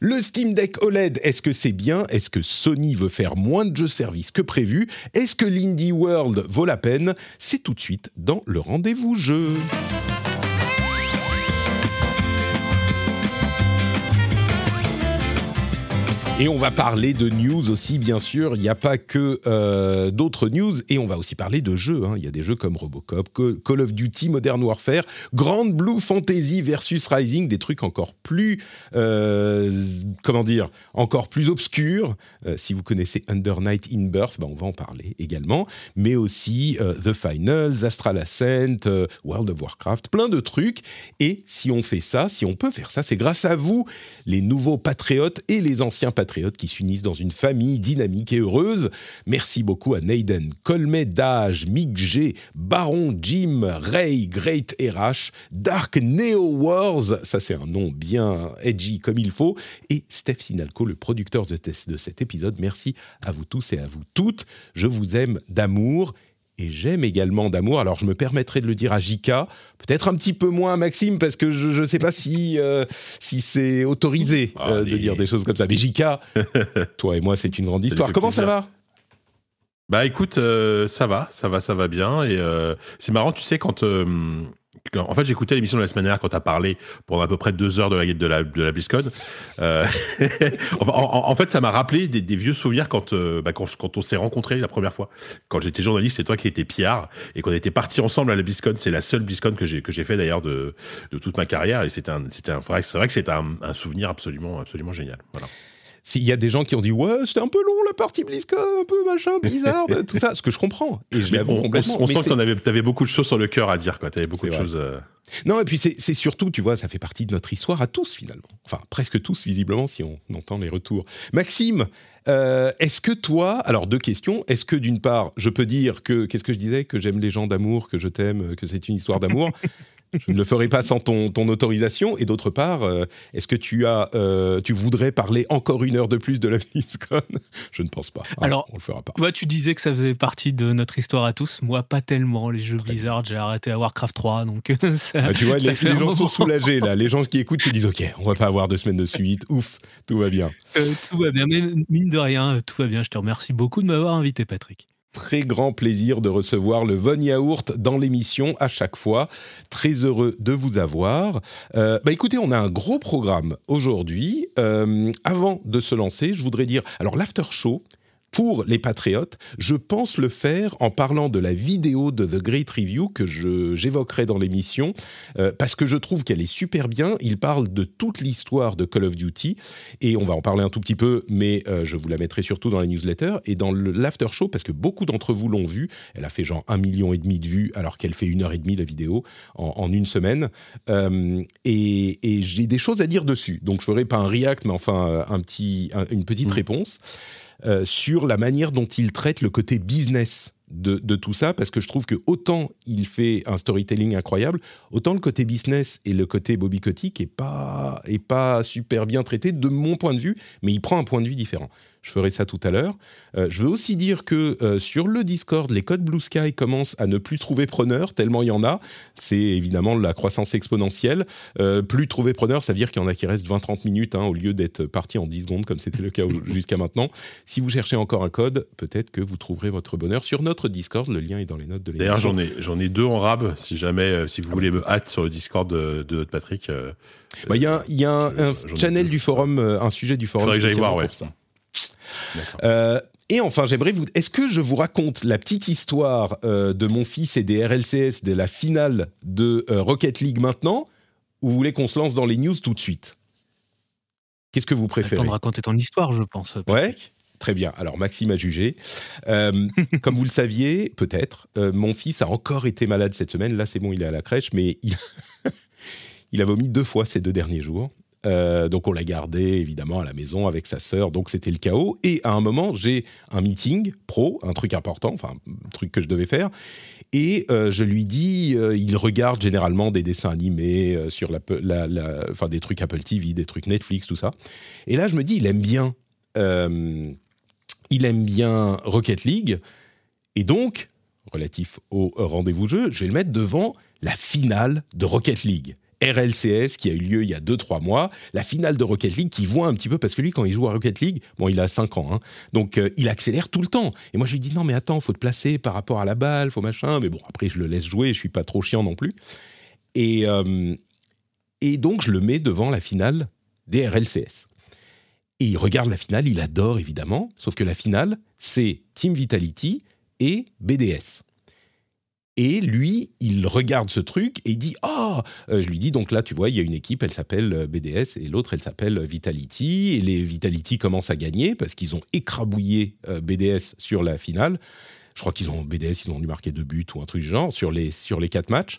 Le Steam Deck OLED, est-ce que c'est bien? Est-ce que Sony veut faire moins de jeux services que prévu? Est-ce que l'Indie World vaut la peine? C'est tout de suite dans le rendez-vous jeu. Et on va parler de news aussi, bien sûr. Il n'y a pas que euh, d'autres news. Et on va aussi parler de jeux. hein. Il y a des jeux comme Robocop, Co- Call of Duty, Modern Warfare, Grand Blue Fantasy versus Rising, des trucs encore plus, euh, comment dire, encore plus obscurs. Euh, si vous connaissez Under Night in Birth, ben on va en parler également. Mais aussi The Finals, Astral Ascent, World of Warcraft, plein de trucs. Et si on fait ça, si on peut faire ça, c'est grâce à vous, les nouveaux patriotes et les anciens patriotes qui s'unissent dans une famille dynamique et heureuse. Merci beaucoup à Naden, Colmet, Dage, Mick G, Baron, Jim, Ray, Great RH, Dark Neo Wars, ça c'est un nom bien edgy comme il faut, et Steph Sinalco, le producteur de, de cet épisode. Merci à vous tous et à vous toutes. Je vous aime d'amour et j'aime également d'amour. Alors je me permettrai de le dire à Jika, peut-être un petit peu moins à Maxime parce que je ne sais pas si euh, si c'est autorisé euh, de dire des choses comme ça. Mais Jika, toi et moi c'est une grande histoire. Comment ça va? Bah écoute, euh, ça va, ça va, ça va bien. Et c'est marrant, tu sais, quand. En fait, j'écoutais l'émission de la semaine dernière quand tu as parlé pendant à peu près deux heures de la, de la, de la BlizzCon. Euh, en, fait, ça m'a rappelé des, vieux souvenirs quand, euh, bah, quand, quand on s'est rencontrés la première fois. Quand j'étais journaliste, c'est toi qui étais Pierre et qu'on était partis ensemble à la BlizzCon. C'est la seule BlizzCon que j'ai que fait d'ailleurs de, de toute ma carrière. Et c'était un, un, c'est vrai que c'est un, un souvenir absolument, absolument génial. Voilà. S'il y a des gens qui ont dit ouais c'était un peu long la partie BlizzCon, un peu machin bizarre, tout ça, ce que je comprends et je l'avoue on- complètement. on mais sent que tu avais, t'avais beaucoup de choses sur le cœur à dire. Tu avais beaucoup de vrai. choses. euh, Non, et puis c'est c'est surtout, tu vois, ça fait partie de notre histoire à tous finalement. Enfin, presque tous visiblement si on entend les retours. Maxime, euh, est-ce que toi, alors deux questions, est-ce que d'une part, je peux dire que, qu'est-ce que je disais, que j'aime les gens d'amour, que je t'aime, que c'est une histoire d'amour Je ne le ferai pas sans ton, ton autorisation. Et d'autre part, euh, est-ce que tu as, euh, tu voudrais parler encore une heure de plus de la BlizzCon Je ne pense pas. Ah, Alors, on le fera pas. Toi, tu disais que ça faisait partie de notre histoire à tous. Moi, pas tellement. Les jeux Blizzard, j'ai arrêté à Warcraft 3, donc ça, Ah, tu vois, ça les, gens sont soulagés là. Les gens qui écoutent se disent OK, on va pas avoir deux semaines de suite. Ouf, tout va bien. Euh, tout va bien, mais mine de rien, tout va bien. Je te remercie beaucoup de m'avoir invité, Patrick. Très grand plaisir de recevoir le Von Yaourt dans l'émission à chaque fois. Très heureux de vous avoir. Euh, bah écoutez, on a un gros programme aujourd'hui. Euh, avant de se lancer, je voudrais dire, alors l'after show. Pour les patriotes, je pense le faire en parlant de la vidéo de The Great Review que j'évoquerai dans l'émission, euh, parce que je trouve qu'elle est super bien. Il parle de toute l'histoire de Call of Duty, et on va en parler un tout petit peu, mais euh, je vous la mettrai surtout dans la newsletter et dans l'after show, parce que beaucoup d'entre vous l'ont vu. Elle a fait genre un million et demi de vues, alors qu'elle fait une heure et demie la vidéo en, en une semaine. Euh, et et j'ai des choses à dire dessus. Donc je ferai pas un react, mais enfin un petit, un- une petite réponse euh, sur la manière dont il traite le côté business de, tout ça, parce que je trouve que autant il fait un storytelling incroyable, autant le côté business et le côté Bobby Kotick est pas, est pas super bien traité de mon point de vue, mais il prend un point de vue différent. Je ferai ça tout à l'heure. Euh, je veux aussi dire que euh, sur le Discord, les codes Blue Sky commencent à ne plus trouver preneur, tellement il y en a. C'est évidemment la croissance exponentielle. Euh, plus trouver preneur, ça veut dire qu'il y en a qui restent 20-30 minutes hein, au lieu d'être partis en 10 secondes comme c'était le cas jusqu'à maintenant. Si vous cherchez encore un code, peut-être que vous trouverez votre bonheur sur notre Discord. Le lien est dans les notes de l'émission. D'ailleurs, j'en ai, j'en ai deux en rab. Si jamais, si vous voulez me hâte sur le Discord de, de Patrick, Bah, Il y a, il y a un, channel du forum, un sujet du forum Faudrait que j'aille spécialement voir, ouais. pour ça. Euh, et enfin, j'aimerais vous. Est-ce que je vous raconte la petite histoire euh, de mon fils et des RLCS de la finale de euh, Rocket League maintenant, ou vous voulez qu'on se lance dans les news tout de suite? Qu'est-ce que vous Attends préférez de raconter ton histoire, je pense. Ouais. Très bien. Alors, Maxime a jugé. Euh, comme vous le saviez, peut-être, euh, mon fils a encore été malade cette semaine. Là, c'est bon, il est à la crèche, mais il, il a vomi deux fois ces deux derniers jours. Euh, donc on l'a gardé évidemment à la maison avec sa sœur, donc c'était le chaos. Et à un moment, j'ai un meeting pro, un truc important, enfin un truc que je devais faire. Et euh, je lui dis, euh, il regarde généralement des dessins animés sur la, enfin des trucs Apple TV, des trucs Netflix, tout ça. Et là, je me dis, il aime bien, il aime bien Rocket League. Et donc, relatif au rendez-vous jeu, je vais le mettre devant la finale de Rocket League. RLCS qui a eu lieu il y a 2-3 mois, la finale de Rocket League qui voit un petit peu, parce que lui quand il joue à Rocket League, bon il a 5 ans, hein, donc euh, il accélère tout le temps. Et moi je lui dis non mais attends, faut te placer par rapport à la balle, faut machin, mais bon après je le laisse jouer, je suis pas trop chiant non plus. Et, euh, et donc je le mets devant la finale des RLCS. Et il regarde la finale, il adore évidemment, sauf que la finale c'est Team Vitality et BDS. Et lui, il regarde ce truc et il dit Ah Je lui dis donc là, tu vois, il y a une équipe, elle s'appelle euh, BDS et l'autre, elle s'appelle Vitality. Et les Vitality commencent à gagner parce qu'ils ont écrabouillé euh, BDS sur la finale. Je crois qu'ils ont BDS, ils ont dû marquer deux buts ou un truc du genre sur les, sur les quatre matchs.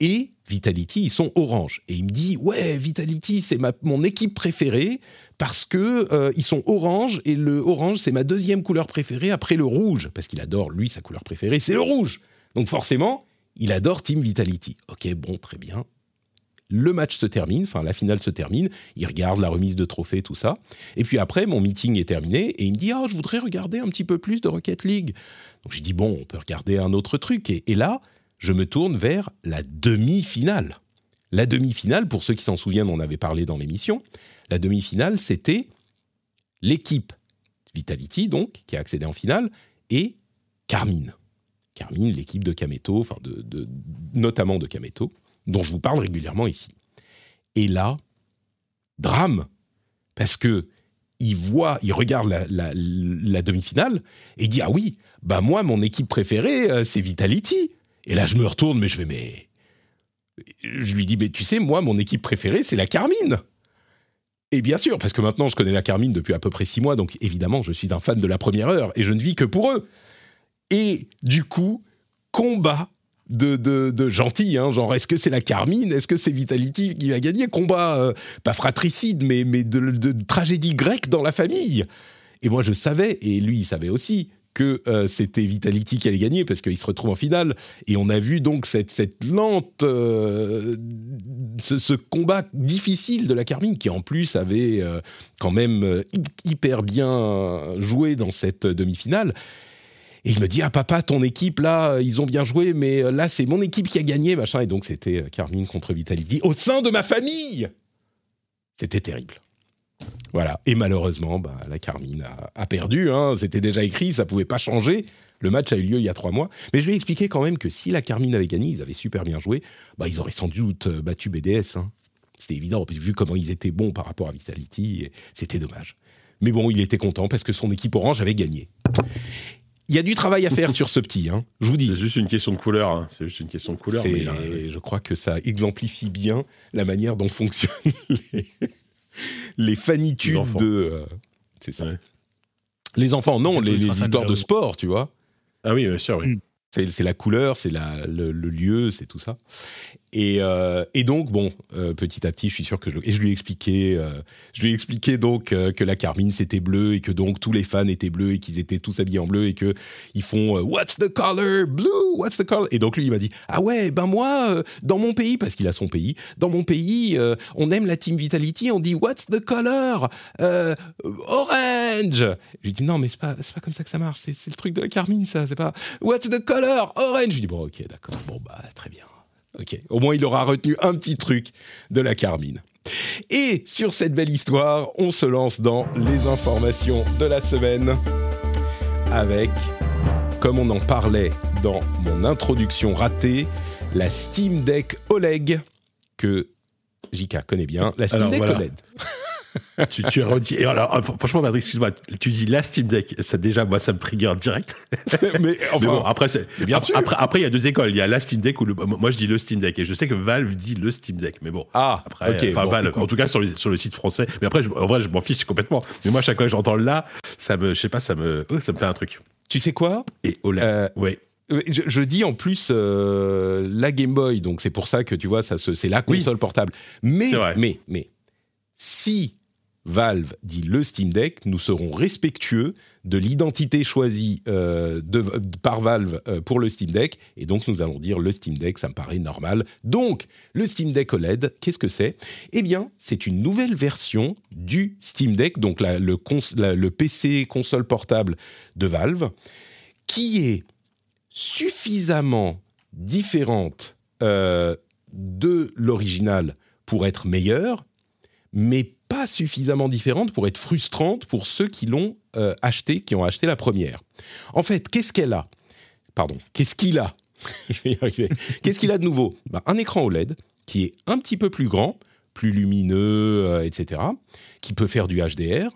Et Vitality, ils sont orange. Et il me dit Ouais, Vitality, c'est mon équipe préférée parce que euh, ils sont orange et le orange, c'est ma deuxième couleur préférée après le rouge. Parce qu'il adore, lui, sa couleur préférée, c'est le rouge. Donc forcément, il adore Team Vitality. Ok, bon, très bien. Le match se termine, enfin la finale se termine, il regarde la remise de trophées, tout ça. Et puis après, mon meeting est terminé et il me dit, ah, je voudrais regarder un petit peu plus de Rocket League. Donc je dis, bon, on peut regarder un autre truc. Et, et là, je me tourne vers la demi-finale. La demi-finale, pour ceux qui s'en souviennent, on avait parlé dans l'émission, la demi-finale, c'était l'équipe Vitality, donc, qui a accédé en finale, et Carmine. L'équipe de Kameto, enfin de, notamment de Kameto, dont je vous parle régulièrement ici. Et là, drame, parce que il voit, il regarde la, demi-finale et il dit ah oui, bah moi mon équipe préférée euh, c'est Vitality. Et là je me retourne mais je vais mais je lui dis mais tu sais moi mon équipe préférée c'est la Carmine. Et bien sûr, parce que maintenant je connais la Carmine depuis à peu près six mois, donc évidemment je suis un fan de la première heure et je ne vis que pour eux. Et du coup, combat de, de, gentils, hein, genre est-ce que c'est la Carmine, est-ce que c'est Vitality qui va gagner? Combat, euh, pas fratricide, mais, mais de, tragédie grecque dans la famille. Et moi je savais, et lui il savait aussi, que euh, c'était Vitality qui allait gagner parce qu'il se retrouve en finale. Et on a vu donc cette, cette lente, euh, ce, combat difficile de la Carmine qui en plus avait quand même hyper bien joué dans cette demi-finale. Et il me dit, ah papa, ton équipe, là, ils ont bien joué, mais euh, là, c'est mon équipe qui a gagné, machin. Et donc, c'était euh, Carmine contre Vitality au sein de ma famille. C'était terrible. Voilà. Et malheureusement, bah, la Carmine a, perdu. Hein. C'était déjà écrit, ça pouvait pas changer. Le match a eu lieu il y a trois mois. Mais je lui ai expliqué quand même que si la Carmine avait gagné, ils avaient super bien joué, bah, ils auraient sans doute euh, battu BDS. Hein. C'était évident, vu comment ils étaient bons par rapport à Vitality, c'était dommage. Mais bon, il était content parce que son équipe orange avait gagné y a du travail à faire sur ce petit, hein, je vous dis. C'est juste une question de couleur. Hein. C'est juste une question de couleur. Mais Je crois que ça exemplifie bien la manière dont fonctionnent les, fanitudes de. Euh, c'est ça. Les enfants, non, les, histoires de sport, tu vois. Ah oui, bien sûr, oui. Mm. C'est la couleur, c'est le, le, lieu, c'est tout ça. Et, euh, et, donc, bon, euh, petit à petit, je suis sûr que je, et je lui ai expliqué, euh, je lui ai donc que la Carmine c'était bleu et que donc tous les fans étaient bleus et qu'ils étaient tous habillés en bleu et que ils font What's the color? Blue What's the color? Et donc lui il m'a dit ah ouais ben moi dans mon pays parce qu'il a son pays dans mon pays on aime la Team Vitality on dit What's the color? Orange. Je lui dis non mais c'est pas pas comme ça que ça marche c'est le truc de la Carmine ça c'est pas What's the color? Orange. Je lui dis bon ok d'accord bon bah très bien. Ok, au moins il aura retenu un petit truc de la Carmine. Et sur cette belle histoire, on se lance dans les informations de la semaine avec, comme on en parlait dans mon introduction ratée, la Steam Deck OLED que JK connaît bien, la Steam Deck OLED tu, tu redis. alors, euh, franchement, Patrick, excuse-moi, tu dis la Steam Deck, ça déjà, moi, ça me trigger direct. mais, enfin, bon, après, bien sûr. Après, après, il y a deux écoles. Il y a la Steam Deck ou le, moi, je dis le Steam Deck. Et je sais que Valve dit le Steam Deck. Mais bon. Ah, après, ok. Enfin, Valve, en tout cas, sur le, sur le site français. Mais après, en vrai, je m'en fiche complètement. Mais moi, chaque fois que j'entends là, ça me, je sais pas, ça me, oh, ça me fait un truc. Tu sais quoi? Et OLED. Euh, ouais. Je, dis en plus euh, la Game Boy, donc c'est pour ça que tu vois, ça c'est la console portable. Mais, mais, mais, si Valve dit le Steam Deck, nous serons respectueux de l'identité choisie euh, par Valve euh, pour le Steam Deck, et donc nous allons dire le Steam Deck, ça me paraît normal. Donc, le Steam Deck OLED, qu'est-ce que c'est? Eh bien, c'est une nouvelle version du Steam Deck, donc la- le PC console portable de Valve, qui est suffisamment différente euh, de l'original pour être meilleure, mais pas suffisamment différente pour être frustrante pour ceux qui l'ont euh, acheté, qui ont acheté la première. En fait, qu'est-ce qu'elle a? Pardon, qu'est-ce qu'il a? Qu'est-ce qu'il a de nouveau? Ben, Un écran OLED qui est un petit peu plus grand, plus lumineux, euh, etc., qui peut faire du HDR,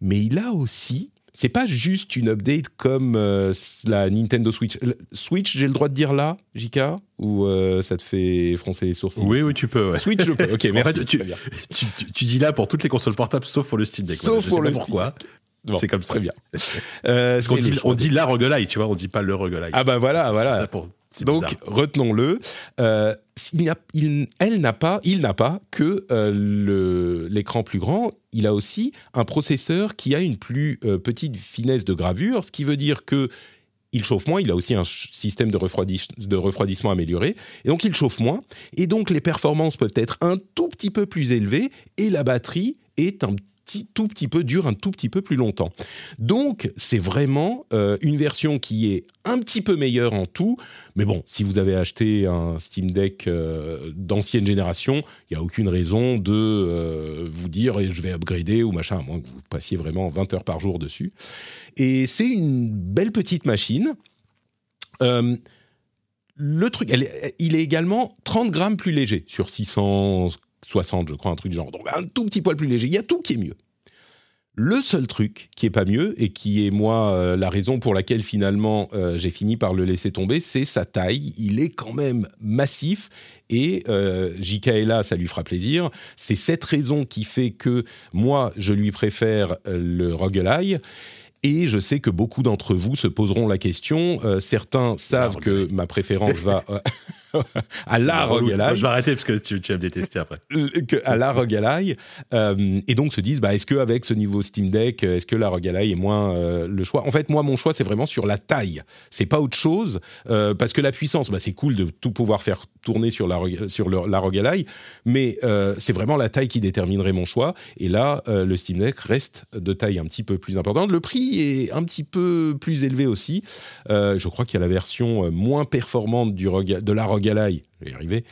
mais il a aussi. C'est pas juste une update comme euh, la Nintendo Switch. Le- Switch, j'ai le droit de dire là, JK Ou euh, ça te fait froncer les sourcils? Oui, oui, tu peux. ouais. Switch, je peux. Ok, merci. fait, tu- Très bien. tu, tu- tu dis là pour toutes les consoles portables sauf pour le Steam Deck. Sauf Voilà, je pour sais le pas pourquoi. Bon, c'est comme ça. Très bien. Euh, c'est dit, on dit la roguelite, tu vois, on dit pas le roguelite. Ah bah voilà, voilà. ça pour- Donc retenons-le. Euh, il elle n'a pas, il n'a pas que euh, l'écran plus grand. Il a aussi un processeur qui a une plus euh, petite finesse de gravure, ce qui veut dire que il chauffe moins. Il a aussi un système de, refroidis- de refroidissement amélioré, et donc il chauffe moins. Et donc les performances peuvent être un tout petit peu plus élevées, et la batterie est un tout petit peu dure un tout petit peu plus longtemps. Donc c'est vraiment euh, une version qui est un petit peu meilleure en tout, mais bon, si vous avez acheté un Steam Deck euh, d'ancienne génération, il n'y a aucune raison de euh, vous dire eh, je vais upgrader ou machin, à moins que vous passiez vraiment 20 heures par jour dessus. Et c'est une belle petite machine. Le truc, elle il est également 30 grammes plus léger sur 660, je crois, un truc du genre. Donc un tout petit poil plus léger. Il y a tout qui est mieux. Le seul truc qui est pas mieux et qui est moi euh, la raison pour laquelle finalement euh, j'ai fini par le laisser tomber, c'est sa taille. Il est quand même massif et euh, JK est là, ça lui fera plaisir. C'est cette raison qui fait que moi je lui préfère euh, le roguelike. Et je sais que beaucoup d'entre vous se poseront la question. Certains savent que ma préférence va à la Relou. roguelike Je vais arrêter parce que tu, tu vas me détester après. que à la roguelike euh, et donc se disent bah est-ce que avec ce niveau Steam Deck euh, est-ce que la roguelike est moins euh, le choix? En fait moi mon choix c'est vraiment sur la taille c'est pas autre chose euh, parce que la puissance bah c'est cool de tout pouvoir faire tourner sur la sur le- la roguelike mais euh, c'est vraiment la taille qui déterminerait mon choix et là euh, le Steam Deck reste de taille un petit peu plus importante le prix est un petit peu plus élevé aussi Euh, je crois qu'il y a la version moins performante du de la roguelike je vais y arriver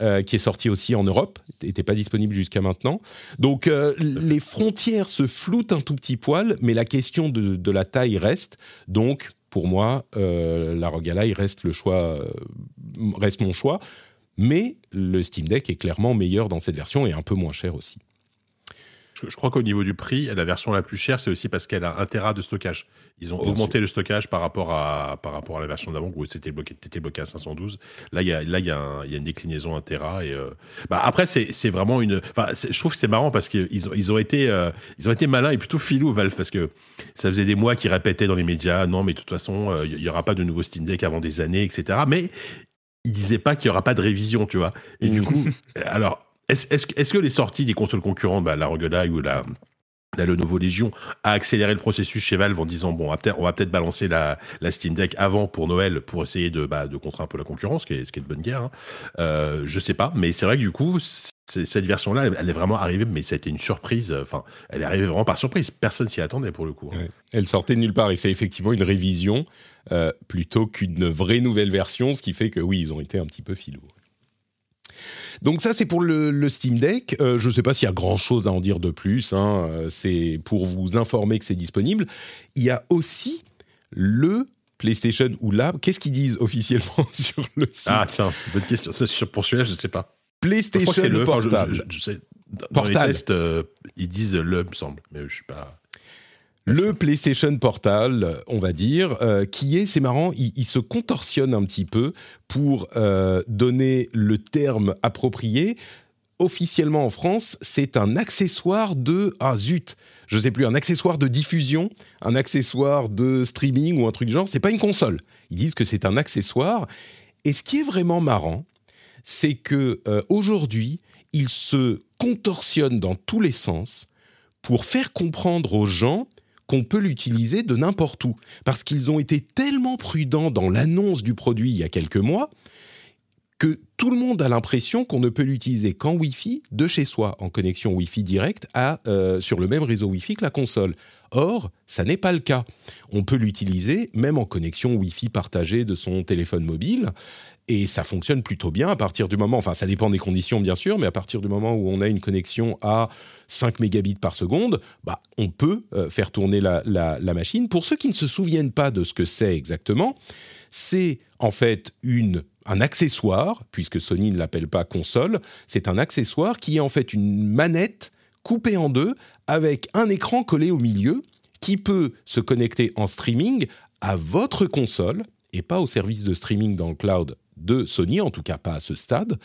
euh, qui est sorti aussi en Europe, n'était pas disponible jusqu'à maintenant. Donc les frontières se floutent un tout petit poil, mais la question de, de la taille reste. Donc pour moi, euh, la roguelike reste le choix, euh, reste mon choix. Mais le Steam Deck est clairement meilleur dans cette version et un peu moins cher aussi. Je, je crois qu'au niveau du prix, la version la plus chère, c'est aussi parce qu'elle a un Tera de stockage. Ils ont Bien augmenté le stockage par rapport à, par rapport à la version d'avant où c'était bloqué, bloqué à 512. Là, il y a, là, il y y a une déclinaison 1 Tera. Et, euh, bah, après, c'est, vraiment une. Je trouve que c'est marrant parce qu'ils ont, ils ont été, euh, ils ont été malins et plutôt filous Valve parce que ça faisait des mois qu'ils répétaient dans les médias, non, mais de toute façon, euh, il y aura pas de nouveau Steam Deck avant des années, etc. Mais ils disaient pas qu'il y aura pas de révision, tu vois. Et du Mhm. coup, alors, est-ce, que- est-ce que les sorties des consoles concurrentes, bah, la Roguelike ou la, la Lenovo Legion, a accéléré le processus chez Valve en disant bon, on va peut-être, balancer la, Steam Deck avant pour Noël pour essayer de, bah, de contrer un peu la concurrence, ce qui est, de bonne guerre. Hein. Euh, je sais pas, mais c'est vrai que du coup, cette version-là, elle, est vraiment arrivée, mais ça a été une surprise. Enfin, elle est arrivée vraiment par surprise. Personne s'y attendait pour le coup. hein. Elle sortait de nulle part et c'est effectivement une révision euh, plutôt qu'une vraie nouvelle version, ce qui fait que oui, ils ont été un petit peu filous. Donc ça, c'est pour le, le Steam Deck. Euh, je ne sais pas s'il y a grand-chose à en dire de plus. hein. Euh, C'est pour vous informer que c'est disponible. Il y a aussi le PlayStation ou là, qu'est-ce qu'ils disent officiellement sur le site? Ah tiens, bonne question. Sur- pour celui-là, je sais pas. Je crois que PlayStation c'est le. enfin, je- Portable. je- je sais, dans Portal. les tests, euh, ils disent le, me semble, mais je suis pas. Le PlayStation Portal, on va dire, euh, qui est, c'est marrant, il, il se contorsionne un petit peu pour euh, donner le terme approprié. Officiellement en France, c'est un accessoire de ah zut, je sais plus, un accessoire de diffusion, un accessoire de streaming ou un truc du genre. C'est pas une console. Ils disent que c'est un accessoire. Et ce qui est vraiment marrant, c'est que euh, aujourd'hui, il se contorsionne dans tous les sens pour faire comprendre aux gens qu'on peut l'utiliser de n'importe où. Parce qu'ils ont été tellement prudents dans l'annonce du produit il y a quelques mois que tout le monde a l'impression qu'on ne peut l'utiliser qu'en Wi-Fi de chez soi, en connexion Wi-Fi direct à, euh, sur le même réseau Wi-Fi que la console. Or, ça n'est pas le cas. On peut l'utiliser même en connexion Wi-Fi partagée de son téléphone mobile. Et ça fonctionne plutôt bien à partir du moment, enfin ça dépend des conditions bien sûr, mais à partir du moment où on a une connexion à 5 mégabits par seconde, bah, on peut euh, faire tourner la, machine. Pour ceux qui ne se souviennent pas de ce que c'est exactement, c'est en fait un accessoire, puisque Sony ne l'appelle pas console, c'est un accessoire qui est en fait une manette coupée en deux avec un écran collé au milieu qui peut se connecter en streaming à votre console et pas au service de streaming dans le cloud de Sony, en tout cas pas à ce stade,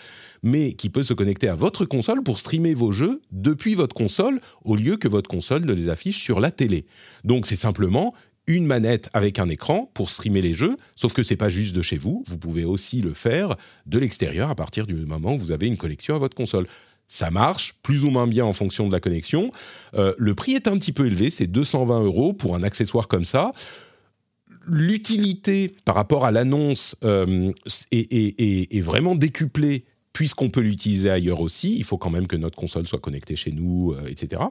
mais qui peut se connecter à votre console pour streamer vos jeux depuis votre console au lieu que votre console ne les affiche sur la télé. Donc c'est simplement une manette avec un écran pour streamer les jeux, sauf que c'est pas juste de chez vous, vous pouvez aussi le faire de l'extérieur à partir du moment où vous avez une connexion à votre console. Ça marche plus ou moins bien en fonction de la connexion. Euh, le prix est un petit peu élevé, c'est 220 euros pour un accessoire comme ça l'utilité par rapport à l'annonce euh, est, vraiment décuplée puisqu'on peut l'utiliser ailleurs aussi. Il faut quand même que notre console soit connectée chez nous, euh, etc.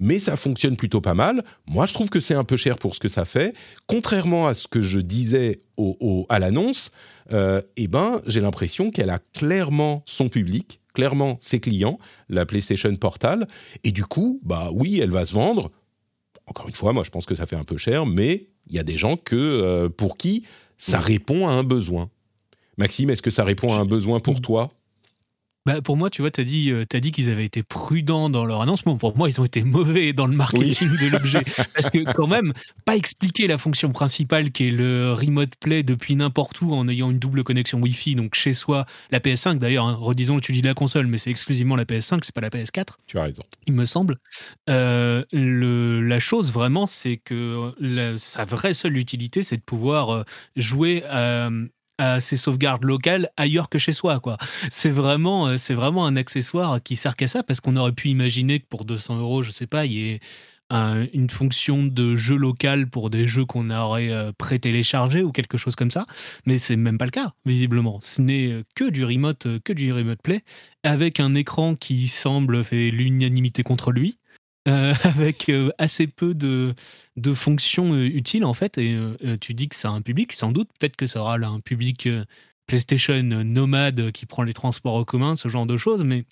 Mais ça fonctionne plutôt pas mal. Moi, je trouve que c'est un peu cher pour ce que ça fait. Contrairement à ce que je disais à l'annonce, euh, eh ben, j'ai l'impression qu'elle a clairement son public, clairement ses clients, la PlayStation Portal. Et du coup, bah oui, elle va se vendre. Encore une fois, moi, je pense que ça fait un peu cher, mais il y a des gens que, euh, pour qui ça répond à un besoin. Maxime, est-ce que ça répond à un besoin pour toi? Bah, pour moi, tu vois, tu as dit, euh, dit qu'ils avaient été prudents dans leur annoncement. Pour moi, ils ont été mauvais dans le marketing de l'objet. Parce que, quand même, pas expliquer la fonction principale qui est le remote play depuis n'importe où en ayant une double connexion Wi-Fi, donc chez soi, la PS5 d'ailleurs, hein, redisons, tu dis la console, mais c'est exclusivement la PS5, c'est pas la PS4. Tu as raison. Il me semble. Euh, le, la chose vraiment, c'est que sa vraie seule utilité, c'est de pouvoir euh, jouer à ses sauvegardes locales ailleurs que chez soi. quoi. C'est vraiment, euh, c'est vraiment un accessoire qui sert qu'à ça, parce qu'on aurait pu imaginer que pour 200 euros, je sais pas, il y ait une fonction de jeu local pour des jeux qu'on aurait euh, pré-téléchargés ou quelque chose comme ça, mais c'est même pas le cas, visiblement. Ce n'est euh, que du remote, que du remote play, avec un écran qui semble faire l'unanimité contre lui, avec assez peu de de fonctions euh, utiles en fait. Et euh, euh, tu dis que ça a un public, sans doute. Peut-être que ça aura un public PlayStation nomade qui prend les transports en commun, ce genre de choses. Mais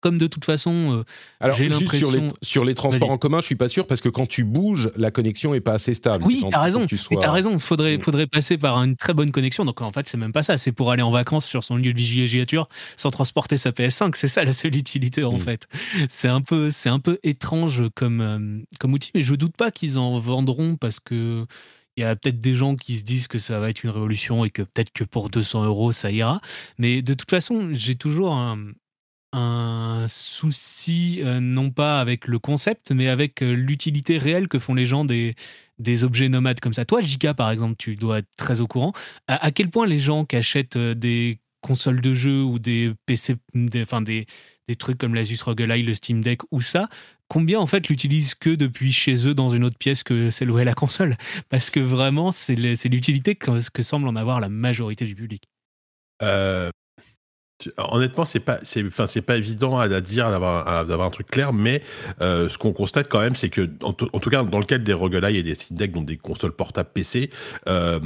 comme de toute façon, euh, alors juste sur les, sur les transports en commun, je suis pas sûr parce que quand tu bouges, la connexion est pas assez stable. Oui, tu as raison. Tu sois... as raison. Il faudrait, mm. faudrait passer par une très bonne connexion. Donc en fait, c'est même pas ça. C'est pour aller en vacances sur son lieu de villégiature sans transporter sa PS5. C'est ça la seule utilité en mm. fait. C'est un peu, c'est un peu étrange comme euh, comme outil, mais je doute pas qu'ils en vendront parce que il y a peut-être des gens qui se disent que ça va être une révolution et que peut-être que pour 200 euros ça ira. Mais de toute façon, j'ai toujours un, un souci, euh, non pas avec le concept, mais avec euh, l'utilité réelle que font les gens des, des objets nomades comme ça. Toi, Jika, par exemple, tu dois être très au courant. À, quel point les gens qui achètent euh, des consoles de jeux ou des PC, enfin des, des trucs comme l'Asus ROG le Steam Deck ou ça, combien en fait l'utilisent que depuis chez eux dans une autre pièce que celle où est la console? Parce que vraiment, c'est l'utilité que, que semble en avoir la majorité du public. Honnêtement, c'est pas, pas évident à, dire d'avoir, d'avoir un truc clair, mais euh, ce qu'on constate quand même, c'est que, en, tout cas, dans le cadre des roguelites et des Steam Deck, donc des consoles portables PC, euh,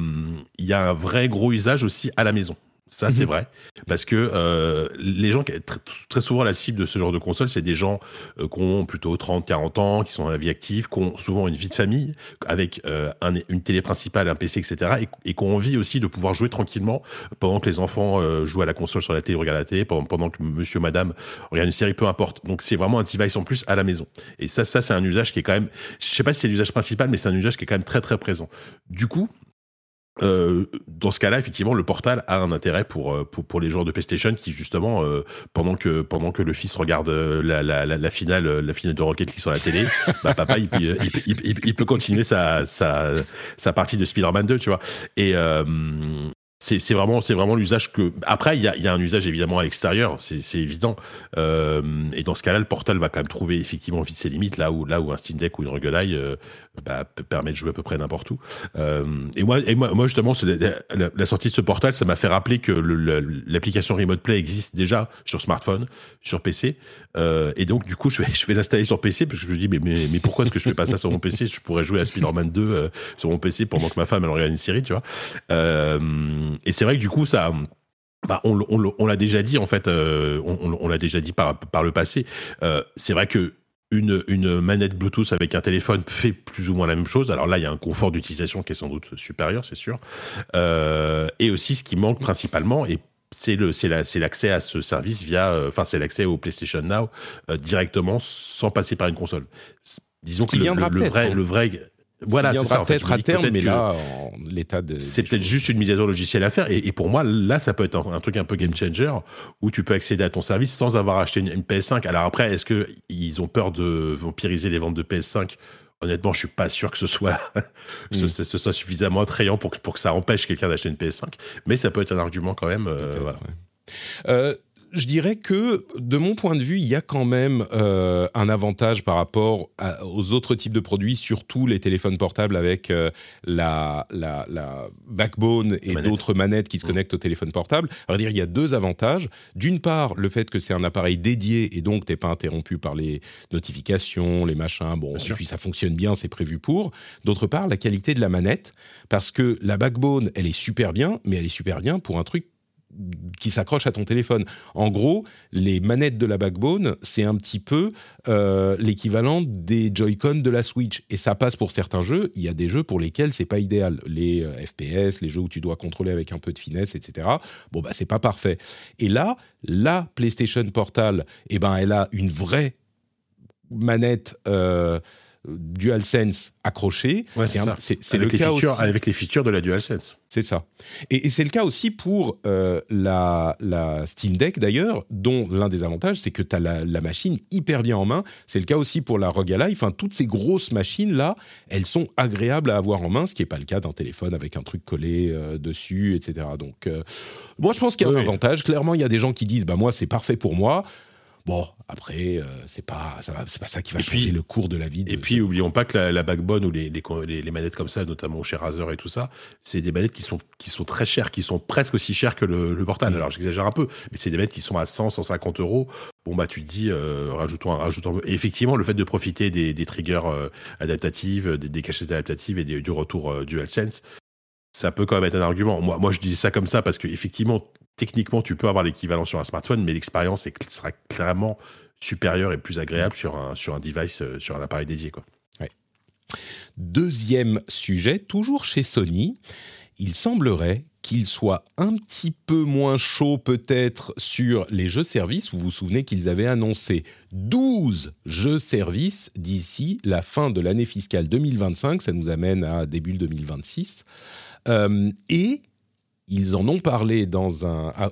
il y a un vrai gros usage aussi à la maison. Ça, c'est mhm. vrai. Parce que euh, les gens, très, très souvent, la cible de ce genre de console, c'est des gens euh, qui ont plutôt 30, 40 ans, qui sont dans la vie active, qui ont souvent une vie de famille, avec euh, un, une télé principale, un PC, etc. Et, et qui ont envie aussi de pouvoir jouer tranquillement pendant que les enfants jouent à la console sur la télé, regardent la télé, pendant, pendant que monsieur, madame regarde une série, peu importe. Donc, c'est vraiment un device en plus à la maison. Et ça, ça c'est un usage qui est quand même... Je sais pas si c'est l'usage principal, mais c'est un usage qui est quand même très, très présent. Du coup, euh, dans ce cas-là, effectivement, le portal a un intérêt pour, euh, pour, pour les joueurs de PlayStation qui, justement, euh, pendant, que, pendant que le fils regarde la, la, la, finale, la finale de Rocket League sur la télé, bah, papa, il, il, il, il, peut continuer sa, sa, sa partie de Spider-Man 2, tu vois. Et, c'est vraiment c'est vraiment l'usage que après il y a, y a, un usage évidemment à l'extérieur c'est évident euh, et dans ce cas-là le portal va quand même trouver effectivement vite ses limites là où là où un Steam Deck ou une Rogue euh, bah, permet de jouer à peu près n'importe où euh, et moi moi, moi justement la, sortie de ce portal ça m'a fait rappeler que l'application Remote Play existe déjà sur smartphone sur PC euh, et donc du coup je vais l'installer sur PC parce que je me dis mais pourquoi est-ce que je fais pas ça sur mon PC je pourrais jouer à Spider-Man 2 euh, sur mon PC pendant que ma femme elle regarde une série tu vois et c'est vrai que du coup, ça. Bah, on, l'a déjà dit en fait, on, l'a déjà dit par, le passé. C'est vrai que une, une, manette Bluetooth avec un téléphone fait plus ou moins la même chose. Alors là, il y a un confort d'utilisation qui est sans doute supérieur, c'est sûr. Euh, et aussi, ce qui manque principalement, et c'est le c'est l'accès à ce service via enfin c'est l'accès au PlayStation Now directement sans passer par une console disons que le, vrai hein. le vrai voilà, c'est ça. Peut-être à terme, mais là, l'état de. C'est peut-être juste une mise à jour logicielle à faire. Et, et, pour moi, là, ça peut être un, truc un peu game changer où tu peux accéder à ton service sans avoir acheté une, PS5. Alors après, est-ce que ils ont peur de vampiriser les ventes de PS5 Honnêtement, je suis pas sûr que ce soit, mm. ce, soit suffisamment attrayant pour que, pour que ça empêche quelqu'un d'acheter une PS5. Mais ça peut être un argument quand même. Euh, voilà. euh, je dirais que, de mon point de vue, il y a quand même euh, un avantage par rapport aux autres types de produits, surtout les téléphones portables avec euh, la, la, backbone et d'autres manettes qui se mmh. connectent au téléphone portable. Alors dire, il y a deux avantages. D'une part, le fait que c'est un appareil dédié et donc t'es pas interrompu par les notifications, les machins. Bon, et puis ça fonctionne bien, c'est prévu pour. D'autre part, la qualité de la manette, parce que la backbone, elle est super bien, mais elle est super bien pour un truc qui s'accroche à ton téléphone. En gros, les manettes de la backbone, c'est un petit peu euh, l'équivalent des Joy-Con de la Switch. Et ça passe pour certains jeux. Il y a des jeux pour lesquels c'est pas idéal. Les euh, FPS, les jeux où tu dois contrôler avec un peu de finesse, etc. Bon, bah, c'est pas parfait. Et là, la PlayStation Portal, eh ben, elle a une vraie manette. Euh, DualSense accroché. c'est le cas aussi. Avec les features de la DualSense. C'est ça. Et, c'est le cas aussi pour euh, la, la, Steam Deck d'ailleurs, dont l'un des avantages, c'est que tu as la, machine hyper bien en main. C'est le cas aussi pour la ROG Ally. Enfin, toutes ces grosses machines-là, elles sont agréables à avoir en main, ce qui n'est pas le cas d'un téléphone avec un truc collé euh, dessus, etc. Donc, euh, moi, je pense qu'il y a un avantage. Clairement, il y a des gens qui disent, bah moi, c'est parfait pour moi. Bon, après, euh, c'est pas, ça qui va changer le cours de la vie. et puis, oublions pas que la, backbone ou les, les, manettes comme ça, notamment chez Razer et tout ça, c'est des manettes qui sont, qui sont très chères, qui sont presque aussi chères que le, le portal. Mm. Alors, j'exagère un peu, mais c'est des manettes qui sont à 100, 150 euros. Bon, bah, tu te dis, euh, rajoutons, rajoutons. Et effectivement, le fait de profiter des, des triggers euh, adaptatives, des, des cachettes adaptatives et du retour DualSense, ça peut quand même être un argument. Moi, moi je dis ça comme ça parce qu'effectivement, techniquement, tu peux avoir l'équivalent sur un smartphone, mais l'expérience sera clairement supérieure et plus agréable sur un, sur un device, euh, sur un appareil dédié. Quoi. Deuxième sujet, toujours chez Sony, il semblerait qu'il soit un petit peu moins chaud peut-être sur les jeux services. Vous vous souvenez qu'ils avaient annoncé 12 jeux services d'ici la fin de l'année fiscale 2025. Ça nous amène à début 2026. Euh, et ils en ont parlé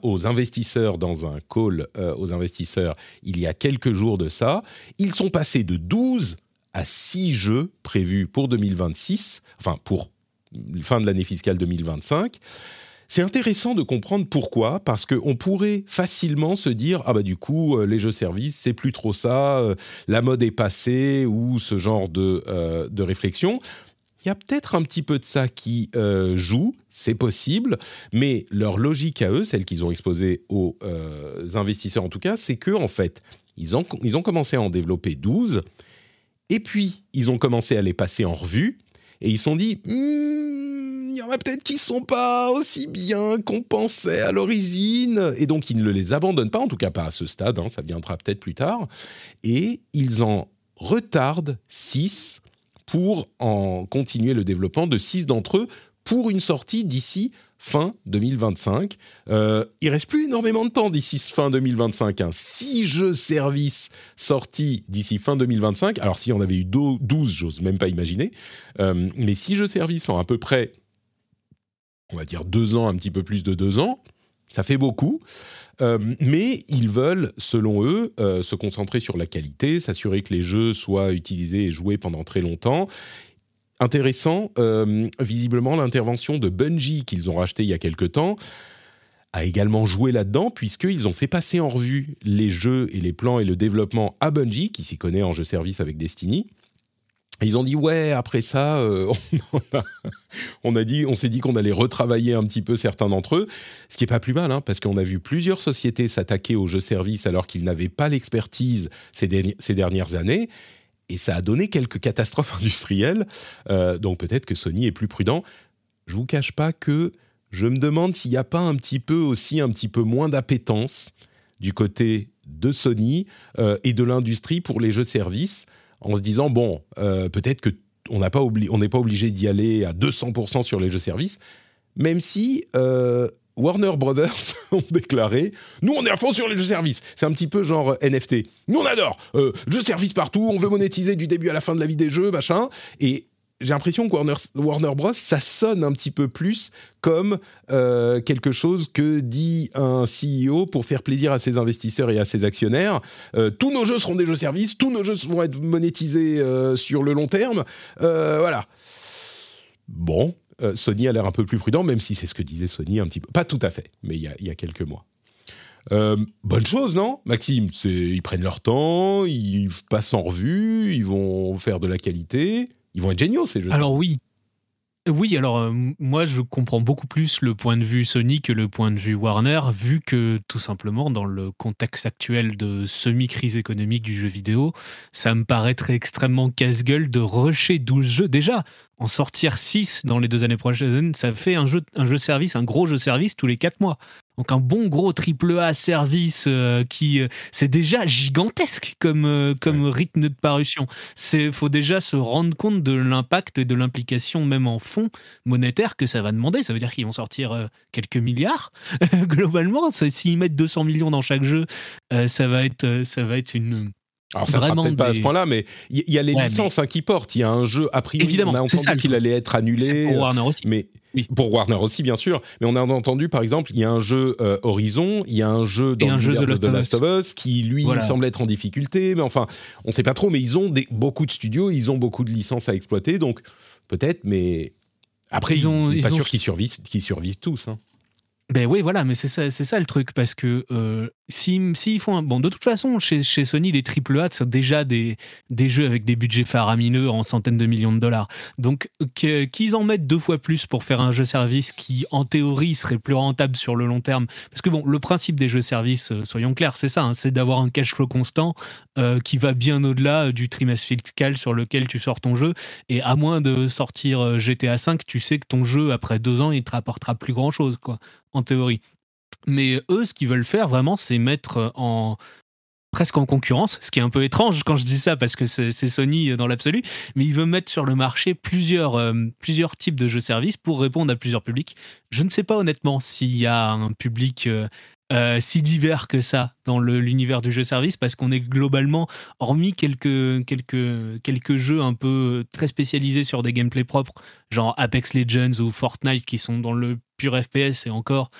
aux investisseurs dans un call euh, aux investisseurs il y a quelques jours de ça. Ils sont passés de 12 à 6 jeux prévus pour 2026, enfin pour fin de l'année fiscale 2025. C'est intéressant de comprendre pourquoi, parce qu'on pourrait facilement se dire ah bah du coup euh, les jeux services c'est plus trop ça, la mode est passée ou ce genre de, de réflexion il y a peut-être un petit peu de ça qui euh, joue, c'est possible, mais leur logique à eux, celle qu'ils ont exposée aux euh, investisseurs en tout cas, c'est que en fait, ils ont, ils ont commencé à en développer 12, et puis ils ont commencé à les passer en revue, et ils se sont dit, hmm, il y en a peut-être qui sont pas aussi bien qu'on pensait à l'origine, et donc ils ne les abandonnent pas, en tout cas pas à ce stade, hein, ça viendra peut-être plus tard, et ils en retardent 6 pour en continuer le développement de six d'entre eux pour une sortie d'ici fin 2025. Euh, il reste plus énormément de temps d'ici fin 2025. Hein. Six jeux services sortis d'ici fin 2025. Alors si on avait eu 12, j'ose même pas imaginer. Euh, mais six jeux services en à peu près, on va dire deux ans, un petit peu plus de deux ans. Ça fait beaucoup. Euh, mais ils veulent, selon eux, euh, se concentrer sur la qualité, s'assurer que les jeux soient utilisés et joués pendant très longtemps. intéressant, visiblement l'intervention de Bungie qu'ils ont racheté il y a quelque temps a également joué là-dedans, puisqu'ils ont fait passer en revue les jeux et les plans et le développement à Bungie, qui s'y connaît en jeu service avec Destiny. Ils ont dit ouais après ça euh, on, a, dit on s'est dit qu'on allait retravailler un petit peu certains d'entre eux ce qui est pas plus mal hein, parce qu'on a vu plusieurs sociétés s'attaquer aux jeux service alors qu'ils n'avaient pas l'expertise ces, ces, dernières années et ça a donné quelques catastrophes industrielles euh, donc peut-être que Sony est plus prudent. Je vous cache pas que je me demande s'il n'y a pas un petit peu aussi un petit peu moins d'appétence du côté de Sony euh, et de l'industrie pour les jeux services, en se disant bon, euh, peut-être que on n'est pas, pas obligé d'y aller à 200% sur les jeux services, même si euh, Warner Brothers ont déclaré Nous, on est à fond sur les jeux services. C'est un petit peu genre NFT. Nous, on adore. jeux services partout, on veut monétiser du début à la fin de la vie des jeux, machin. Et j'ai l'impression que Warner, Bros, ça sonne un petit peu plus comme euh, quelque chose que dit un CEO pour faire plaisir à ses investisseurs et à ses actionnaires. Euh, tous nos jeux seront des jeux services, tous nos jeux vont être monétisés euh, sur le long terme. voilà. Bon, Sony a l'air un peu plus prudent, même si c'est ce que disait Sony un petit peu. Pas tout à fait, mais il y a quelques mois. bonne chose, non, Maxime? Ils prennent leur temps, ils passent en revue, ils vont faire de la qualité ils vont être géniaux ces jeux. Alors oui. Oui, alors euh, moi je comprends beaucoup plus le point de vue Sony que le point de vue Warner, vu que tout simplement dans le contexte actuel de semi-crise économique du jeu vidéo, ça me paraîtrait extrêmement casse-gueule de rusher 12 jeux. Déjà, en sortir 6 dans les deux années prochaines, ça fait un jeu, un jeu service, un gros jeu service tous les 4 mois. Donc un bon gros triple A service euh, qui euh, c'est déjà gigantesque comme euh, comme rythme de parution. C'est faut déjà se rendre compte de l'impact et de l'implication même en fonds monétaires que ça va demander. Ça veut dire qu'ils vont sortir quelques milliards globalement. S'ils mettent 200 millions dans chaque jeu, ça va être ça va être une alors ça sera peut-être pas à ce point-là, mais il y, a les licences hein, qui portent. Il y a un jeu a priori. Évidemment, on a entendu qu'il allait être annulé. Pour Warner aussi. Mais pour Warner aussi, bien sûr. Mais on a entendu, par exemple, il y a un jeu euh, Horizon, il y a un jeu dans le jeu de The Last of Us qui lui semble être en difficulté. Mais enfin, on ne sait pas trop. Mais ils ont des, beaucoup de studios, ils ont beaucoup de licences à exploiter, donc peut-être. Mais après, ils ont, pas sûr qu'ils survivent, qu'ils survivent tous. Hein. Ben oui, voilà, mais c'est ça, c'est ça le truc, parce que euh, s'ils si, font un... Bon, de toute façon, chez, Sony, les AAA sont déjà des, des jeux avec des budgets faramineux en centaines de millions de dollars. Donc, qu'ils en mettent deux fois plus pour faire un jeu-service qui, en théorie, serait plus rentable sur le long terme. Parce que, bon, le principe des jeux-services, euh, soyons clairs, c'est ça, hein, c'est d'avoir un cash flow constant euh, qui va bien au-delà du trimestre fiscal sur lequel tu sors ton jeu. Et à moins de sortir GTA V, tu sais que ton jeu, après deux ans, il te rapportera plus grand-chose, quoi en théorie. Mais eux, ce qu'ils veulent faire vraiment, c'est mettre en presque en concurrence, ce qui est un peu étrange quand je dis ça parce que c'est Sony dans l'absolu, mais ils veulent mettre sur le marché plusieurs, euh, plusieurs types de jeux-services pour répondre à plusieurs publics. Je ne sais pas honnêtement s'il y a un public euh, euh, si divers que ça dans l'univers du jeu service parce qu'on est globalement, hormis quelques, quelques, quelques jeux un peu très spécialisés sur des gameplays propres, genre Apex Legends ou Fortnite qui sont dans le pur FPS et encore,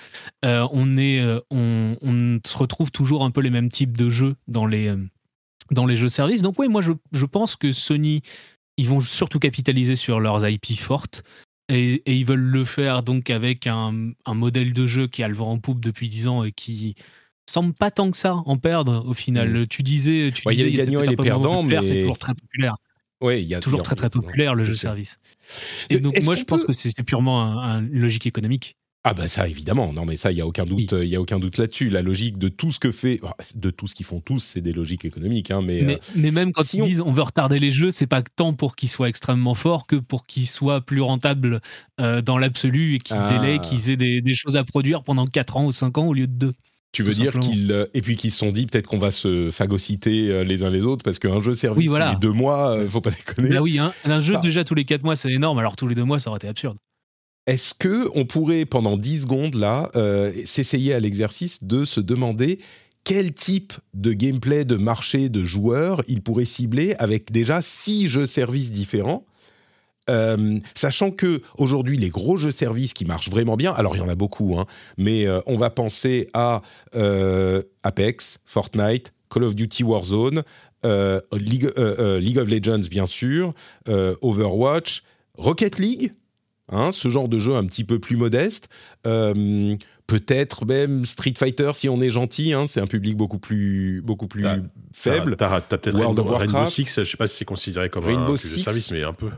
euh, on, est, euh, on, on, se retrouve toujours un peu les mêmes types de jeux dans les, dans les jeux services. Donc oui, moi je, je pense que Sony ils vont surtout capitaliser sur leurs IP fortes. Et, ils veulent le faire donc avec un, modèle de jeu qui a le vent en poupe depuis 10 ans et qui semble pas tant que ça en perdre au final. Mm. Tu disais, tu disais, il y a les gagnants et les perdants, mais c'est toujours très populaire. Oui, il y a toujours très très populaire le jeu service. Et donc moi je pense que c'est purement une logique économique. Ah bah ça évidemment, non mais ça il y a aucun doute, il y a aucun doute là-dessus. La logique de tout ce que fait, de tout ce qu'ils font tous, c'est des logiques économiques. Hein, mais, mais, euh, même quand ils disent on veut retarder les jeux, c'est pas tant pour qu'ils soient extrêmement forts que pour qu'ils soient plus rentables euh, dans l'absolu et qu'ils ah. qu'ils aient des, choses à produire pendant 4 ans ou 5 ans au lieu de 2. Tu veux dire qu'ils euh, et puis qu'ils se sont dit peut-être qu'on va se phagocyter les uns les autres parce qu'un jeu service tous les deux mois, faut pas déconner. Bah oui, hein. un jeu déjà tous les 4 mois c'est énorme, alors tous les deux mois ça aurait été absurde. Est-ce que on pourrait pendant 10 secondes là euh, s'essayer à l'exercice de se demander quel type de gameplay, de marché, de joueurs il pourrait cibler avec déjà six jeux services différents euh, sachant que aujourd'hui les gros jeux services qui marchent vraiment bien, alors il y en a beaucoup, hein, mais euh, on va penser à Apex, Fortnite, Call of Duty Warzone, League, League, of Legends bien sûr, Overwatch, Rocket League, hein, ce genre de jeu un petit peu plus modeste. Euh, peut-être même Street Fighter si on est gentil, hein, c'est un public beaucoup plus, beaucoup plus T'as- faible. T'as peut-être Rainbow, Rainbow. Six, je sais pas si c'est considéré comme Rainbow un jeu de Six. service, mais un peu.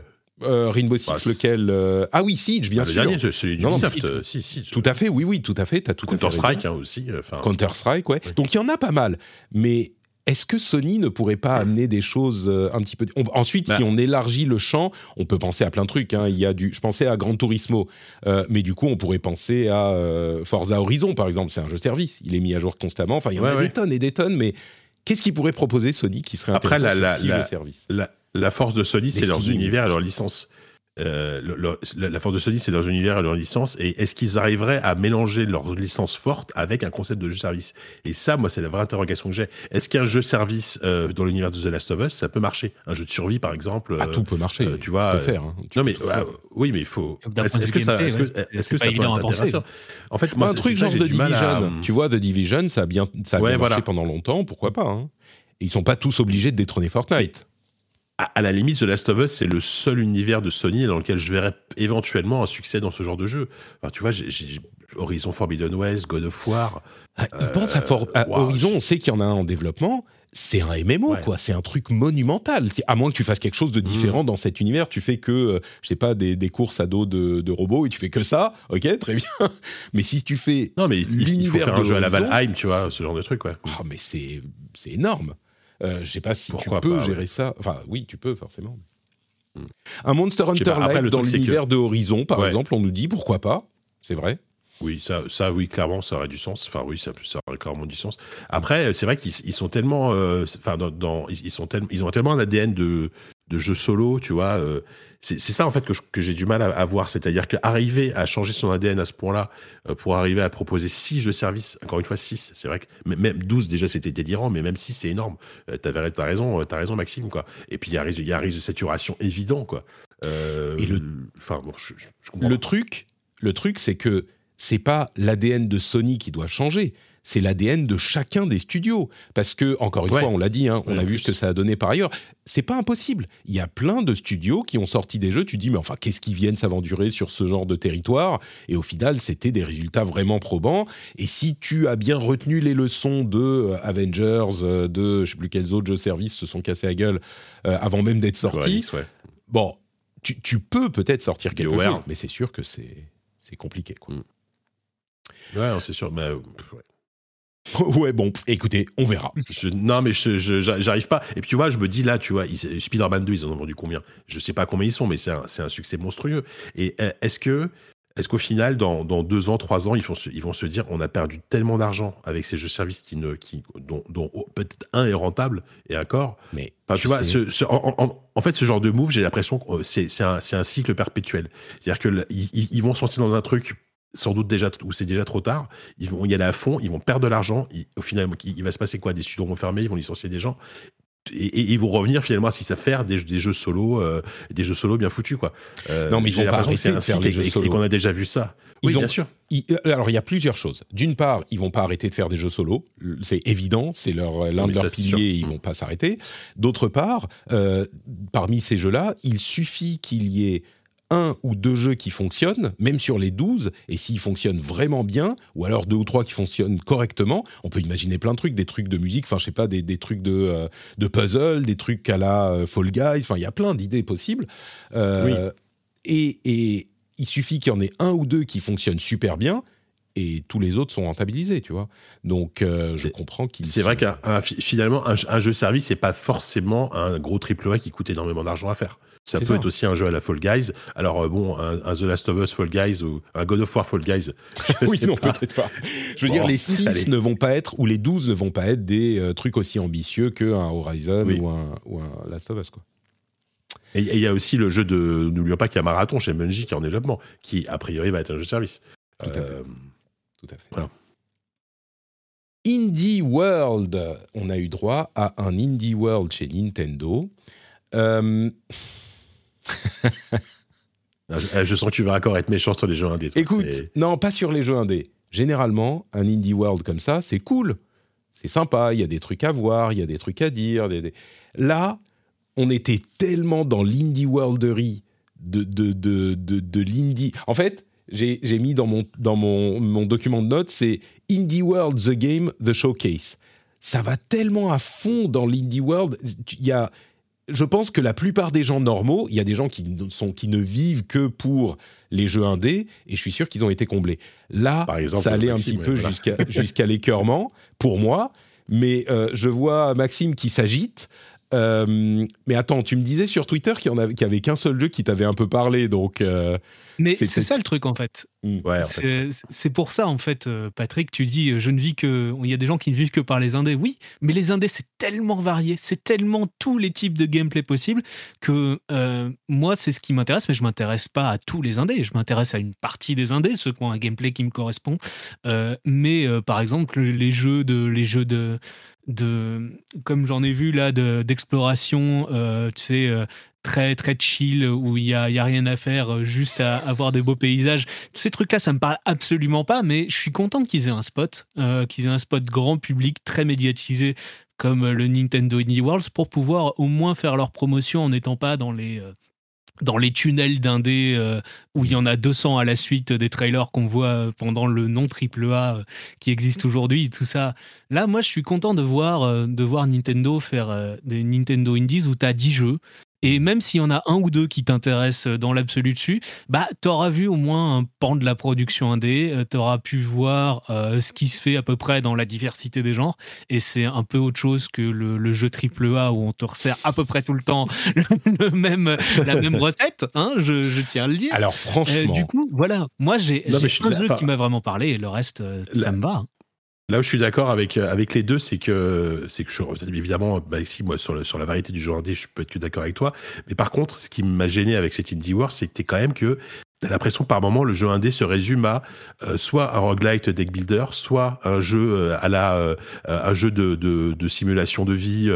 Euh, Rainbow Six, Bah, lequel euh, Ah oui, Siege, bien Ah, le sûr. dernier, celui Non, non. Siege. si. Tout à fait, oui, oui, tout à fait. T'as tout à fait Counter. Strike hein, aussi. euh, Enfin, Counter-Strike, ouais. Donc il y en a pas mal. Mais est-ce que Sony ne pourrait pas amener des choses un petit peu... on- ensuite, Bah. si on élargit le champ, on peut penser à plein de trucs. hein. Il y a du... Je pensais à Gran Turismo, euh, mais du coup, on pourrait penser à Forza Horizon, par exemple. C'est un jeu service. Il est mis à jour constamment. Enfin, il y en Ouais, a ouais. des tonnes et des tonnes, mais qu'est-ce qu'il pourrait proposer Sony qui serait Après, intéressant la- sur la- six la- service? la, la force de Sony, c'est leurs univers et leurs licences. Euh, le- le- la, force de Sony, c'est leurs univers et leurs licences. Et est-ce qu'ils arriveraient à mélanger leurs licences fortes avec un concept de jeu service? Et ça, moi, c'est la vraie interrogation que j'ai. Est-ce qu'un jeu service euh, dans l'univers de The Last of Us, ça peut marcher? Un jeu de survie, par exemple Ah, euh, tout peut marcher. euh, tu vois, Tu euh, peux faire. hein. Tu Non mais tout faire. oui mais il faut. Est-ce que ça, est-ce que, ouais. est-ce C'est que pas ça peut évident à être penser. intéressant En fait, moi, un truc ça, genre j'ai The mal à- Division. Tu vois, The Division, ça a bien, ça a Ouais, bien voilà. marché pendant longtemps. Pourquoi pas hein. Et Ils sont pas tous obligés de détrôner Fortnite. À, à la limite, The Last of Us, c'est le seul univers de Sony dans lequel je verrais éventuellement un succès dans ce genre de jeu. Enfin, tu vois, j'ai- Horizon Forbidden West, God of War. Ah, pensent à, For- à Horizon, je- on sait qu'il y en a un en développement. C'est un MMO, Ouais. quoi. C'est un truc monumental. À moins que tu fasses quelque chose de différent dans cet univers. Tu fais que, euh, je sais pas, des, des courses à dos de, de robots et tu fais que ça. Ok, très bien. Mais si tu fais. Non, mais il, il faut L'univers faire un de jeu à la Valheim, tu vois, ce genre de truc, ouais. Ah, mais c'est c'est énorme. Euh, je sais pas si Pourquoi tu peux pas, gérer ouais. ça. Enfin, oui, tu peux, forcément. Hmm. Un Monster Hunter Live le dans que- l'univers de Horizon, par Ouais. exemple, on nous dit pourquoi pas. C'est vrai. Oui, ça, ça, oui, clairement, ça aurait du sens. Enfin, oui, ça, ça aurait clairement du sens. Après, c'est vrai qu'ils ils sont tellement, euh, enfin, dans, dans- ils ils sont tellement, ils ont tellement un ADN de, de jeu solo, tu vois. euh, c'est ça en fait que, j'ai du mal à, à voir, c'est-à-dire qu'arriver à changer son ADN à ce point-là euh, pour arriver à proposer six jeux services, encore une fois six, c'est vrai que même 12 déjà c'était délirant, mais même 6 c'est énorme. Euh, t'as raison, euh, t'as raison Maxime quoi. Et puis il y a un risque, il y a un risque de saturation évident quoi. Euh, Et le- enfin bon, je, je- je comprends Le truc, le truc, c'est que c'est pas l'ADN de Sony qui doit changer. C'est l'ADN de chacun des studios. Parce que, encore une Ouais. fois, on l'a dit, hein, on Ouais, a vu ce que ça a donné par ailleurs. C'est pas impossible. Il y a plein de studios qui ont sorti des jeux. Tu dis, mais enfin, qu'est-ce qu'ils viennent s'aventurer sur ce genre de territoire? Et au final, c'était des résultats vraiment probants. Et si tu as bien retenu les leçons de euh, Avengers, euh, de je sais plus quels autres jeux services se sont cassés la gueule euh, avant même d'être sortis, ouais. bon, tu, tu peux peut-être sortir quelque chose, mais c'est sûr que c'est compliqué. Quoi. Ouais, non, c'est sûr. Mais, ouais. ouais, bon, écoutez, on verra. Je- non, mais je, j'arrive pas. Et puis tu vois, je me dis là, tu vois, ils- Spider-Man 2, ils en ont vendu combien? Je sais pas combien ils sont, mais c'est un, succès monstrueux. Et euh, est-ce que, est-ce qu'au final, dans, dans deux ans, trois ans, ils, vont se, ils vont se dire, on a perdu tellement d'argent avec ces jeux services qui ne, qui, dont, dont oh, peut-être un est rentable et un corps? Mais Enfin, tu vois, sais- ce, ce- en, en- en fait, ce genre de move, j'ai l'impression que euh, c'est un, cycle perpétuel. C'est-à-dire que le- ils, ils- ils vont sortir dans un truc sans doute déjà où c'est déjà trop tard. Ils vont y aller à fond, ils vont perdre de l'argent. Au final, il, il va se passer quoi? Des studios vont fermer, ils vont licencier des gens. Et, et ils vont revenir finalement à ce qu'ils savent faire, des, des jeux solo, euh, des jeux solo bien foutus quoi. Euh, Non, mais ils vont pas arrêter de faire les et- jeux et- solo. Et qu'on a déjà vu ça. Ils Oui, ont- bien sûr. Il- alors, il y a plusieurs choses. D'une part, ils vont pas arrêter de faire des jeux solo. C'est évident, c'est leur, l'un de leurs piliers, ils vont pas s'arrêter. D'autre part, euh, parmi ces jeux-là, il suffit qu'il y ait un ou deux jeux qui fonctionnent, même sur les 12, et s'ils fonctionnent vraiment bien, ou alors deux ou trois qui fonctionnent correctement, on peut imaginer plein de trucs, des trucs de musique, enfin je sais pas, des, des trucs de, euh, de puzzle, des trucs à la euh, Fall Guys, enfin il y a plein d'idées possibles. Euh, et, et il suffit qu'il y en ait un ou deux qui fonctionnent super bien, et tous les autres sont rentabilisés, tu vois. Donc euh, je comprends qu'ils... C'est vrai qu'un un- finalement un, un jeu service c'est pas forcément un gros triple A qui coûte énormément d'argent à faire. Ça peut ça. être aussi un jeu à la Fall Guys. Alors euh, bon, un, un The Last of Us Fall Guys ou un God of War Fall Guys. je oui, sais non, peut-être pas. Je veux Bon, dire, les 6 allez. ne vont pas être, ou les 12 ne vont pas être des euh, trucs aussi ambitieux qu'un Horizon Oui. ou, un, ou un Last of Us. Quoi. Et il y a aussi le jeu de n'oublions pas qu'il y a Marathon chez Bungie qui est en développement, qui a priori va être un jeu service. Tout à fait. Euh, Tout à fait. Voilà. Indie World, on a eu droit à un Indie World chez Nintendo. Euh, je, je sens que tu vas encore être méchant sur les jeux indés. toi. écoute, non, pas sur les jeux indés. Généralement, un Indie World comme ça, c'est cool. C'est sympa, il y a des trucs à voir, il y a des trucs à dire. des- des- Là, on était tellement dans l'Indie Worldery de, de, de, de, de l'indie. En fait, j'ai j'ai mis dans mon, dans mon, mon document de notes, c'est Indie World, The Game, The Showcase. Ça va tellement à fond dans l'Indie World. Il y a, je pense que la plupart des gens normaux, il y a des gens qui ne, sont, qui ne vivent que pour les jeux indés, et je suis sûr qu'ils ont été comblés. Là, Par exemple, ça allait Maxime, un petit peu voilà. jusqu'à jusqu'à l'écœurement, pour moi. Mais euh, je vois Maxime qui s'agite. Euh, mais attends, tu me disais sur Twitter qu'il y, en avait, qu'un seul jeu qui t'avait un peu parlé, donc euh, Mais C'est- ça le truc en fait. Ouais, fait. C'est pour ça en fait, euh, Patrick, tu dis, je ne vis que. Il y a des gens qui ne vivent que par les indés. Oui, mais les indés, c'est tellement varié, c'est tellement tous les types de gameplay possibles que euh, moi, c'est ce qui m'intéresse, mais je m'intéresse pas à tous les indés. Je m'intéresse à une partie des indés, ceux qui ont un gameplay qui me correspond. Euh, mais euh, par exemple, les jeux de. Les jeux de de comme j'en ai vu là de- d'exploration euh, tu sais euh, très très chill où il y a, y a rien à faire euh, juste à avoir des beaux paysages. Ces trucs là ça me parle absolument pas mais je suis content qu'ils aient un spot euh, qu'ils aient un spot grand public très médiatisé comme le Nintendo Indie Worlds pour pouvoir au moins faire leur promotion en n'étant pas dans les dans les tunnels d'indé euh, où il y en a 200 à la suite des trailers qu'on voit pendant le non triple A euh, qui existe aujourd'hui, tout ça. Là, moi, je suis content de voir, euh, de voir Nintendo faire euh, des Nintendo Indies où tu as 10 jeux. Et même s'il y en a un ou deux qui t'intéressent euh, dans l'absolu dessus, bah, t'auras vu au moins un pan de la production indé, euh, t'auras pu voir euh, ce qui se fait à peu près dans la diversité des genres, et c'est un peu autre chose que le, le jeu triple A où on te resserre à peu près tout le temps le, le même, la même recette, hein, je, je tiens à le dire. alors Euh, franchement, du coup, voilà, moi j'ai un jeu qui m'a vraiment parlé et le reste, euh, La- ça me va. Là où je suis d'accord avec, euh, avec les deux, c'est que, c'est que je, évidemment, bah, si, moi, sur, le- sur la variété du jeu indé, je peux être que d'accord avec toi. Mais par contre, ce qui m'a gêné avec cet Indie Wars, c'était quand même que t'as l'impression que par moment, le jeu indé se résume à euh, soit un roguelite deck builder, soit un jeu euh, à la, euh, un jeu de, de, de simulation de vie,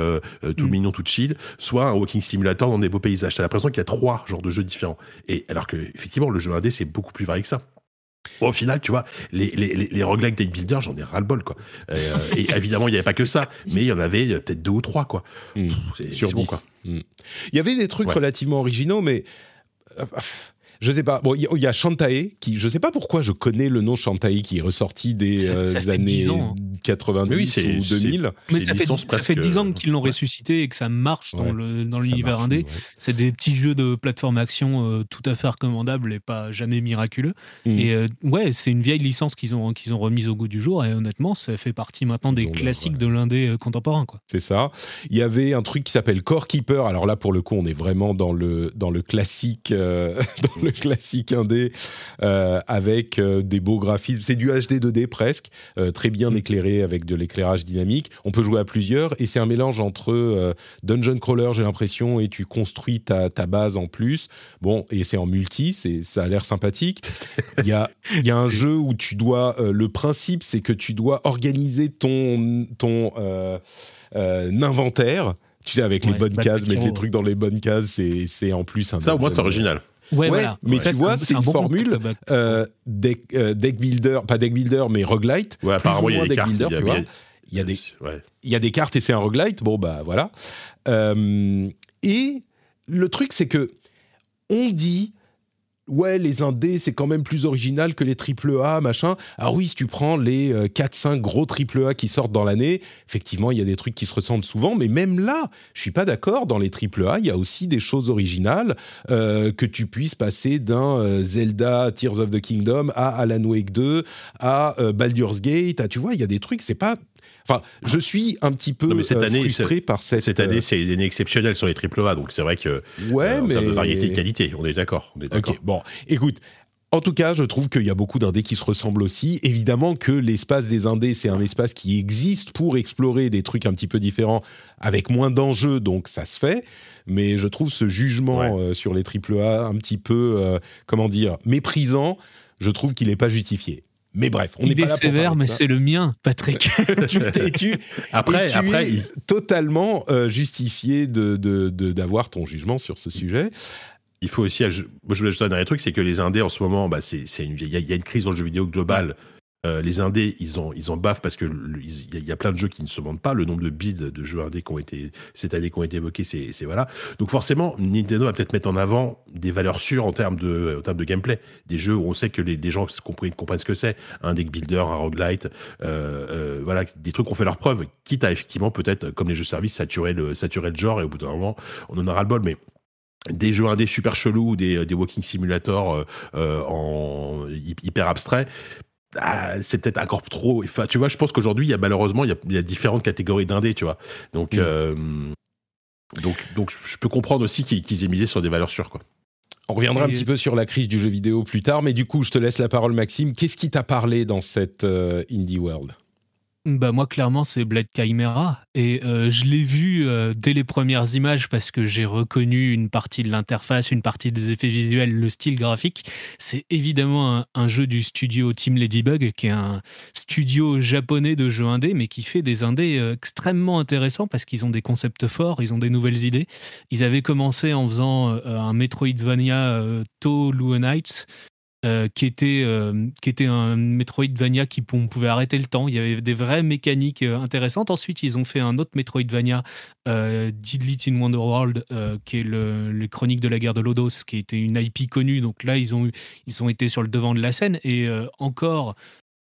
tout Mm. mignon, tout chill, soit un walking simulator dans des beaux paysages. T'as l'impression qu'il y a trois genres de jeux différents. Et alors que, effectivement, le jeu indé, c'est beaucoup plus varié que ça. Au final, tu vois, les, les, les, les deck builder, j'en ai ras-le-bol, quoi. Et, euh, et évidemment, il n'y avait pas que ça, mais il y en avait euh, peut-être deux ou trois, quoi. Pff, c'est- sur bon, 10. quoi. Hmm. Il y avait des trucs Ouais. relativement originaux, mais euh, je sais pas. Bon, il y, a- il y a Shantae qui, je sais pas pourquoi je connais le nom Shantae qui est ressorti des Ça- euh, ça années 10 ans, hein. 90 Mais oui, c'est- ou c'est- 2000. Mais ça fait, ça fait presque, 10 ans qu'ils l'ont ouais. ressuscité et que ça marche dans Ouais, le dans l'univers indé. ouais. C'est des petits jeux de plateforme action euh, tout à fait recommandables et pas jamais miraculeux. Mm. Et euh, ouais, c'est une vieille licence qu'ils ont qu'ils ont remise au goût du jour et honnêtement, ça fait partie maintenant des classiques ouais. de l'indé euh, contemporain quoi. C'est ça. Il y avait un truc qui s'appelle Core Keeper. Alors là, pour le coup, on est vraiment dans le dans le classique, euh, dans le classique indé, euh, avec euh, des beaux graphismes. C'est du HD 2D presque, euh, très bien Mm. éclairé avec de l'éclairage dynamique. On peut jouer à plusieurs et c'est un mélange entre euh, dungeon crawler, j'ai l'impression, et tu construis ta, ta base en plus. Bon, et c'est en multi, c'est ça a l'air sympathique. Il y a y a un jeu où tu dois. le principe, c'est que tu dois organiser ton ton euh, inventaire. Tu sais, avec les bonnes cases, mettre les trucs dans les bonnes cases, c'est c'est en plus un. Ça, au moins, c'est original. Ouais, Ouais, voilà. mais tu vois, c'est un une bon formule, concept, Euh, deck, euh, deck builder, pas deck builder, mais roguelite. Ouais, apparemment, il y a moins des deck cartes. builder, il y a- tu vois. il y a- Il y a des, Ouais. il y a des cartes et c'est un roguelite. Bon, bah voilà. Euh, et le truc, c'est que on dit. Ouais, les indés, c'est quand même plus original que les triple A, machin. Alors oui, si tu prends les 4-5 gros triple A qui sortent dans l'année, effectivement, il y a des trucs qui se ressemblent souvent, mais même là, je suis pas d'accord. Dans les triple A, il y a aussi des choses originales euh, que tu puisses passer d'un euh, Zelda Tears of the Kingdom à Alan Wake 2, à euh, Baldur's Gate, à, tu vois, il y a des trucs, c'est pas... Enfin, je suis un petit peu Non, mais cette euh, année, frustré par cette... Cette année, c'est une année exceptionnelle sur les triple A, donc c'est vrai que euh, ouais, euh, en mais... termes de variété et de qualité, on est d'accord. On est d'accord. Ok, bon, écoute. En tout cas, je trouve qu'il y a beaucoup d'indés qui se ressemblent aussi. Évidemment que l'espace des indés, c'est un espace qui existe pour explorer des trucs un petit peu différents avec moins d'enjeux, donc ça se fait. Mais je trouve ce jugement Ouais. euh, sur les AAA un petit peu, euh, comment dire, méprisant. Je trouve qu'il n'est pas justifié. Mais bref, on n'est il pas est là pour sévère, mais c'est le mien, Patrick. tu, tu, Après, tu après, es il- totalement euh, justifié de, de- de- d'avoir ton jugement sur ce sujet. il faut aussi. je voulais ajouter un dernier truc, c'est que les indés en ce moment, bah, c'est, c'est une, il y, a- il y a une crise dans le jeu vidéo global. Euh, les indés, ils en, ils en baffent parce que il y, a plein de jeux qui ne se vendent pas. Le nombre de bids de jeux indés qui ont été cette année qui ont été évoqués, c'est voilà. Donc forcément, Nintendo va peut-être mettre en avant des valeurs sûres en termes de, en de gameplay. Des jeux où on sait que les, gens comprennent, ce que c'est. Un deck builder, un roguelite, euh, euh, voilà, des trucs ont fait leur preuve. Quitte à effectivement peut-être, comme les jeux services, saturer le, saturer le genre et au bout d'un moment, on en aura le bol. Mais des jeux indés super chelous, des, des walking simulators en hyper abstrait, ah, c'est peut-être encore trop. Enfin, tu vois, je pense qu'aujourd'hui, il y a malheureusement, il y a, différentes catégories d'indés, tu vois. Donc, mm. euh, donc, donc, je peux comprendre aussi qu'ils aient misé sur des valeurs sûres, quoi. On reviendra un petit peu sur la crise du jeu vidéo plus tard, mais du coup, je te laisse la parole, Maxime. Qu'est-ce qui t'a parlé dans cette euh, indie world? Bah moi clairement c'est Blade Chimera et euh, je l'ai vu euh, dès les premières images parce que j'ai reconnu une partie de l'interface, une partie des effets visuels, le style graphique. C'est évidemment un, jeu du studio Team Ladybug qui est un studio japonais de jeux indés mais qui fait des indés euh, extrêmement intéressants parce qu'ils ont des concepts forts, ils ont des nouvelles idées. Ils avaient commencé en faisant un Metroidvania To Nights euh, qui, était, euh, qui un Metroidvania qui pouvait arrêter le temps. Il y avait des vraies mécaniques euh, intéressantes. Ensuite, ils ont fait un autre Metroidvania, Didlit in Wonderworld, qui est le, les Chroniques de la guerre de Lodos, qui était une IP connue. Donc là, ils ont, ils ont été sur le devant de la scène. Et encore,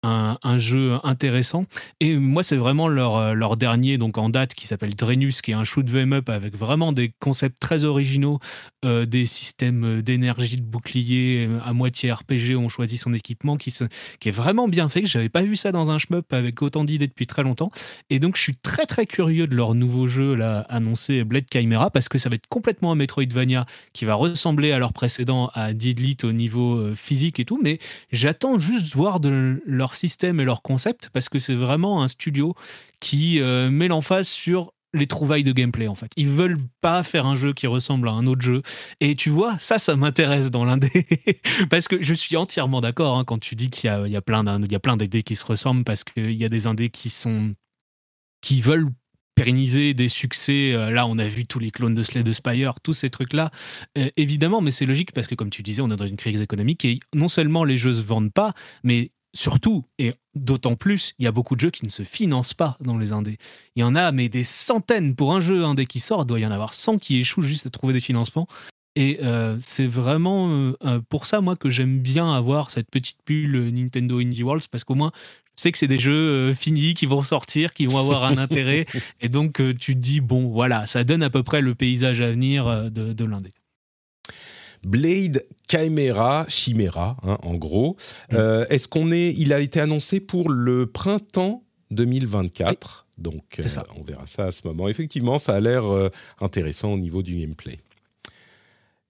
un, jeu intéressant. Et moi, c'est vraiment leur, euh, leur dernier donc en date qui s'appelle Drenus, qui est un shoot 'em up avec vraiment des concepts très originaux, euh, des systèmes d'énergie de bouclier euh, à moitié RPG. On choisit son équipement qui, se, qui est vraiment bien fait. J'avais pas vu ça dans un shmup avec autant d'idées depuis très longtemps. Et donc, je suis très très curieux de leur nouveau jeu là annoncé Blade Chimera parce que ça va être complètement un Metroidvania qui va ressembler à leur précédent à Didlit au niveau physique et tout. Mais j'attends juste voir de leur système et leur concept parce que c'est vraiment un studio qui euh, met l'emphase sur les trouvailles de gameplay en fait. Ils veulent pas faire un jeu qui ressemble à un autre jeu. Et tu vois, ça, ça m'intéresse dans l'indé. parce que je suis entièrement d'accord hein, quand tu dis qu'il y y a plein d'idées qui se ressemblent parce qu'il y a des indés qui sont qui veulent pérenniser des succès. Euh, là, on a vu tous les clones de Slay de Spire, tous ces trucs-là. Euh, évidemment, mais c'est logique parce que, comme tu disais, on est dans une crise économique et non seulement les jeux se vendent pas, mais surtout, et d'autant plus, il y a beaucoup de jeux qui ne se financent pas dans les indés. Il y en a, mais des centaines pour un jeu indé qui sort, il doit y en avoir 100 qui échouent juste à trouver des financements. Et euh, c'est vraiment euh, euh, pour ça, moi, que j'aime bien avoir cette petite bulle Nintendo Indie Worlds, parce qu'au moins, je sais que c'est des jeux finis qui vont sortir, qui vont avoir un intérêt. Et donc, tu te dis, bon, voilà, ça donne à peu près le paysage à venir de, de l'indé. Blade Chimera, Chimera, hein, en gros. Mm. Euh, est-ce qu'on est, il a été annoncé pour le printemps 2024. Donc, euh, on verra ça à ce moment. Effectivement, ça a l'air euh, intéressant au niveau du gameplay.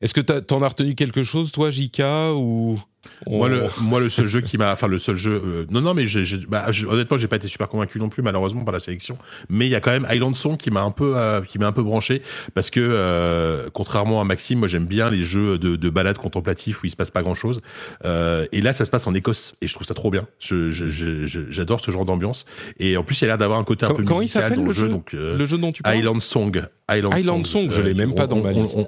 Est-ce que tu en as retenu quelque chose, toi, Jika, ou moi, le, moi, le seul jeu qui m'a, enfin le seul jeu, euh, non, non, mais bah, honnêtement, j'ai pas été super convaincu non plus, malheureusement, par la sélection. Mais il y a quand même Island Song qui m'a un peu, euh, qui un peu branché, parce que euh, contrairement à Maxime, moi j'aime bien les jeux de, de balade contemplatifs où il se passe pas grand chose. et là, ça se passe en Écosse, et je trouve ça trop bien. J'adore ce genre d'ambiance. Et en plus, il a l'air d'avoir un côté un peu musical dans le jeu, donc le jeu dont tu parles Island Song. Island, Song, je l'ai même pas dans ma liste.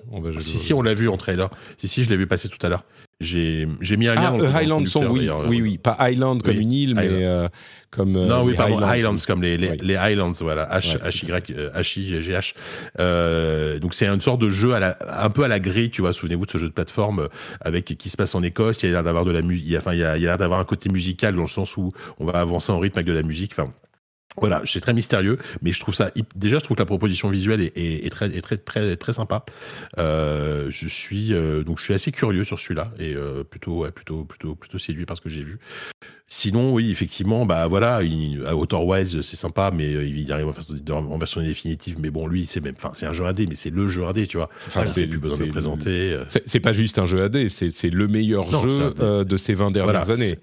si, si, on l'a vu en trailer. Si, si, je l'ai vu passer tout à l'heure. J'ai mis un lien ah, dans le Highland Song, oui, oui, oui, pas Island comme une île, mais euh, comme euh, non, oui, pardon, Highlands, comme les, les, Highlands, voilà, H, H Y, H I G H. Euh, donc c'est une sorte de jeu à la, un peu à la grille, tu vois. Souvenez-vous de ce jeu de plateforme euh, avec qui se passe en Écosse. Il y a l'air d'avoir de la musique, enfin y a, il y a l'air d'avoir un côté musical dans le sens où on va avancer en rythme avec de la musique. Enfin, voilà, c'est très mystérieux, mais je trouve ça déjà, je trouve que la proposition visuelle est, très, très, très, très sympa. Euh, je suis euh, donc je suis assez curieux sur celui-là et euh, plutôt, plutôt, plutôt, plutôt séduit par ce que j'ai vu. Sinon, oui, effectivement, bah voilà, à Outer Wilds, c'est sympa, mais il arrive en version, définitive. Mais bon, lui, c'est même, enfin, c'est un jeu AD, mais c'est le jeu AD, tu vois. Enfin, c'est plus besoin de présenter. C'est pas juste un jeu AD, c'est le meilleur jeu de ces 20 dernières années.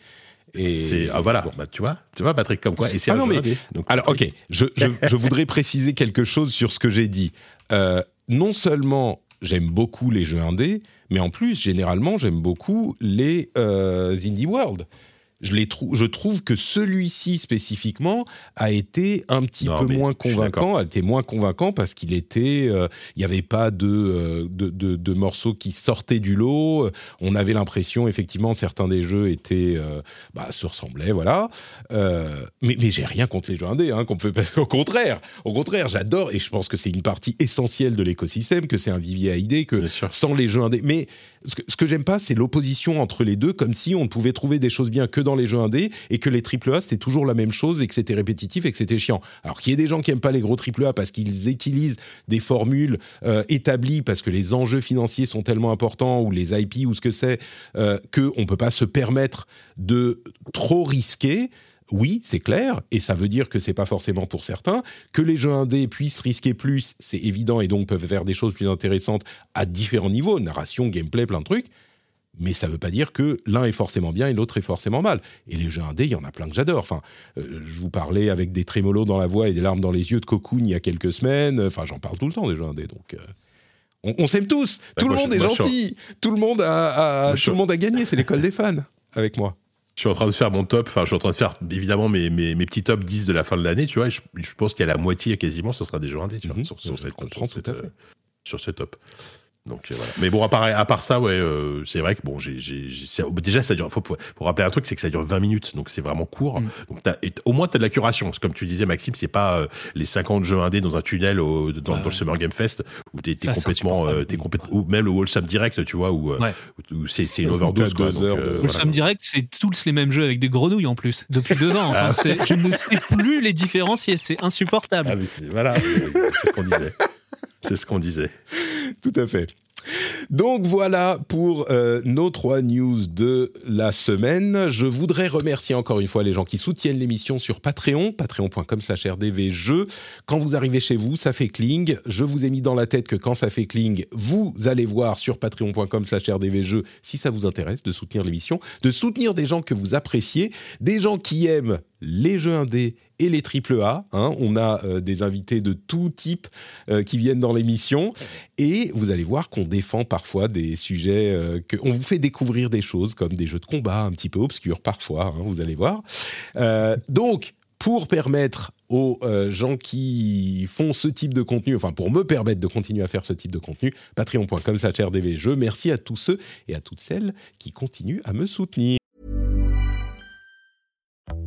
Et ah, voilà, bah, tu vois, tu vois Patrick comme quoi. Et ah non mais alors ok, je, je, voudrais préciser quelque chose sur ce que j'ai dit. Euh, non seulement j'aime beaucoup les jeux indés, mais en plus généralement j'aime beaucoup les euh, indie world. Je, les trou- je trouve que celui-ci spécifiquement a été un petit Non, peu moins convaincant, a été moins convaincant parce qu'il était, euh, il n'y avait pas de, euh, de, de- de morceaux qui sortaient du lot. On avait l'impression, effectivement, certains des jeux étaient, euh, bah, se ressemblaient, voilà. Euh, mais mais j'ai rien contre les jeux indés, hein, qu'on peut, qu'au contraire, au contraire, j'adore et je pense que c'est une partie essentielle de l'écosystème, que c'est un vivier à idées, que sans les jeux indés. Mais ce que, j'aime pas, c'est l'opposition entre les deux, comme si on ne pouvait trouver des choses bien que dans les jeux indés et que les AAA c'était toujours la même chose et que c'était répétitif et que c'était chiant. Alors qu'il y ait des gens qui aiment pas les gros AAA parce qu'ils utilisent des formules euh, établies parce que les enjeux financiers sont tellement importants ou les IP ou ce que c'est euh, que on peut pas se permettre de trop risquer. Oui, c'est clair, et ça veut dire que c'est pas forcément pour certains. Que les jeux indés puissent risquer plus, c'est évident, et donc peuvent faire des choses plus intéressantes à différents niveaux, narration, gameplay, plein de trucs. Mais ça veut pas dire que l'un est forcément bien et l'autre est forcément mal. Et les jeux indés, il y en a plein que j'adore. Enfin, euh, je vous parlais avec des trémolos dans la voix et des larmes dans les yeux de Cocoon il y a quelques semaines. Enfin, j'en parle tout le temps des jeux indés, donc. euh, on, on s'aime tous. tout le moi, est gentil. Tout le monde a, Moi, je tout le monde a gagné. C'est l'école des fans avec moi. Je suis en train de faire mon top, enfin, je suis en train de faire évidemment mes, mes, mes petits top 10 de la fin de l'année, tu vois. et je, je pense qu'à la moitié quasiment, ce sera des jeux indés, tu vois, Mhm. sur, sur cette, sur cette, euh, sur ce top. Donc euh, voilà. Mais bon, à part, à part ça, ouais, euh, c'est vrai que bon, j'ai, déjà, ça dure. Faut, rappeler un truc, c'est que ça dure 20 minutes, donc c'est vraiment court. Mm. Donc et au moins, t'as de la curation. Comme tu disais, Maxime, c'est pas euh, les 50 jeux indés dans un tunnel au, dans, Ouais, dans le Summer Game Fest où c'est complètement, euh, complètement, ou même le Wholesome Direct, tu vois, où, Ouais. où, où c'est, une overdose. quoi, deux donc, heures de- euh, Voilà. Direct, c'est tous les mêmes jeux avec des grenouilles en plus, depuis deux ans. Enfin, Ah. je ne sais plus les différencier, c'est insupportable. Ah, mais voilà, c'est ce qu'on disait. C'est ce qu'on disait. Tout à fait. Donc voilà pour euh, nos trois news de la semaine. Je voudrais remercier encore une fois les gens qui soutiennent l'émission sur Patreon, patreon.com slash rdvjeux. Quand vous arrivez chez vous, ça fait cling. Je vous ai mis dans la tête que quand ça fait cling, vous allez voir sur patreon.com slash rdvjeux si ça vous intéresse de soutenir l'émission, de soutenir des gens que vous appréciez, des gens qui aiment les jeux indés et les triple A. hein. On a euh, des invités de tout type euh, qui viennent dans l'émission. Et vous allez voir qu'on défend parfois des sujets, euh, que, on vous fait découvrir des choses comme des jeux de combat un petit peu obscurs parfois, hein, vous allez voir. Euh, donc, pour permettre aux euh, gens qui font ce type de contenu, enfin pour me permettre de continuer à faire ce type de contenu, patreon.com slash rdvjeux. Merci à tous ceux et à toutes celles qui continuent à me soutenir.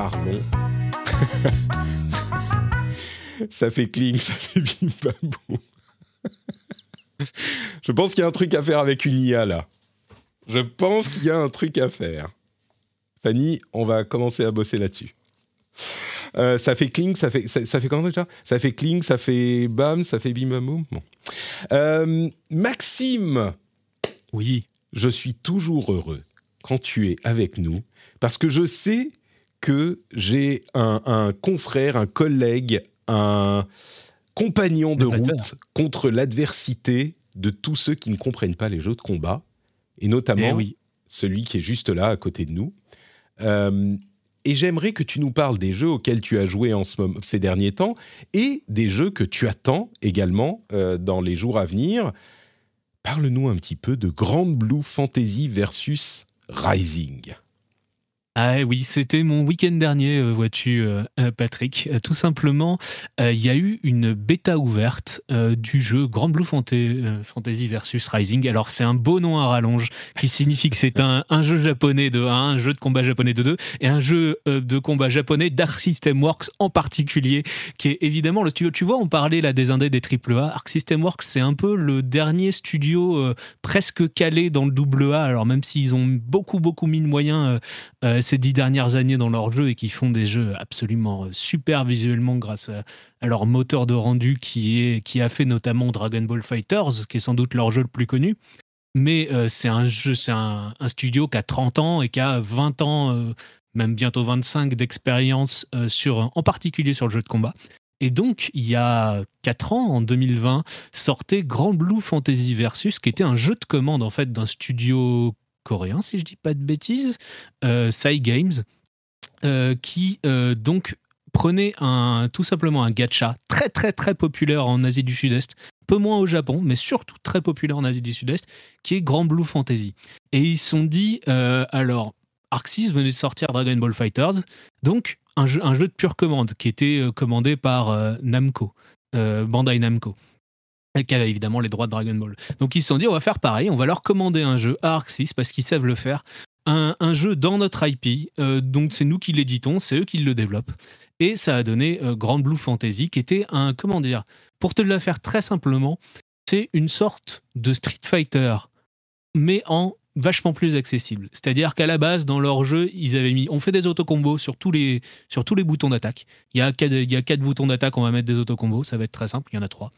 parlons. ça fait cling, ça fait bim bam. Je pense qu'il y a un truc à faire avec une IA là. Je pense qu'il y a un truc à faire. Fanny, on va commencer à bosser là-dessus. Euh, ça fait cling, ça fait, ça, ça fait comment déjà? Ça fait cling, ça fait bam, ça fait bim bam boum. Bon. Euh, Maxime, Oui. je suis toujours heureux quand tu es avec nous parce que je sais que j'ai un, un confrère, un collègue, un compagnon de route contre l'adversité de tous ceux qui ne comprennent pas les jeux de combat et notamment Eh oui. celui qui est juste là à côté de nous. Euh, et j'aimerais que tu nous parles des jeux auxquels tu as joué en ce moment, ces derniers temps et des jeux que tu attends également euh, dans les jours à venir. Parle-nous un petit peu de Grand Blue Fantasy versus Rising. Ah oui, c'était mon week-end dernier, euh, vois-tu, euh, euh, Patrick. tout simplement, il y a eu une bêta ouverte du jeu Grand Blue Fantasy versus Rising. Alors, c'est un beau nom à rallonge qui signifie que c'est un, jeu japonais de 1, un jeu de combat japonais de 2 et un jeu de combat japonais Dark System Works en particulier, qui est évidemment le studio. Tu vois, on parlait là des indés des AAA. Arc System Works, c'est un peu le dernier studio presque calé dans le double. Alors, même s'ils ont beaucoup, beaucoup mis de moyens ces dix dernières années dans leur jeu et qui font des jeux absolument euh, super visuellement grâce à, leur moteur de rendu qui, est, qui a fait notamment Dragon Ball Fighters, qui est sans doute leur jeu le plus connu. Mais euh, c'est un jeu, c'est un, studio qui a 30 ans et qui a 20 ans, euh, même bientôt 25 d'expérience sur, en particulier sur le jeu de combat. Et donc, il y a 4 ans, en 2020, sortait Grand Blue Fantasy Versus, qui était un jeu de commande en fait d'un studio coréen, si je dis pas de bêtises, euh, Games, euh, qui euh, donc prenait un, tout simplement un gacha très très très populaire en Asie du Sud-Est, peu moins au Japon, mais surtout très populaire en Asie du Sud-Est, qui est Grand Blue Fantasy. Et ils se sont dit, alors, Arxis venait de sortir Dragon Ball Fighters, donc jeu, un jeu de pure commande qui était commandé par Namco, Bandai Namco qui avait évidemment les droits de Dragon Ball. Donc ils se sont dit, on va faire pareil, on va leur commander un jeu à Arc 6 parce qu'ils savent le faire. Un, jeu dans notre IP, euh, donc c'est nous qui l'éditons, c'est eux qui le développent. Et ça a donné euh, Grand Blue Fantasy, qui était un, comment dire, pour te le faire très simplement, c'est une sorte de Street Fighter, mais en vachement plus accessible. C'est-à-dire qu'à la base, dans leur jeu, ils avaient mis, on fait des autocombos sur tous les, sur tous les boutons d'attaque. Il il y a quatre boutons d'attaque, on va mettre des autocombos, ça va être très simple, il y en a trois.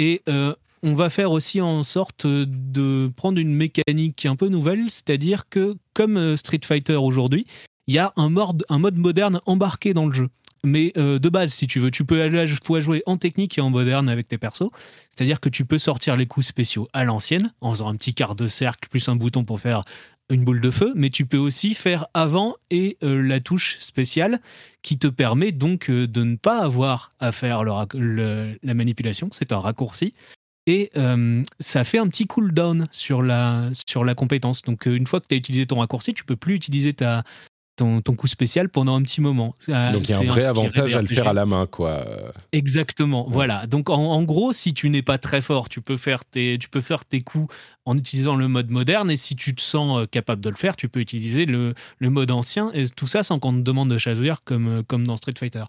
Et euh, on va faire aussi en sorte de prendre une mécanique un peu nouvelle, c'est-à-dire que comme euh, Street Fighter aujourd'hui, il y a un mode, moderne embarqué dans le jeu. Mais euh, de base, si tu veux, tu peux jouer en technique et en moderne avec tes persos. C'est-à-dire que tu peux sortir les coups spéciaux à l'ancienne, en faisant un petit quart de cercle plus un bouton pour faire une boule de feu, mais tu peux aussi faire avant et la touche spéciale qui te permet donc euh, de ne pas avoir à faire la manipulation. C'est un raccourci. Et euh, ça fait un petit cooldown sur la, sur la compétence. Donc, euh, une fois que tu as utilisé ton raccourci, tu peux plus utiliser ta, ton, coup spécial pendant un petit moment. Donc il y a un vrai avantage à le faire à la main, quoi. Exactement, voilà. Donc en, gros, si tu n'es pas très fort, tu peux, faire tes, tu peux faire tes coups en utilisant le mode moderne, et si tu te sens euh, capable de le faire, tu peux utiliser le, le mode ancien, et tout ça sans qu'on te demande de choisir comme, euh, comme dans Street Fighter.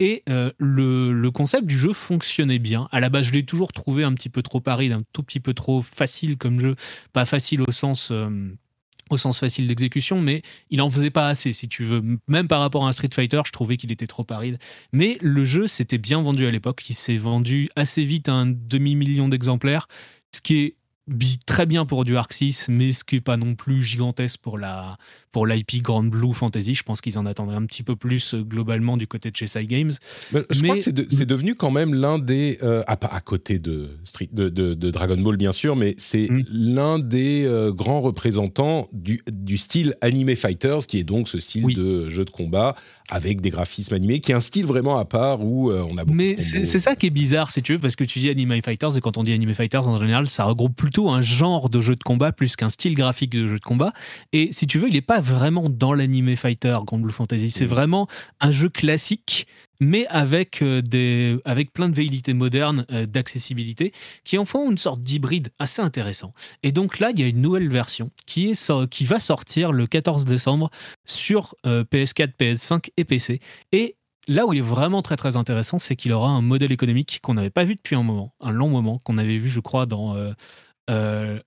Et euh, le, le, concept du jeu fonctionnait bien. À la base, je l'ai toujours trouvé un petit peu trop aride, un tout petit peu trop facile comme jeu. Pas facile au sens au sens facile d'exécution, mais il en faisait pas assez, si tu veux. Même par rapport à un Street Fighter, je trouvais qu'il était trop aride. Mais le jeu s'était bien vendu à l'époque. Il s'est vendu assez vite à un demi-million d'exemplaires, ce qui est très bien pour du Arc 6, mais ce qui n'est pas non plus gigantesque pour la pour l'IP Grand Blue Fantasy. Je pense qu'ils en attendaient un petit peu plus euh, globalement du côté de chez Side Games. je crois que c'est, devenu quand même l'un des, euh, à, à, côté de, Street, de, de, Dragon Ball bien sûr, mais c'est mm. l'un des euh, grands représentants du, du style Anime Fighters, qui est donc ce style de jeu de combat avec des graphismes animés, qui est un style vraiment à part où on a beaucoup Mais c'est, ça qui est bizarre, si tu veux, parce que tu dis Anime Fighters, et quand on dit Anime Fighters, en général, ça regroupe plutôt un genre de jeu de combat plus qu'un style graphique de jeu de combat. Et si tu veux, il n'est pas vraiment dans l'anime fighter Grand Blue Fantasy. C'est vraiment un jeu classique, mais avec, euh, des, avec plein de velléités modernes euh, d'accessibilité qui en font une sorte d'hybride assez intéressant. Et donc là, il y a une nouvelle version qui, est, qui va sortir le 14 décembre sur PS4, PS5 et PC. Et là où il est vraiment très très intéressant, c'est qu'il aura un modèle économique qu'on n'avait pas vu depuis un moment, un long moment, qu'on avait vu, je crois, dans euh,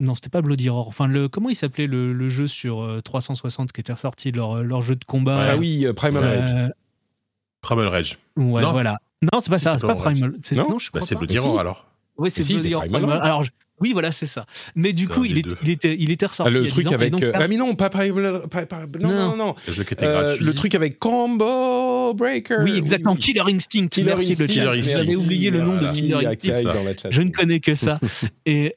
non, c'était pas Bloody Roar. Enfin, le, comment il s'appelait le, jeu sur 360 euh, qui était ressorti, leur, leur jeu de combat? Ah oui, euh, Primal Rage. Primal Rage. Ouais, voilà. Non, c'est pas ça, c'est pas Primal. Non, bah, c'est Bloody Roar alors. Oui, c'est Bloody Roar. Alors, oui, voilà, c'est ça. Mais du coup, il, il, était, il était ressorti. Ah, le truc avec. ah, mais non, pas, pas, non, non, non, Le jeu qui était gratuit. Le truc avec Combo Breaker. Oui, exactement. Killer Instinct. Killer Merci Instinct. Killer Instinct. J'avais oublié le nom de Killer Instinct. Je ne connais que ça. Et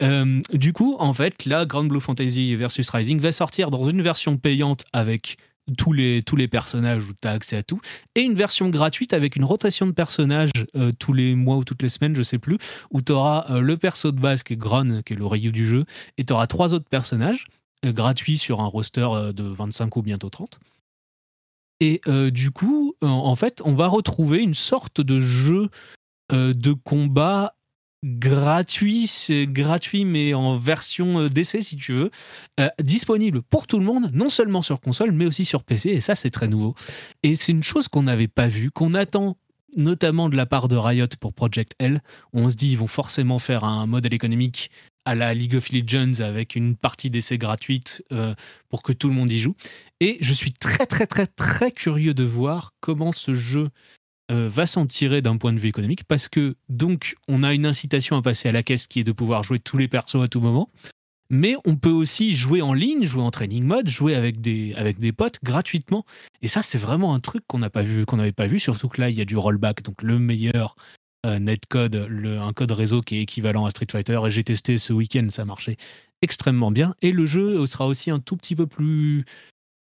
du coup, en fait, là, Grand Blue Fantasy versus Rising va sortir dans une version payante avec tous les, tous les personnages où tu as accès à tout, et une version gratuite avec une rotation de personnages euh, tous les mois ou toutes les semaines, je sais plus, où tu auras euh, le perso de base qui est Gron, qui est le Ryu du jeu, et tu auras trois autres personnages. euh, gratuit sur un roster euh, de 25 ou bientôt 30. Et euh, du coup, en- fait, on va retrouver une sorte de jeu euh, de combat gratuit, c'est gratuit mais en version euh, d'essai si tu veux, disponible pour tout le monde, non seulement sur console mais aussi sur PC et ça c'est très nouveau. Et c'est une chose qu'on n'avait pas vue, qu'on attend notamment de la part de Riot pour Project L, on se dit ils vont forcément faire un modèle économique à la League of Legends avec une partie d'essai gratuite euh, pour que tout le monde y joue. Et je suis très très très très curieux de voir comment ce jeu euh, va s'en tirer d'un point de vue économique parce que donc on a une incitation à passer à la caisse qui est de pouvoir jouer tous les persos à tout moment. Mais on peut aussi jouer en ligne, jouer en training mode, jouer avec des, avec des potes gratuitement. Et ça, c'est vraiment un truc qu'on n'a pas vu, qu'on n'avait pas vu, surtout que là, il y a du rollback, donc le meilleur netcode, le- un code réseau qui est équivalent à Street Fighter. Et j'ai testé ce week-end, ça marchait extrêmement bien. Et le jeu sera aussi un tout petit peu plus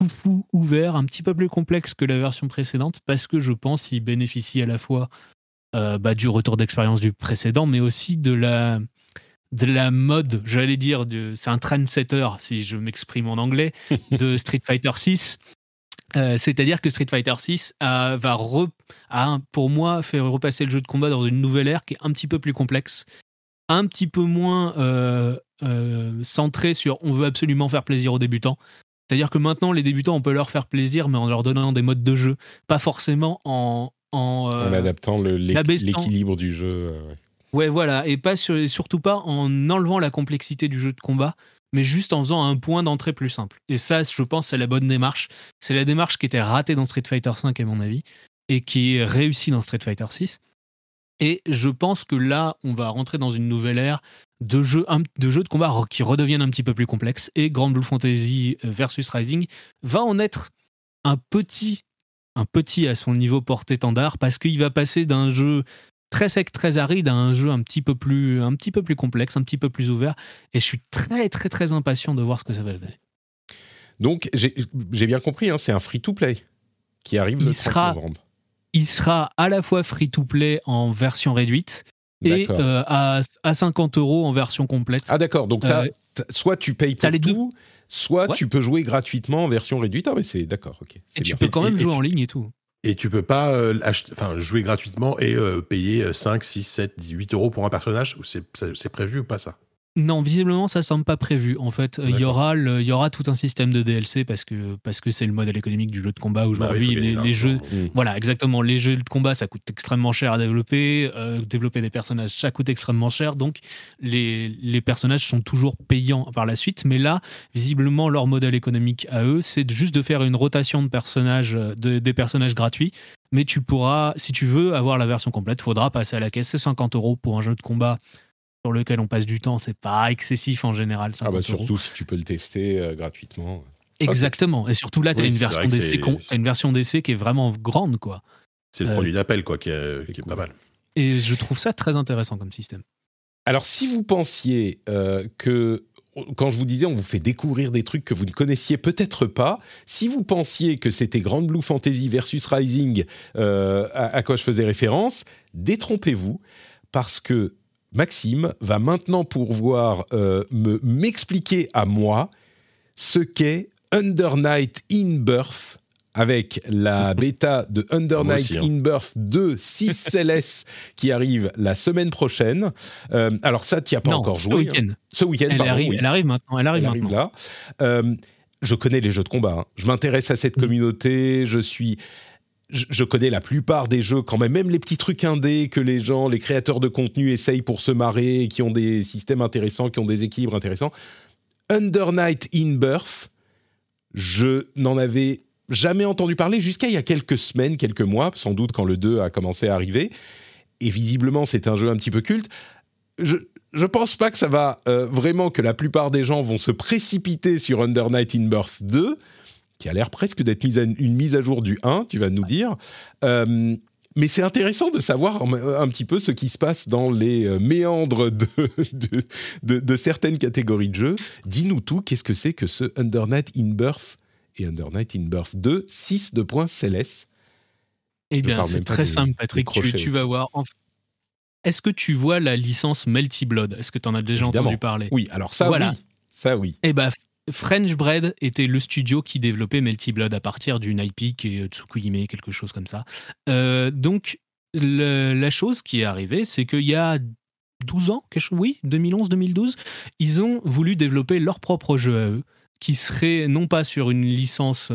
foufou, ouvert, un petit peu plus complexe que la version précédente, parce que je pense qu'il bénéficie à la fois euh, bah, du retour d'expérience du précédent, mais aussi de la, de la mode, j'allais dire, c'est un trendsetter, si je m'exprime en anglais, de Street Fighter 6. C'est-à-dire que Street Fighter 6 a, va re- a, pour moi, fait repasser le jeu de combat dans une nouvelle ère qui est un petit peu plus complexe, un petit peu moins euh, euh, centré sur on veut absolument faire plaisir aux débutants. C'est-à-dire que maintenant, les débutants, on peut leur faire plaisir, mais en leur donnant des modes de jeu, pas forcément en. en, euh, en adaptant l'équilibre du jeu. euh, ouais. Ouais, voilà, et pas sur- surtout pas en enlevant la complexité du jeu de combat, mais juste en faisant un point d'entrée plus simple. Et ça, je pense, c'est la bonne démarche. C'est la démarche qui était ratée dans Street Fighter V, à mon avis, et qui est réussie dans Street Fighter VI. Et je pense que là, on va rentrer dans une nouvelle ère de jeux, de combat qui redeviennent un petit peu plus complexes. Et Grand Blue Fantasy euh, versus Rising va en être un petit, un petit à son niveau porte-étendard, parce qu'il va passer d'un jeu très sec, très aride à un jeu un petit peu plus, un petit peu plus complexe, un petit peu plus ouvert. Et je suis très, très, très impatient de voir ce que ça va donner. Donc, j'ai bien compris, hein, c'est un free-to-play qui arrive Il le 30 sera- novembre. Il sera à la fois free-to-play en version réduite et euh, à, à 50 euros en version complète. Ah d'accord, donc Euh, soit tu payes pour les deux. tout, soit Ouais. tu peux jouer gratuitement en version réduite. Ah mais c'est d'accord, ok. et tu peux quand même Et- jouer en ligne et tout. Et tu peux pas euh, jouer gratuitement et euh, payer euh, 5, 6, 7, 8 euros pour un personnage. C'est prévu ou pas ça? Non, visiblement, ça semble pas prévu. En fait, il y D'accord. aura le- il y aura tout un système de DLC parce que parce que c'est le modèle économique du jeu de combat Bah oui, aujourd'hui. les, jeux. Mm. voilà, exactement. Les jeux de combat, ça coûte extrêmement cher à développer. euh, développer des personnages, ça coûte extrêmement cher. Donc, les, les personnages sont toujours payants par la suite. Mais là, visiblement, leur modèle économique à eux, c'est juste de faire une rotation de personnages, euh, de- des personnages gratuits. Mais tu pourras, si tu veux avoir la version complète, faudra passer à la caisse. C'est 50 euros pour un jeu de combat sur lequel on passe du temps. C'est pas excessif en général. Ah 50 bah euros. surtout si tu peux le tester euh, gratuitement. Exactement. Et surtout là, tu as Oui, une version d'essai c'est- con- t'as une version d'essai qui est vraiment grande, quoi. C'est le Euh, produit d'appel, quoi, qui est, qui est cool. pas mal. Et je trouve ça très intéressant comme système. Alors si vous pensiez euh, que quand je vous disais on vous fait découvrir des trucs que vous ne connaissiez peut-être pas, si vous pensiez que c'était Grand Blue Fantasy versus Rising euh, à, à quoi je faisais référence, détrompez-vous parce que Maxime va maintenant pouvoir euh, me m'expliquer à moi ce qu'est Under Night in Birth avec la bêta de Under Night aussi, hein. in Birth 2 6 CLS qui arrive la semaine prochaine. Euh, alors ça, tu n'y as pas non, encore ce joué. hein. Ce week-end, Elle, pardon, arrive, oui. elle arrive maintenant. Elle arrive Elle arrive maintenant. là. Euh, je connais les jeux de combat. hein. Je m'intéresse à cette Mm. communauté. Je suis. Je, connais la plupart des jeux, quand même, même les petits trucs indés que les gens, les créateurs de contenu essayent pour se marrer, qui ont des systèmes intéressants, qui ont des équilibres intéressants. Under Night in Birth, je n'en avais jamais entendu parler jusqu'à il y a quelques semaines, quelques mois, sans doute quand le 2 a commencé à arriver. Et visiblement, c'est un jeu un petit peu culte. Je, je pense pas que ça va euh, vraiment que la plupart des gens vont se précipiter sur Under Night in Birth 2, qui a l'air presque d'être une mise à jour du 1, tu vas nous dire. Euh, mais c'est intéressant de savoir un, petit peu ce qui se passe dans les euh, méandres de, de, de- de certaines catégories de jeux. Dis-nous tout, qu'est-ce que c'est que ce Under Night in Birth et Under Night in Birth 2, 6 de points CLS Eh bien, c'est très des- simple, Patrick. Tu, vas voir. En- Est-ce que tu vois la licence Melty Blood? Est-ce que tu en as déjà Évidemment. entendu parler? Oui, alors ça Voilà. oui, ça oui. Eh ben, French Bread était le studio qui développait Melty Blood à partir d'une IP qui est Tsukuyime, quelque chose comme ça. Euh, donc, la chose qui est arrivée, c'est qu'il y a 12 ans, oui, 2011-2012, ils ont voulu développer leur propre jeu à eux, qui serait non pas sur une licence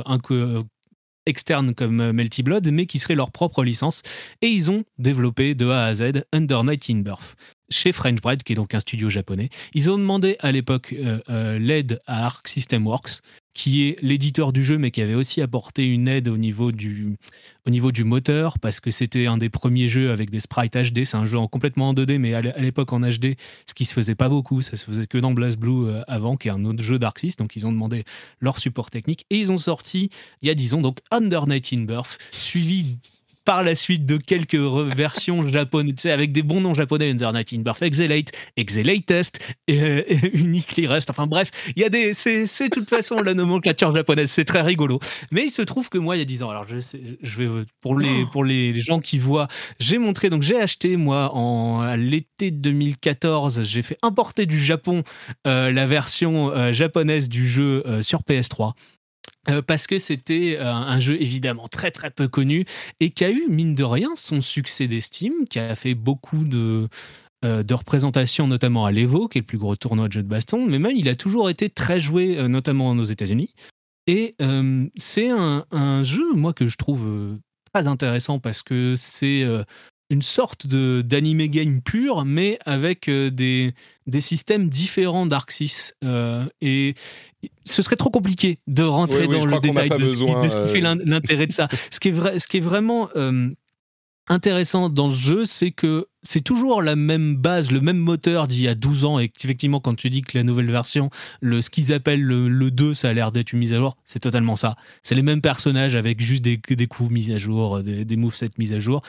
externe comme Melty Blood, mais qui serait leur propre licence. Et ils ont développé de A à Z Under Night in Birth chez French Bread, qui est donc un studio japonais. Ils ont demandé à l'époque euh, euh, l'aide à Arc System Works, qui est l'éditeur du jeu, mais qui avait aussi apporté une aide au niveau du, au niveau du moteur, parce que c'était un des premiers jeux avec des sprites HD. C'est un jeu en complètement en 2D, mais à l'époque en HD, ce qui se faisait pas beaucoup, ça se faisait que dans BlazBlue euh, avant, qui est un autre jeu d'Arxis. Donc ils ont demandé leur support technique et ils ont sorti il y a 10 ans, donc Under Night in Birth, suivi par la suite de quelques versions japonaises, tu sais, avec des bons noms japonais, Under Night in Birth, Exelate, Exelatest, euh, Uniquely Rest. Enfin bref, il y a des, c'est, de toute façon la nomenclature japonaise, c'est très rigolo. Mais il se trouve que moi, il y a 10 ans, alors je, je vais pour les pour les, gens qui voient, j'ai montré donc j'ai acheté moi en l'été 2014, j'ai fait importer du Japon euh, la version euh, japonaise du jeu euh, sur PS3. Euh, parce que c'était euh, un jeu évidemment très très peu connu et qui a eu mine de rien son succès d'estime, qui a fait beaucoup de, euh, de représentations, notamment à l'Evo, qui est le plus gros tournoi de jeux de baston, mais même il a toujours été très joué, notamment aux États-Unis. Et c'est un, jeu, moi, que je trouve très intéressant parce que c'est une sorte d'anime game pur, mais avec des, des systèmes différents d'Arxis. et ce serait trop compliqué de rentrer dans le détail de, ce qui fait euh. l'intérêt de ça. ce, qui est vrai, ce qui est vraiment euh, intéressant dans ce jeu, c'est que c'est toujours la même base, le même moteur d'il y a 12 ans. Et effectivement, quand tu dis que la nouvelle version, le, ce qu'ils appellent le, 2, ça a l'air d'être une mise à jour, c'est totalement ça. C'est les mêmes personnages avec juste des, des coups mis à jour, des, des movesets mis à jour.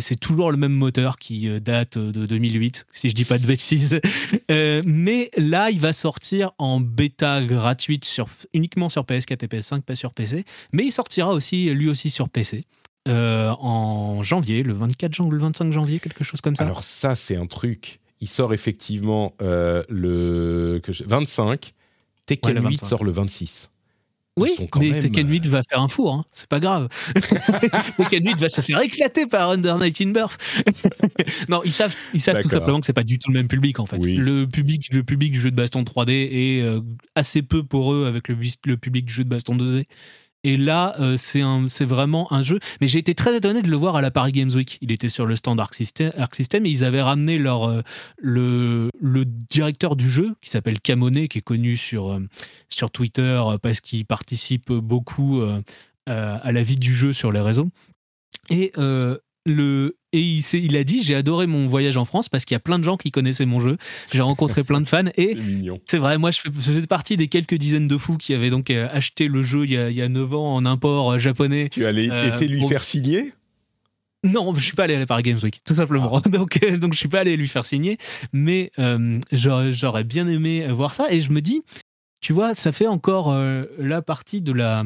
C'est toujours le même moteur qui euh, date de 2008, si je dis pas de bêtises. Euh, mais là, il va sortir en bêta gratuite sur, uniquement sur PS4 et PS5, pas sur PC. Mais il sortira aussi, lui aussi sur PC. Euh, en janvier, le 24 janvier, le 25 janvier, quelque chose comme ça. Alors ça, c'est un truc. Il sort effectivement euh, le 25. Tekken 8 sort le 26. Oui, mais Tekken 8 va faire un four, hein. c'est pas grave. Tekken 8 va se faire éclater par Under Night in Birth. non, ils savent, ils savent tout simplement que c'est pas du tout le même public en fait. Le public, le public du jeu de baston 3D est euh, assez peu pour eux avec le, le public du jeu de baston 2D. Et là, euh, c'est vraiment un jeu. Mais j'ai été très étonné de le voir à la Paris Games Week. Il était sur le stand Arc System, et ils avaient ramené leur, euh, le, le, directeur du jeu, qui s'appelle Camonet, qui est connu sur, euh, sur Twitter parce qu'il participe beaucoup à la vie du jeu sur les réseaux. Et le, et il, il a dit j'ai adoré mon voyage en France parce qu'il y a plein de gens qui connaissaient mon jeu. J'ai rencontré plein de fans et c'est vrai, moi je, faisais partie des quelques dizaines de fous qui avaient donc euh, acheté le jeu il y a, il y a 9 ans en import euh, japonais. Tu allais euh, été lui faire signer? Non, je suis pas allé à la Paris Games Week, tout simplement. Ah. Donc, donc je suis pas allé lui faire signer, mais j'aurais bien aimé voir ça. Et je me dis, tu vois, ça fait encore la partie de la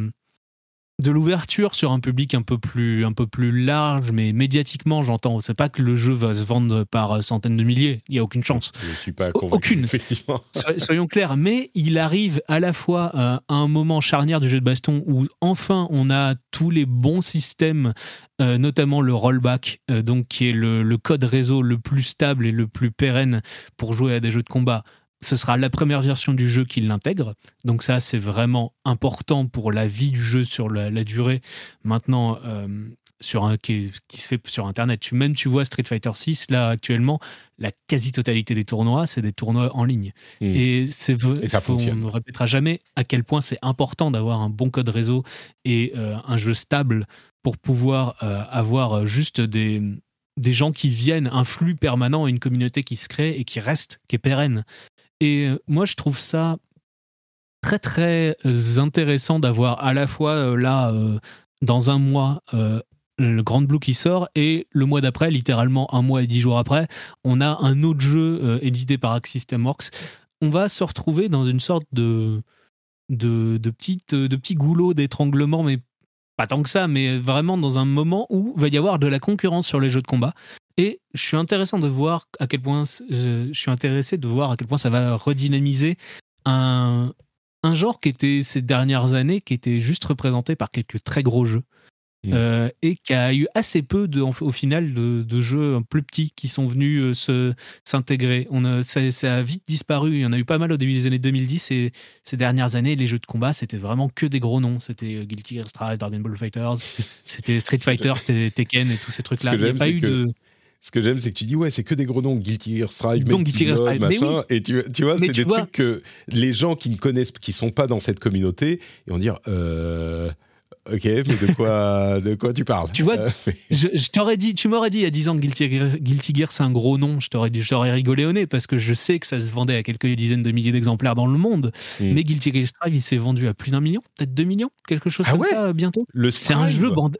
de l'ouverture sur un public un peu plus un peu plus large mais médiatiquement j'entends. C'est pas que le jeu va se vendre par centaines de milliers. Il y a aucune chance. Je suis pas convaincu, aucune. effectivement. Soyons clairs. Mais il arrive à la fois à un moment charnière du jeu de baston où enfin on a tous les bons systèmes euh, notamment le rollback euh, donc qui est le code réseau le plus stable et le plus pérenne pour jouer à des jeux de combat ce sera la première version du jeu qui l'intègre. Donc ça, c'est vraiment important pour la vie du jeu sur la, durée. Maintenant, euh, sur un, qui, se fait sur Internet. Tu, même tu vois Street Fighter 6, là actuellement, la quasi-totalité des tournois, c'est des tournois en ligne. Hmm. Et, c'est, on ne répétera jamais à quel point c'est important d'avoir un bon code réseau et euh, un jeu stable pour pouvoir euh, avoir juste des, des gens qui viennent, un flux permanent, une communauté qui se crée et qui reste, qui est pérenne. Et euh, moi, je trouve ça très très euh, intéressant d'avoir à la fois euh, là, dans un mois, le Grand Blue qui sort et le mois d'après, littéralement un mois et dix jours après, on a un autre jeu édité par Arc System. On va se retrouver dans une sorte de, de, de, petite, de petit goulot d'étranglement, mais pas tant que ça, mais vraiment dans un moment où il va y avoir de la concurrence sur les jeux de combat. Et je suis intéressant de voir à quel point je, suis intéressé de voir à quel point ça va redynamiser un, un genre qui était ces dernières années, qui était juste représenté par quelques très gros jeux. Euh, et qui a eu assez peu de, au final de, de jeux plus petits qui sont venus euh, se s'intégrer. On a, ça, ça a vite disparu. Il y en a eu pas mal au début des années 2010 et ces dernières années, les jeux de combat, c'était vraiment que des gros noms. C'était euh, Guilty Gear Strive, Dragon Ball Fighters, c'était Street Fighter, c'était Tekken et tous ces trucs-là. que Il n'y a pas eu que- de. Ce que j'aime, c'est que tu dis, ouais, c'est que des gros noms, Guilty Gear Strive, Guilty Gear Strive, mais machin. Et tu, tu vois, c'est des vois- trucs que les gens qui ne connaissent, qui sont pas dans cette communauté, ils vont dire, euh, ok, mais de quoi, de quoi tu parles? Tu vois, Euh, mais- Je, je t'aurais dit, tu m'aurais dit il y a 10 ans que Guilty Gear, Guilty Gear, c'est un gros nom. Je t'aurais dit, je t'aurais rigolé au nez parce que je sais que ça se vendait à quelques dizaines de milliers d'exemplaires dans le monde. Mm. Mais Guilty Gear Strive, il s'est vendu à plus d'un million, peut-être 2 millions, quelque chose Ah comme ouais ça bientôt. le C'est un jeu band-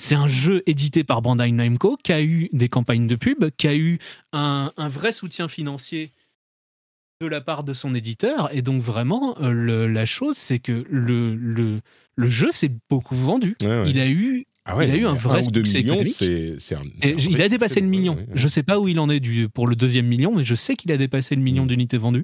C'est un jeu édité par Bandai Namco qui a eu des campagnes de pub, qui a eu un, un vrai soutien financier de la part de son éditeur. Et donc vraiment, euh, le- la chose, c'est que le, le, le jeu s'est beaucoup vendu. Ouais, ouais. Il a eu Ah ouais, il a eu non, un vrai succès millions, économique. un vrai il a dépassé le million. ouais, ouais. Je sais pas où il en est du, pour le deuxième million, mais je sais qu'il a dépassé le million Mm. d'unités vendues.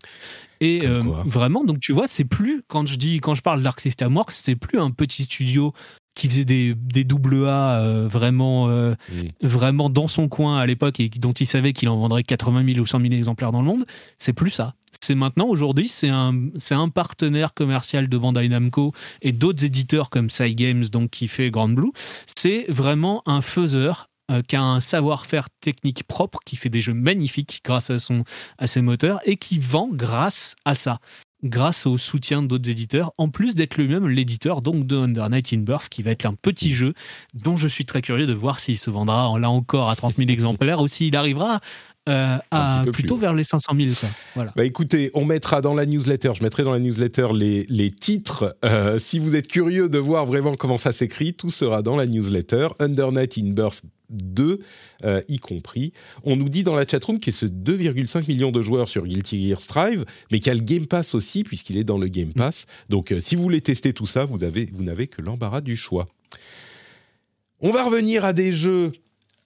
Et euh, vraiment, donc tu vois, c'est plus quand je dis quand je parle d'Arc System Works, c'est plus un petit studio qui faisait des, des double A euh, vraiment euh, vraiment dans son coin à l'époque et dont il savait qu'il en vendrait 80 000 ou 100 000 exemplaires dans le monde. C'est plus ça. C'est maintenant aujourd'hui, c'est un c'est un partenaire commercial de Bandai Namco et d'autres éditeurs comme Cygames donc qui fait Grand Blue. C'est vraiment un faiseur euh, qui a un savoir-faire technique propre, qui fait des jeux magnifiques grâce à, son, à ses moteurs et qui vend grâce à ça, grâce au soutien d'autres éditeurs, en plus d'être lui-même l'éditeur donc de Under Night in Birth, qui va être un petit jeu dont je suis très curieux de voir s'il se vendra en- là encore à 30 000 exemplaires ou s'il arrivera euh, à plus plutôt haut. vers les 500 000. ça. Voilà. Bah écoutez, on mettra dans la newsletter, je mettrai dans la newsletter les, les titres. Euh, si vous êtes curieux de voir vraiment comment ça s'écrit, tout sera dans la newsletter. Under Night in Birth 2, euh, y compris. On nous dit dans la chatroom qu'il y a ce 2,5 millions de joueurs sur Guilty Gear Strive, mais qu'il y a le Game Pass aussi, puisqu'il est dans le Game Pass. Donc euh, si vous voulez tester tout ça, vous, avez, vous n'avez que l'embarras du choix. On va revenir à des jeux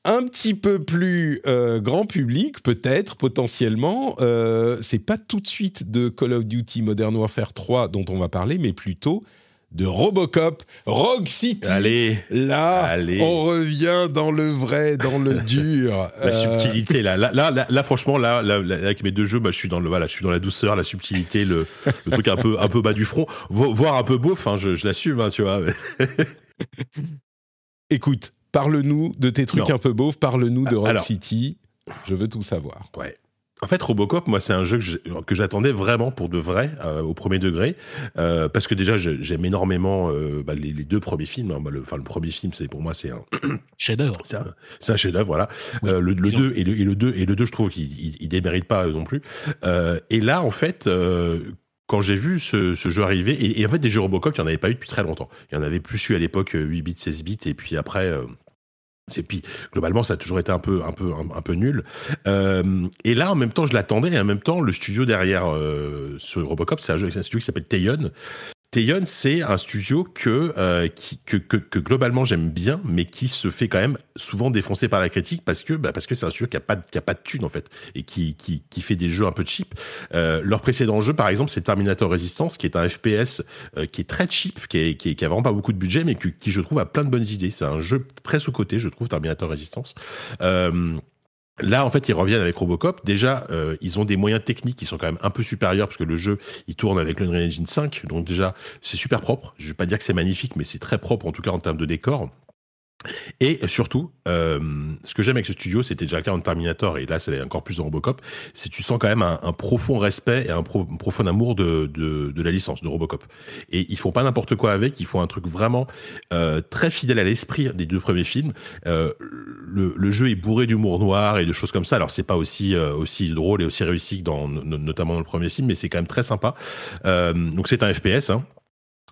un petit peu plus euh, grand public, peut-être, potentiellement. Euh, c'est pas tout de suite de Call of Duty Modern Warfare 3 dont on va parler, mais plutôt de Robocop Rogue City. Allez, Là, Allez. on revient dans le vrai, dans le dur. la Euh, subtilité là. Là, là, là, franchement, là, avec mes deux jeux, bah, je suis dans le, voilà, je suis dans la douceur, la subtilité, le, le truc un peu, un peu bas du front, vo- voire un peu beauf. Hein, je, je l'assume, hein, tu vois. Écoute, parle-nous de tes trucs Non. un peu beaufs, parle-nous de Rogue Alors. City. Je veux tout savoir. Ouais. En fait, Robocop, moi, c'est un jeu que j'attendais vraiment pour de vrai, euh, au premier degré, euh, parce que déjà, j'aime énormément euh, bah, les, les deux premiers films. hein. Le, enfin, le premier film, c'est pour moi, c'est un, Chef-d'œuvre. c'est un, chef-d'œuvre, voilà. Oui, le, le disons. 2 et le, et le 2 et le 2, je trouve qu'il il, il démérite pas non plus. Et là, en fait, quand j'ai vu ce, ce jeu arriver, et, et en fait, des jeux Robocop, il n'y en avait pas eu depuis très longtemps. Il y en avait plus eu à l'époque euh, 8 bits, 16 bits, et puis après. euh, c'est puis globalement ça a toujours été un peu un peu un, peu nul. Euh, et là en même temps je l'attendais et en même temps le studio derrière euh, ce Robocop c'est un, jeu- un studio qui s'appelle Tayon. Tayon c'est un studio que, euh, que, que que globalement j'aime bien mais qui se fait quand même souvent défoncer par la critique parce que bah, c'est un studio qui a pas pas de thune en fait et qui qui qui fait des jeux un peu cheap. Euh, leur précédent jeu par exemple c'est Terminator Resistance qui est un FPS euh, qui est très cheap, qui, est, qui, est- qui a vraiment pas beaucoup de budget, mais qui, je trouve a plein de bonnes idées. C'est un jeu très sous côté, je trouve, Terminator Resistance. Là, en fait, ils reviennent avec Robocop. Déjà, euh, ils ont des moyens techniques qui sont quand même un peu supérieurs parce que le jeu, il tourne avec l'Unreal Engine 5. Donc déjà, c'est super propre. Je vais pas dire que c'est magnifique, mais c'est très propre en tout cas en termes de décor. Et surtout, euh, ce que j'aime avec ce studio, c'était déjà le cas en Terminator, et là c'est encore plus dans Robocop, c'est tu sens quand même un, profond respect et un, pro- un profond amour de, la licence de Robocop. Et ils font pas n'importe quoi avec, ils font un truc vraiment euh, très fidèle à l'esprit des deux premiers films. Euh, le, jeu est bourré d'humour noir et de choses comme ça. Alors c'est pas aussi drôle et aussi réussi que notamment dans le premier film, mais c'est quand même très sympa. Donc c'est un FPS. Hein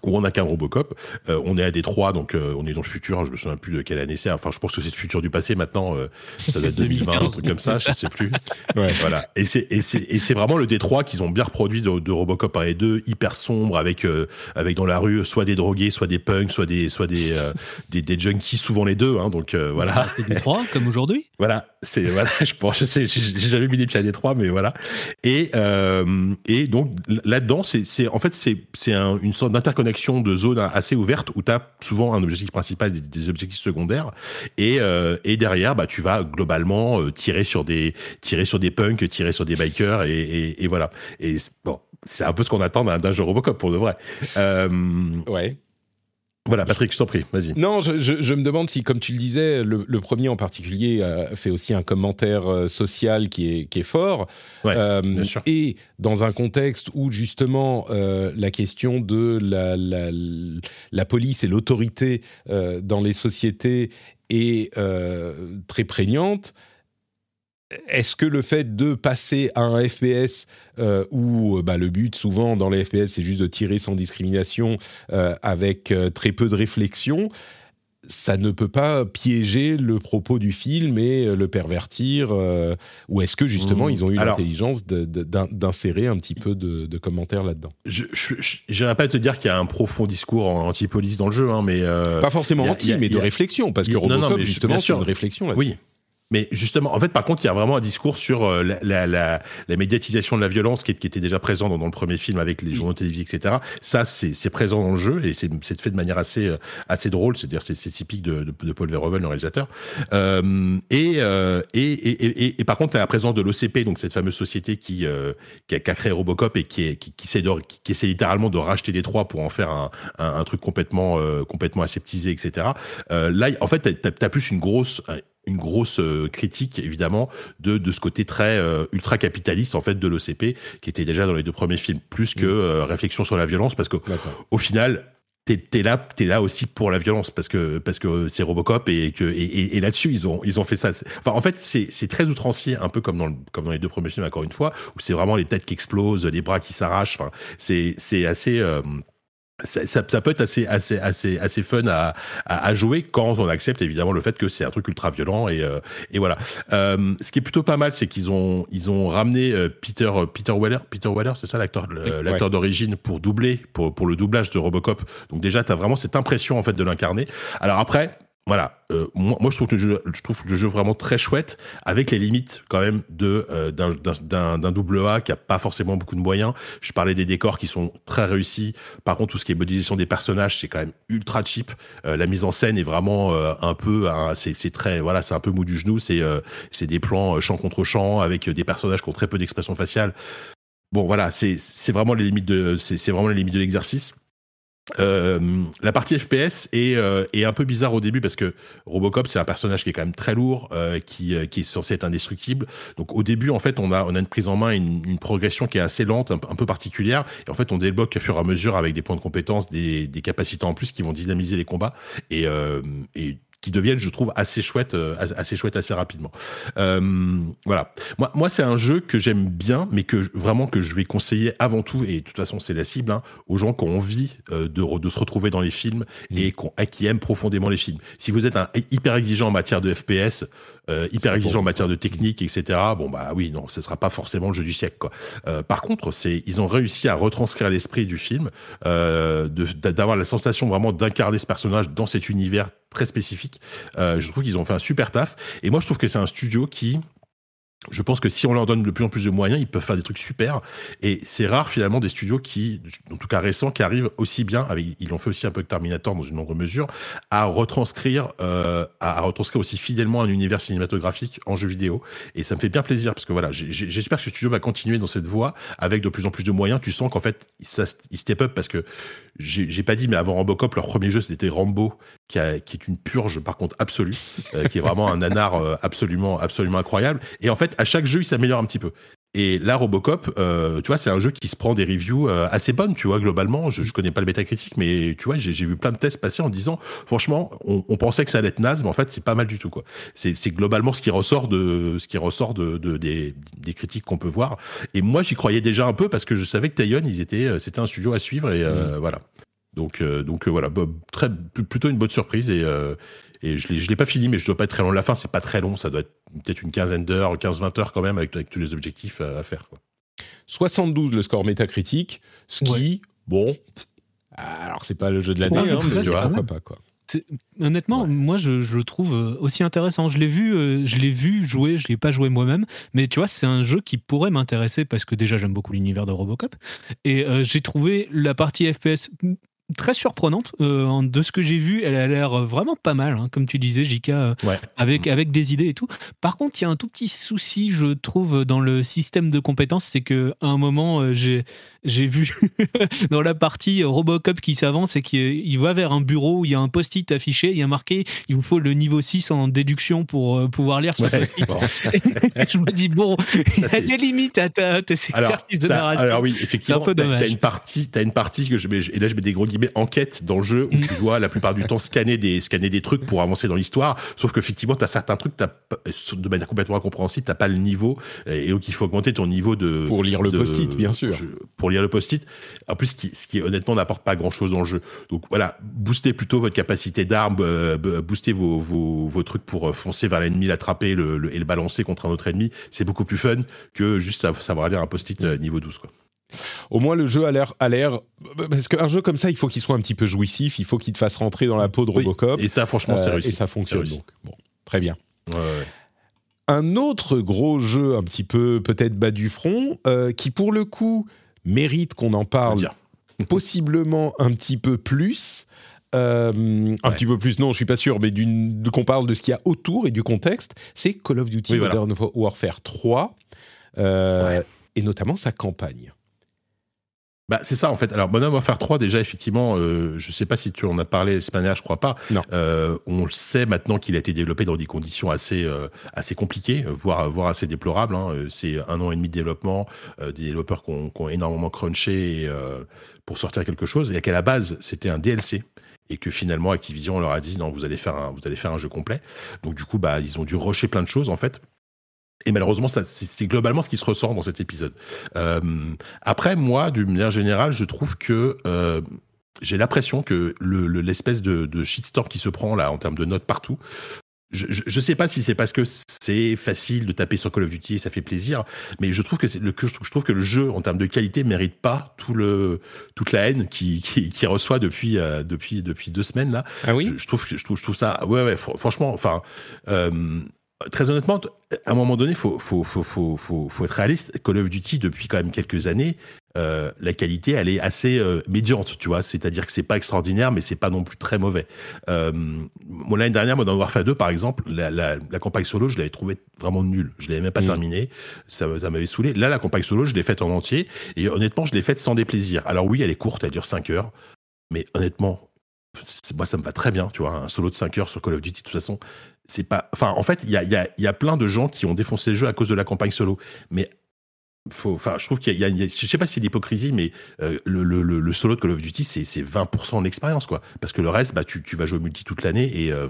où on a qu'un Robocop. Euh, on est à Détroit, donc euh, on est dans le futur. Je me souviens plus de quelle année c'est. Enfin, je pense que c'est le futur du passé maintenant. euh, ça doit être 2020, un truc comme ça. Je ne sais plus. Ouais. Voilà. Et c'est et c'est et c'est vraiment le Détroit qu'ils ont bien reproduit de, de Robocop 1 et 2, hyper sombre avec euh, avec dans la rue soit des drogués, soit des punks, soit des soit des euh, des, des junkies, souvent les deux. Hein, donc euh, voilà. C'était Détroit, comme aujourd'hui? Voilà, C'est voilà, je pense, je j'ai jamais mis les pieds à Détroit, mais voilà. Et euh, et donc là-dedans, c'est en fait c'est c'est un, une sorte d'interconnexion de zones assez ouverte où tu as souvent un objectif principal et des, objectifs secondaires et euh, et derrière bah tu vas globalement euh, tirer sur des tirer sur des punks, tirer sur des bikers et, et, et voilà. Et bon, c'est un peu ce qu'on attend d'un jeu Robocop pour de vrai. Euh, ouais. Voilà, Patrick, je t'en prie, vas-y. Non, je, me demande si, comme tu le disais, le, premier en particulier euh, fait aussi un commentaire euh, social qui est, qui est fort. Ouais, bien sûr. Et dans un contexte où, justement, la question de la, la, la police et l'autorité dans les sociétés est très prégnante, est-ce que le fait de passer à un FPS euh, où euh, bah, le but souvent dans les FPS c'est juste de tirer sans discrimination euh, avec très peu de réflexion, ça ne peut pas piéger le propos du film et le pervertir Ou est-ce que justement mmh. ils ont eu l'intelligence d'insérer un petit peu de, commentaires là-dedans? Je n'irais pas te dire qu'il y a un profond discours anti-police dans le jeu, hein, mais pas forcément anti, mais de réflexion, parce que Robocop justement c'est une réflexion là-dessus. Oui. Mais justement, en fait, par contre, il y a vraiment un discours sur euh, la, la, la, médiatisation de la violence qui, qui était déjà présent dans, dans, le premier film avec les journaux télévisés, etc. Ça, c'est présent dans le jeu et c'est fait de manière assez euh, assez drôle. C'est-à-dire, c'est typique de, de, de, Paul Verhoeven, le réalisateur. Euh, et, euh, et, et, et, et, par contre, la présence de l'OCP, donc cette fameuse société qui, euh, qui, a, qui, a, créé Robocop et qui, est, qui, qui, essaie de, qui, essaie littéralement de racheter les trois pour en faire un, un, un truc complètement complètement aseptisé, etc. là, en fait, t'as as, plus une grosse une grosse euh, critique évidemment de, de ce côté très euh, ultra capitaliste en fait de l'OCP qui était déjà dans les deux premiers films. Plus que mm. euh, réflexion sur la violence parce que au final t'es es là t'es là aussi pour la violence parce que parce que c'est Robocop et que et, et, là-dessus ils ont ils ont fait ça. Enfin en fait c'est c'est très outrancier un peu comme dans le, comme dans les deux premiers films encore une fois où c'est vraiment les têtes qui explosent les bras qui s'arrachent. Enfin c'est c'est assez ça, ça, ça, peut être assez assez assez assez fun à, à, à, jouer quand on accepte évidemment le fait que c'est un truc ultra violent et euh, et voilà. Euh, ce qui est plutôt pas mal, c'est qu'ils ont ils ont ramené euh, Peter Peter Weller Peter Weller, c'est ça l'acteur l'acteur d'origine pour doubler pour pour le doublage de Robocop. Donc déjà tu as vraiment cette impression en fait de l'incarner. Alors après voilà, euh, moi, je trouve le jeu, je trouve le jeu vraiment très chouette, avec les limites quand même de euh, d'un double A qui a pas forcément beaucoup de moyens. Je parlais des décors qui sont très réussis. Par contre, tout ce qui est modélisation des personnages, c'est quand même ultra cheap. Euh, la mise en scène est vraiment euh, un peu, c'est très voilà, c'est un peu mou du genou. C'est c'est des plans champ contre champ avec des personnages qui ont très peu d'expression faciale. Bon, voilà, c'est vraiment les limites de c'est vraiment les limites de l'exercice. Euh, la partie FPS est, euh, est, un peu bizarre au début parce que Robocop c'est un personnage qui est quand même très lourd, euh, qui, euh, qui, est censé être indestructible. Donc au début en fait on a, on a une prise en main, une, une progression qui est assez lente, un, peu particulière. Et en fait on débloque au fur et à mesure avec des points de compétence, des, des capacités en plus qui vont dynamiser les combats. Et, et qui deviennent, je trouve, assez chouettes, euh, assez chouettes assez rapidement. Euh, voilà. Moi, moi, c'est un jeu que j'aime bien, mais que vraiment que je vais conseiller avant tout, et de toute façon, c'est la cible, hein, aux gens qui ont envie euh, de, de, se retrouver dans les films mmh. et qui aiment profondément les films. Si vous êtes un hyper exigeant en matière de FPS, euh, hyper exigeant en matière de technique, etc. Bon bah oui, non, ce sera pas forcément le jeu du siècle. Quoi. Euh, par contre, c'est ils ont réussi à retranscrire l'esprit du film, euh, d'avoir la sensation vraiment d'incarner ce personnage dans cet univers très spécifique. Euh, je trouve qu'ils ont fait un super taf. Et moi, je trouve que c'est un studio qui je pense que si on leur donne de plus en plus de moyens, ils peuvent faire des trucs super. Et c'est rare finalement des studios qui, en tout cas récents, qui arrivent aussi bien, ils l'ont fait aussi un peu que Terminator dans une nombre mesure, à retranscrire, euh, à, retranscrire aussi fidèlement un univers cinématographique en jeu vidéo. Et ça me fait bien plaisir parce que voilà, j'espère que ce studio va continuer dans cette voie avec de plus en plus de moyens. Tu sens qu'en fait, ils step up parce que j'ai pas dit, mais avant Robocop, leur premier jeu c'était Rambo, qui, a, qui est une purge par contre absolue, euh, qui est vraiment un nanar euh, absolument, absolument incroyable. Et en fait, à chaque jeu, il s'améliore un petit peu. Et là, Robocop, euh, tu vois, c'est un jeu qui se prend des reviews assez bonnes, tu vois, globalement. Je, je connais pas le métacritique, mais tu vois, j'ai vu plein de tests passer en disant, franchement, on, on, pensait que ça allait être naze, mais en fait, c'est pas mal du tout, quoi. C'est globalement ce qui ressort de ce qui ressort de, de des, des, critiques qu'on peut voir. Et moi, j'y croyais déjà un peu parce que je savais que Tayon, ils étaient, c'était un studio à suivre et mmh. voilà. Donc, euh, donc voilà, bah, très, plutôt une bonne surprise et, et je l'ai, l'ai pas fini, mais je dois pas être très long. La fin, c'est pas très long. Ça doit être peut-être une quinzaine d'heures, 15-20 heures quand même, avec, avec tous les objectifs à, faire. Quoi. 72 le score métacritique, ce qui, bon, alors c'est pas le jeu de l'année, ouais, hein, mais ça, pourquoi pas quoi. Honnêtement, moi, je, je, le trouve euh, aussi intéressant. Je l'ai vu, euh, je l'ai vu jouer, je l'ai pas joué moi-même, mais tu vois, c'est un jeu qui pourrait m'intéresser parce que déjà j'aime beaucoup l'univers de Robocop et euh, j'ai trouvé la partie FPS très surprenante. Euh, de ce que j'ai vu, elle a l'air vraiment pas mal, hein, comme tu disais, Jika, euh, avec, avec des idées et tout. Par contre, il y a un tout petit souci, je trouve, dans le système de compétences, c'est qu'à un moment, euh, j'ai j'ai vu dans la partie Robocop qui s'avance et qui va vers un bureau où il y a un post-it affiché, il y a marqué il vous faut le niveau 6 en déduction pour pouvoir lire ce post-it. je me dis, bon, il y a des limites à tes exercices de narration. Alors oui, effectivement, tu as, une partie, as une partie que je mets, et là je mets des gros enquête dans le jeu où tu dois la plupart du temps scanner des, scanner des trucs pour avancer dans l'histoire. Sauf qu'effectivement, tu as certains trucs, as, de manière complètement incompréhensible, tu pas le niveau. Et donc, il faut augmenter ton niveau de. Pour lire le post-it, bien sûr. pour lire le post-it. En plus, ce qui, ce qui honnêtement n'apporte pas grand chose dans le jeu. Donc voilà, boostez plutôt votre capacité d'arme, euh, boostez vos, vos, vos, trucs pour euh, foncer vers l'ennemi, l'attraper le, et le balancer contre un autre ennemi. C'est beaucoup plus fun que juste savoir lire un post-it euh, niveau 12, quoi. Au moins, le jeu a l'air, a l'air, parce qu'un jeu comme ça, il faut qu'il soit un petit peu jouissif, il faut qu'il te fasse rentrer dans la peau de Robocop. et ça, franchement, c'est euh, réussi. Et ça fonctionne donc. Bon, très bien. Un autre gros jeu, un petit peu peut-être bas du front, euh, qui pour le coup mérite qu'on en parle possiblement un petit peu plus. Euh, un petit peu plus, non, je suis pas sûr, mais qu'on parle de ce qu'il y a autour et du contexte, c'est Call of Duty Modern Warfare 3, et notamment sa campagne. Bah, c'est ça en fait. Alors Modern Warfare 3 déjà effectivement, euh, je sais pas si tu en as parlé dernière, je crois pas. Non. Euh, on le sait maintenant qu'il a été développé dans des conditions assez euh, assez compliquées, voire voire assez déplorables. Hein. C'est un an et demi de développement, euh, des développeurs qui ont, énormément crunché euh, pour sortir quelque chose, et qu'à la base c'était un DLC et que finalement Activision leur a dit non vous allez faire un vous allez faire un jeu complet. Donc du coup bah ils ont dû rusher plein de choses en fait. Et malheureusement, c'est globalement ce qui se ressent dans cet épisode. Euh, après, moi, d'une manière générale, je trouve que euh, j'ai l'impression que l'espèce de, de, shitstorm qui se prend là en termes de notes partout, je, je, sais pas si c'est parce que c'est facile de taper sur Call of Duty et ça fait plaisir, mais je trouve que le que je trouve que le jeu en termes de qualité mérite pas tout le toute la haine qui qui, qui reçoit depuis euh, depuis depuis deux semaines là. Ah oui? Je, trouve je trouve je trouve ça ouais ouais franchement enfin euh, très honnêtement, à un moment donné, faut, faut, faut, faut, faut, être réaliste. Call of Duty, depuis quand même quelques années, euh, la qualité, elle est assez euh, médiante, tu vois. C'est-à-dire que c'est pas extraordinaire, mais c'est pas non plus très mauvais. Euh, l'année dernière, moi, dans Warfare 2, par exemple, la, la, la campagne solo, je l'avais trouvé vraiment nulle. Je l'avais même pas mm. terminée. Ça, ça m'avait saoulé. Là, la campagne solo, je l'ai faite en entier. Et honnêtement, je l'ai faite sans déplaisir. Alors oui, elle est courte, elle dure 5 heures. Mais honnêtement, moi, ça me va très bien, tu vois. Un solo de 5 heures sur Call of Duty, de toute façon, c'est pas. En fait, il y a, plein de gens qui ont défoncé le jeu à cause de la campagne solo. Mais faut, enfin, je trouve qu'il y, a, je sais pas si c'est l'hypocrisie, mais euh, le, solo de Call of Duty, c'est 20% de l'expérience, quoi. Parce que le reste, bah, tu, tu vas jouer au multi toute l'année et, euh,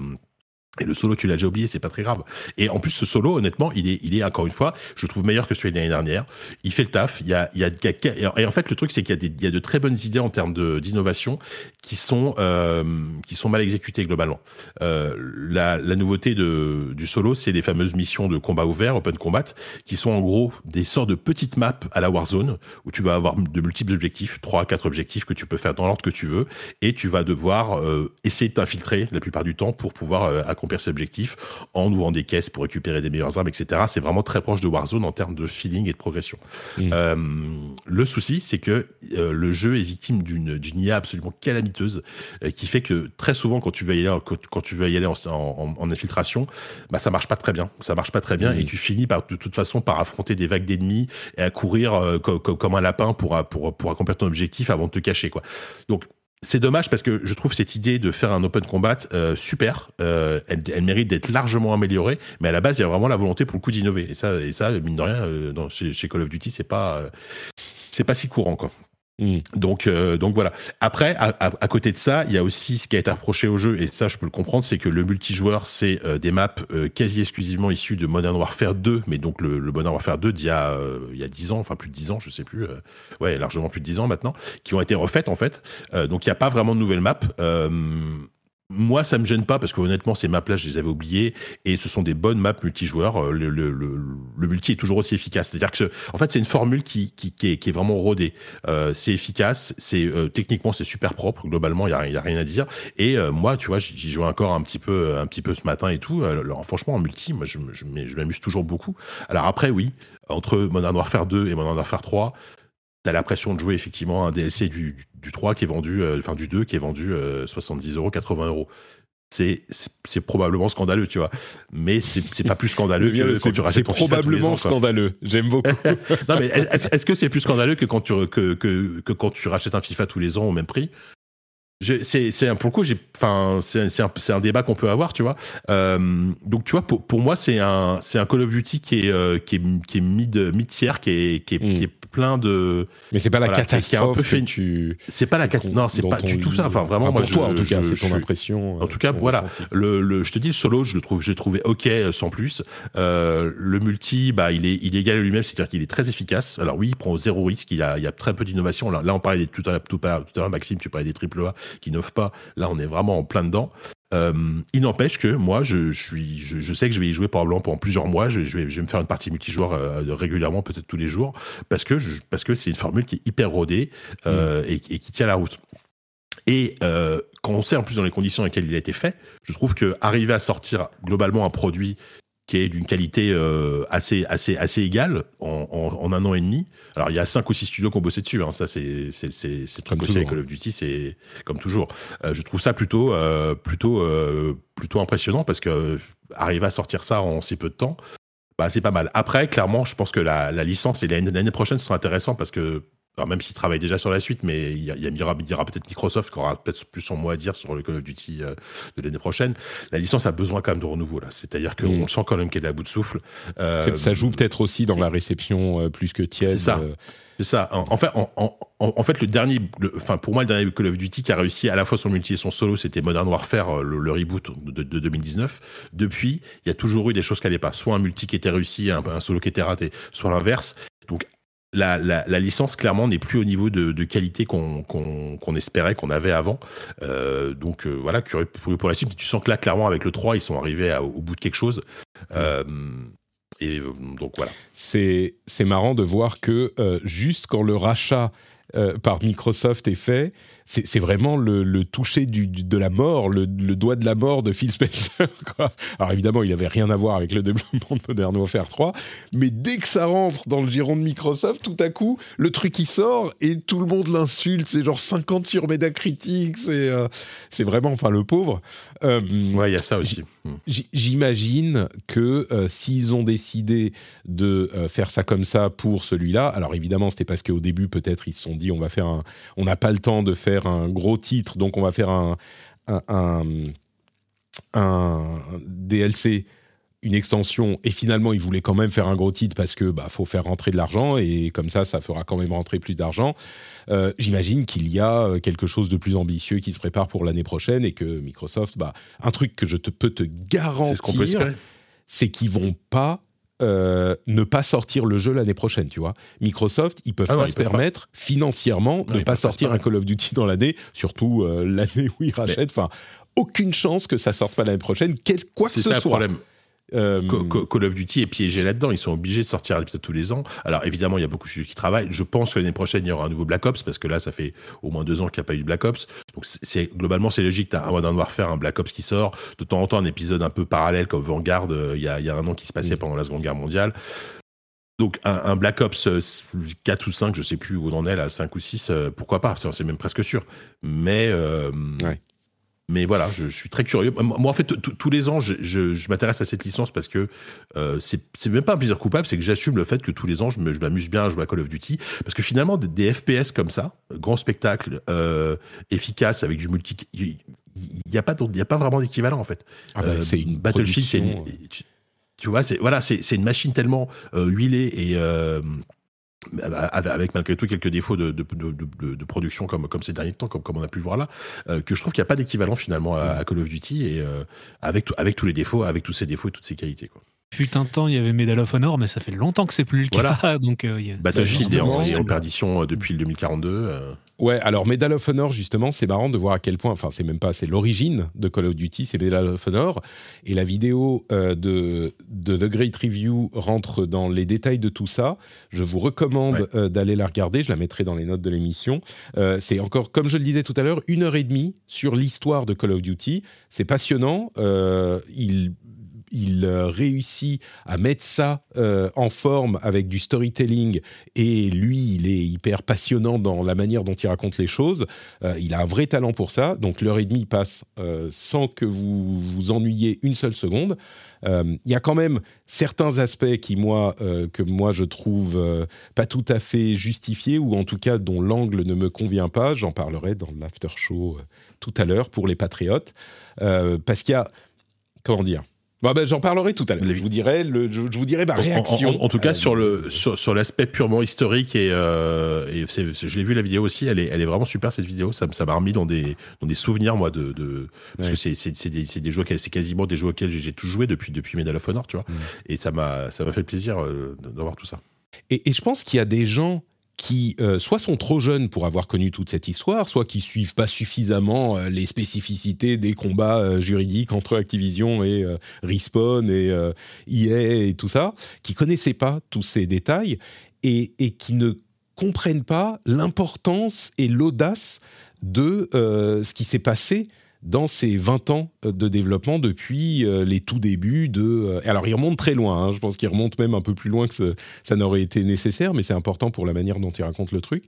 et le solo, tu l'as déjà oublié, c'est pas très grave. Et en plus, ce solo, honnêtement, il est, il est encore une fois, je trouve meilleur que celui de l'année dernière. Il fait le taf. Il y a, il y a, et en fait, le truc, c'est qu'il y a y a de très bonnes idées en termes d'innovation qui sont, euh, qui sont mal exécutées globalement. Euh, la, nouveauté de, du solo, c'est les fameuses missions de combat ouvert, open combat, qui sont en gros des sortes de petites maps à la Warzone où tu vas avoir de multiples objectifs, trois à quatre objectifs que tu peux faire dans l'ordre que tu veux, et tu vas devoir euh, essayer de t'infiltrer la plupart du temps pour pouvoir euh, accomplir ses objectifs en ouvrant des caisses pour récupérer des meilleures armes, etc. C'est vraiment très proche de Warzone en termes de feeling et de progression. Mm. Euh, le souci, c'est que euh, le jeu est victime d'une IA absolument calamiteuse euh, qui fait que très souvent, quand tu vas y aller, quand, tu vas y aller en, en, infiltration, bah, ça marche pas très bien. Ça marche pas très bien mm. et tu finis par, de toute façon par affronter des vagues d'ennemis et à courir comme un lapin pour, pour, pour accomplir ton objectif avant de te cacher. Quoi. Donc, c'est dommage parce que je trouve cette idée de faire un open combat euh, super. Euh, elle, elle, mérite d'être largement améliorée, mais à la base, il y a vraiment la volonté pour le coup d'innover. Et ça, et ça, mine de rien, euh, dans, chez, chez, Call of Duty, c'est pas, c'est pas si courant, quoi. Mm. Donc, euh, donc voilà. Après, à, côté de ça, il y a aussi ce qui a été reproché au jeu, et ça, je peux le comprendre, c'est que le multijoueur, c'est euh, des maps euh, quasi exclusivement issues de Modern Warfare 2, mais donc le, le Modern Warfare 2 d'il y a il y a 10 ans, enfin plus de 10 ans, je sais plus, ouais, largement plus de 10 ans maintenant, qui ont été refaites en fait. donc il n'y a pas vraiment de nouvelles maps. Moi, ça me gêne pas parce que honnêtement, ces maps-là, je les avais oubliées et ce sont des bonnes maps multijoueurs. Euh, le, multi est toujours aussi efficace. C'est-à-dire que, en fait, c'est une formule qui, est, vraiment rodée. Euh, c'est efficace, c'est euh, techniquement c'est super propre. Globalement, il y a, rien à dire. Et moi, tu vois, j'y joue encore un petit peu, un petit peu ce matin et tout. Alors, franchement, en multi, moi, je, je, je m'amuse toujours beaucoup. Alors après, oui, entre Modern Warfare 2 et Modern Warfare 3 t'as l'impression de jouer effectivement un DLC du, du 3 qui est vendu, euh, enfin du 2 qui est vendu 70 euh, euros, 80 euros. C'est, c'est probablement scandaleux, tu vois. Mais c'est, c'est pas plus scandaleux que quand tu rachètes C'est probablement scandaleux. J'aime beaucoup. non, mais est-ce, est-ce que c'est plus scandaleux que quand tu, que, que, que quand tu rachètes un FIFA tous les ans au même prix? C'est, c'est pour le coup, j'ai, enfin, c'est, c'est un, c'est un débat qu'on peut avoir, tu vois. Euh, donc, tu vois, pour, pour moi, c'est un, c'est un Call of Duty qui est, euh, qui est, qui est mid, mid tiers, qui est, qui est, mm. qui est plein de. Mais c'est pas la voilà, catastrophe. Fait... Tu... C'est pas la catastrophe. Non, c'est pas du tout ça. Enfin, vraiment, enfin, moi, je, en tout cas, c'est ton impression. En tout cas, voilà. Le, le, je te dis, le solo, je le trouve, j'ai trouvé ok sans plus. Euh, le multi, bah, il est, il est égal à lui-même, c'est-à-dire qu'il est très efficace. Alors oui, il prend zéro risque. Il y a, il y a très peu d'innovation. Là, là, on parlait des, tout à l'heure, tout à l'heure, Maxime, tu parlais des triple A qui n'offrent pas. Là, on est vraiment en plein dedans. Euh, il n'empêche que moi, je, je suis, je, je, sais que je vais y jouer probablement pendant plusieurs mois. Je, je, vais, me faire une partie multijoueur euh, régulièrement, peut-être tous les jours, parce que parce que c'est une formule qui est hyper rodée euh, mmh. et, et, qui tient la route. Et quand on sait en plus dans les conditions dans lesquelles il a été fait, je trouve que arriver à sortir globalement un produit qui est d'une qualité euh, assez, assez, assez égale en, en, en, un an et demi. Alors, il y a cinq ou six studios qui ont bossé dessus. Hein. Ça, c'est c'est truc aussi avec Call of Duty, c'est comme toujours. Euh, je trouve ça plutôt, euh, plutôt, plutôt impressionnant parce que arriver à sortir ça en si peu de temps, bah, c'est pas mal. Après, clairement, je pense que la, la licence et l'année prochaine sera intéressant parce que alors même s'il travaille déjà sur la suite, mais il y, a, il y aura, aura peut-être Microsoft qui aura peut-être plus son mot à dire sur le Call of Duty euh, de l'année prochaine. La licence a besoin quand même de renouveau là. C'est-à-dire qu'on mmh. sent quand même qu'elle est à bout de souffle. Euh, ça joue peut-être aussi dans la réception euh, plus que tiède. C'est ça. C'est ça. En, en fait, en, en, en, fait, le dernier, le, enfin pour moi, le dernier Call of Duty qui a réussi à la fois son multi et son solo, c'était Modern Warfare, le, le reboot de, de, 2019. Depuis, il y a toujours eu des choses qui n'allaient pas. Soit un multi qui était réussi, un, un solo qui était raté, soit l'inverse. Donc la, la, la, licence clairement n'est plus au niveau de, de qualité qu'on qu qu espérait, qu'on avait avant. Euh, donc euh, voilà, curieux pour, la suite. Tu sens que là, clairement, avec le 3, ils sont arrivés à, au bout de quelque chose. Euh, et donc voilà. C'est marrant de voir que juste quand le rachat par Microsoft est fait, c'est vraiment le, le toucher du, du, de la mort, le, le, doigt de la mort de Phil Spencer. Quoi. Alors évidemment, il n'avait rien à voir avec le développement de Modern Warfare 3, mais dès que ça rentre dans le giron de Microsoft, tout à coup, le truc il sort et tout le monde l'insulte. C'est genre 50 sur Metacritic, c'est euh, c'est vraiment, enfin le pauvre. Euh, ouais, il y a ça aussi. J'imagine que euh, s'ils ont décidé de euh, faire ça comme ça pour celui-là, alors évidemment, c'était parce qu'au début, peut-être, ils se sont dit, on va faire un, on n'a pas le temps de faire un gros titre, donc on va faire un, un, un, un DLC, une extension, et finalement ils voulaient quand même faire un gros titre parce que bah faut faire rentrer de l'argent. Et comme ça ça fera quand même rentrer plus d'argent. Euh, J'imagine qu'il y a quelque chose de plus ambitieux qui se prépare pour l'année prochaine et que Microsoft, bah un truc que je te peux te garantir, c'est qu'ils vont pas euh, ne pas sortir le jeu l'année prochaine, tu vois. Microsoft, ils peuvent ah pas non, se permettre pas. financièrement de ne pas sortir un Call of Duty dans l'année, surtout euh, l'année où ils rachètent. Enfin, aucune chance que ça sorte pas l'année prochaine, quel, quoi que ce soit. Problème. Euh, Call of Duty est piégé là-dedans. Ils sont obligés de sortir un épisode tous les ans. Alors évidemment, il y a beaucoup de studios qui travaillent. Je pense que l'année prochaine, il y aura un nouveau Black Ops parce que là, ça fait au moins deux ans qu'il n'y a pas eu de Black Ops. Donc c'est globalement, c'est logique. T'as un Modern Warfare, un Black Ops qui sort. De temps en temps, un épisode un peu parallèle comme Vanguard. Euh, il y, a, il y a un an qui se passait mmh. pendant la Seconde Guerre mondiale. Donc un, un, Black Ops 4 ou 5, je sais plus où on en est là, 5 ou 6, euh, pourquoi pas, c'est même presque sûr. Mais euh, ouais mais voilà, je, je, suis très curieux. Moi, en fait, tous les ans, je, je, je m'intéresse à cette licence parce que euh, c'est même pas un plaisir coupable, c'est que j'assume le fait que tous les ans, je m'amuse bien à jouer à Call of Duty. Parce que finalement, des, des FPS comme ça, grand spectacle, euh, efficace, avec du multi... Il n'y a, pas, a pas vraiment d'équivalent, en fait. Ah bah, euh, c'est une Battlefield, c'est une... Tu, tu vois, c'est voilà, une machine tellement euh, huilée et euh, avec malgré tout quelques défauts de, production comme, ces derniers temps, comme, on a pu le voir là, euh, que je trouve qu'il n'y a pas d'équivalent finalement à, Call of Duty et euh, avec, avec tous les défauts, avec tous ses défauts et toutes ses qualités. Quoi. Fut un temps, il y avait Medal of Honor, mais ça fait longtemps que c'est plus le cas. Donc, euh, il y a- Battlefield est en, est perdition euh, depuis le 2042. euh. Ouais, alors Medal of Honor, justement, c'est marrant de voir à quel point, enfin, c'est même pas, c'est l'origine de Call of Duty, c'est Medal of Honor. Et la vidéo euh, de, de The Great Review rentre dans les détails de tout ça. Je vous recommande Ouais. euh, d'aller la regarder, je la mettrai dans les notes de l'émission. Euh, c'est encore, comme je le disais tout à l'heure, une heure et demie sur l'histoire de Call of Duty. C'est passionnant. Euh, il il euh, réussit à mettre ça euh, en forme avec du storytelling et lui, il est hyper passionnant dans la manière dont il raconte les choses. Euh, il a un vrai talent pour ça. Donc l'heure et demie passe sans que vous vous ennuyiez une seule seconde. Il y a quand même certains aspects qui moi que moi je trouve pas tout à fait justifiés ou en tout cas dont l'angle ne me convient pas. J'en parlerai dans l'after show tout à l'heure pour les patriotes parce qu'il y a comment dire. Bon, ben, j'en parlerai tout à l'heure. Je vous dirai, le, je, vous dirai ma en- réaction. En, en tout cas, Euh, sur le sur, sur l'aspect purement historique et, euh, et je l'ai vu la vidéo aussi. Elle est elle est vraiment super cette vidéo. Ça m'a remis dans des dans des souvenirs moi de, de parce Ouais. que c'est des, des jeux auxquels- c'est quasiment des jeux auxquels j'ai tout joué depuis depuis Medal of Honor, tu vois. Mm. Et ça m'a ça m'a fait plaisir euh, de- tout ça. Et, et je pense qu'il y a des gens qui euh, soit sont trop jeunes pour avoir connu toute cette histoire, soit qui suivent pas suffisamment euh, les spécificités des combats euh, juridiques entre Activision et Respawn et EA et tout ça, qui connaissaient pas tous ces détails et, qui ne comprennent pas l'importance et l'audace de ce qui s'est passé dans ces 20 ans euh, de développement depuis euh, les tout débuts de... euh, alors, il remonte très loin, hein, je pense qu'il remonte même un peu plus loin que ça n'aurait été nécessaire, mais c'est important pour la manière dont il raconte le truc.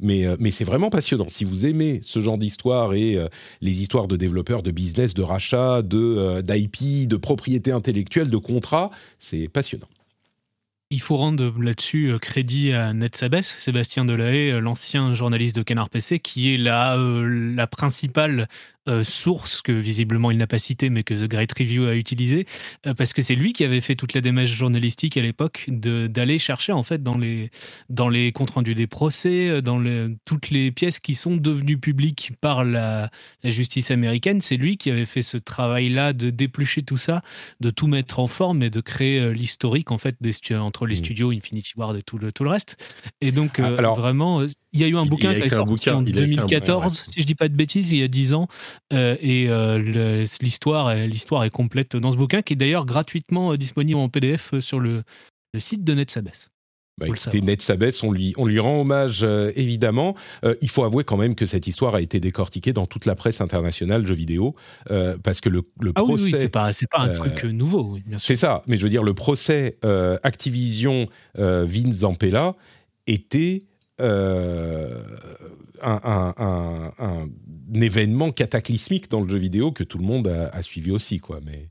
Mais, c'est vraiment passionnant. Si vous aimez ce genre d'histoire et les histoires de développeurs, de business, de rachat, de, euh, d'IP, de propriété intellectuelle, de contrats, c'est passionnant. Il faut rendre là-dessus crédit à Ned Sabes, Sébastien Delahaye, l'ancien journaliste de Canard PC, qui est la, la principale source que visiblement il n'a pas citée, mais que The Great Review a utilisée, euh, parce que c'est lui qui avait fait toute la démarche journalistique à l'époque de- d'aller chercher en fait dans les, dans les comptes rendus des procès, euh, dans toutes les pièces qui sont devenues publiques par la, la justice américaine. C'est lui qui avait fait ce travail-là de déplucher tout ça, de tout mettre en forme et de créer euh, l'historique en fait des entre les Mm. studios Infinity Ward et tout le, tout le reste. Et donc euh, alors- vraiment, euh, il y a eu un Il- bouquin qui est sorti bouquin, en il a écrit un- 2014, ouais, ouais. si je dis pas de bêtises, il y a 10 ans. Euh, et euh, l'histoire est, l'histoire est complète dans ce bouquin qui est d'ailleurs gratuitement euh, disponible en PDF sur le, le site de Ned Sabes. Bah, écoutez. Ned Sabes, on lui, on lui rend hommage euh, évidemment. Euh, il faut avouer quand même que cette histoire a été décortiquée dans toute la presse internationale jeux vidéo euh, parce que le, le Ah oui, procès. oui, c'est pas, pas un truc nouveau, oui, bien sûr. C'est ça, mais je veux dire, le procès Activision Vince Zampella était euh, un, un- un- un événement cataclysmique dans le jeu vidéo que tout le monde a, a suivi aussi, quoi. Mais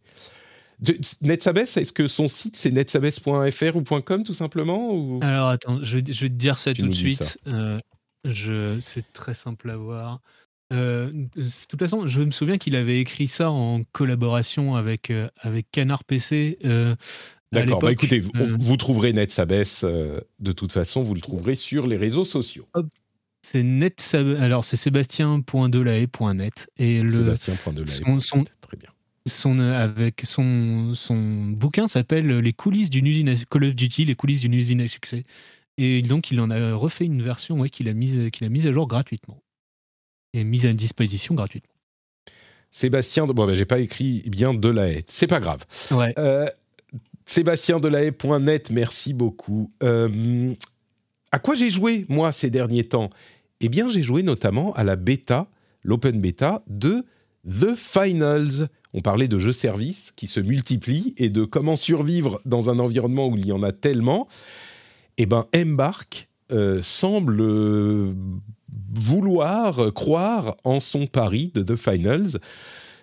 De- Netsabes, est-ce que son site c'est netsabes.fr ou .com tout simplement ou... Alors attends, je, vais- je vais te dire ça Tu tout de suite. Euh, je, c'est très simple à voir. Euh, de toute façon, je me souviens qu'il avait écrit ça en collaboration avec, euh, avec Canard PC. euh, D'accord, bah écoutez, vous, vous trouverez Netsabes euh, de toute façon, vous le trouverez sur les réseaux sociaux. c'est net, alors c'est sébastien.delahaye.net et le Sébastien.delahaye. son, son, Très bien. son, euh, avec son, son bouquin s'appelle Les coulisses d'une usine à, Call of Duty, les coulisses d'une usine à succès. Et donc il en a refait une version ouais, qu'il a mise qu'il a mise à jour gratuitement et mise à disposition gratuitement. Sébastien, de... bon, bah, j'ai pas écrit bien Delahaye, c'est pas grave. Ouais. Euh, SébastienDelahaye.net, merci beaucoup. Euh, à quoi j'ai joué, moi, ces derniers temps? Eh bien, j'ai joué notamment à la bêta, l'open bêta de The Finals. On parlait de jeux services qui se multiplient et de comment survivre dans un environnement où il y en a tellement. Eh bien, Embark euh, semble euh, vouloir euh, croire en son pari de The Finals.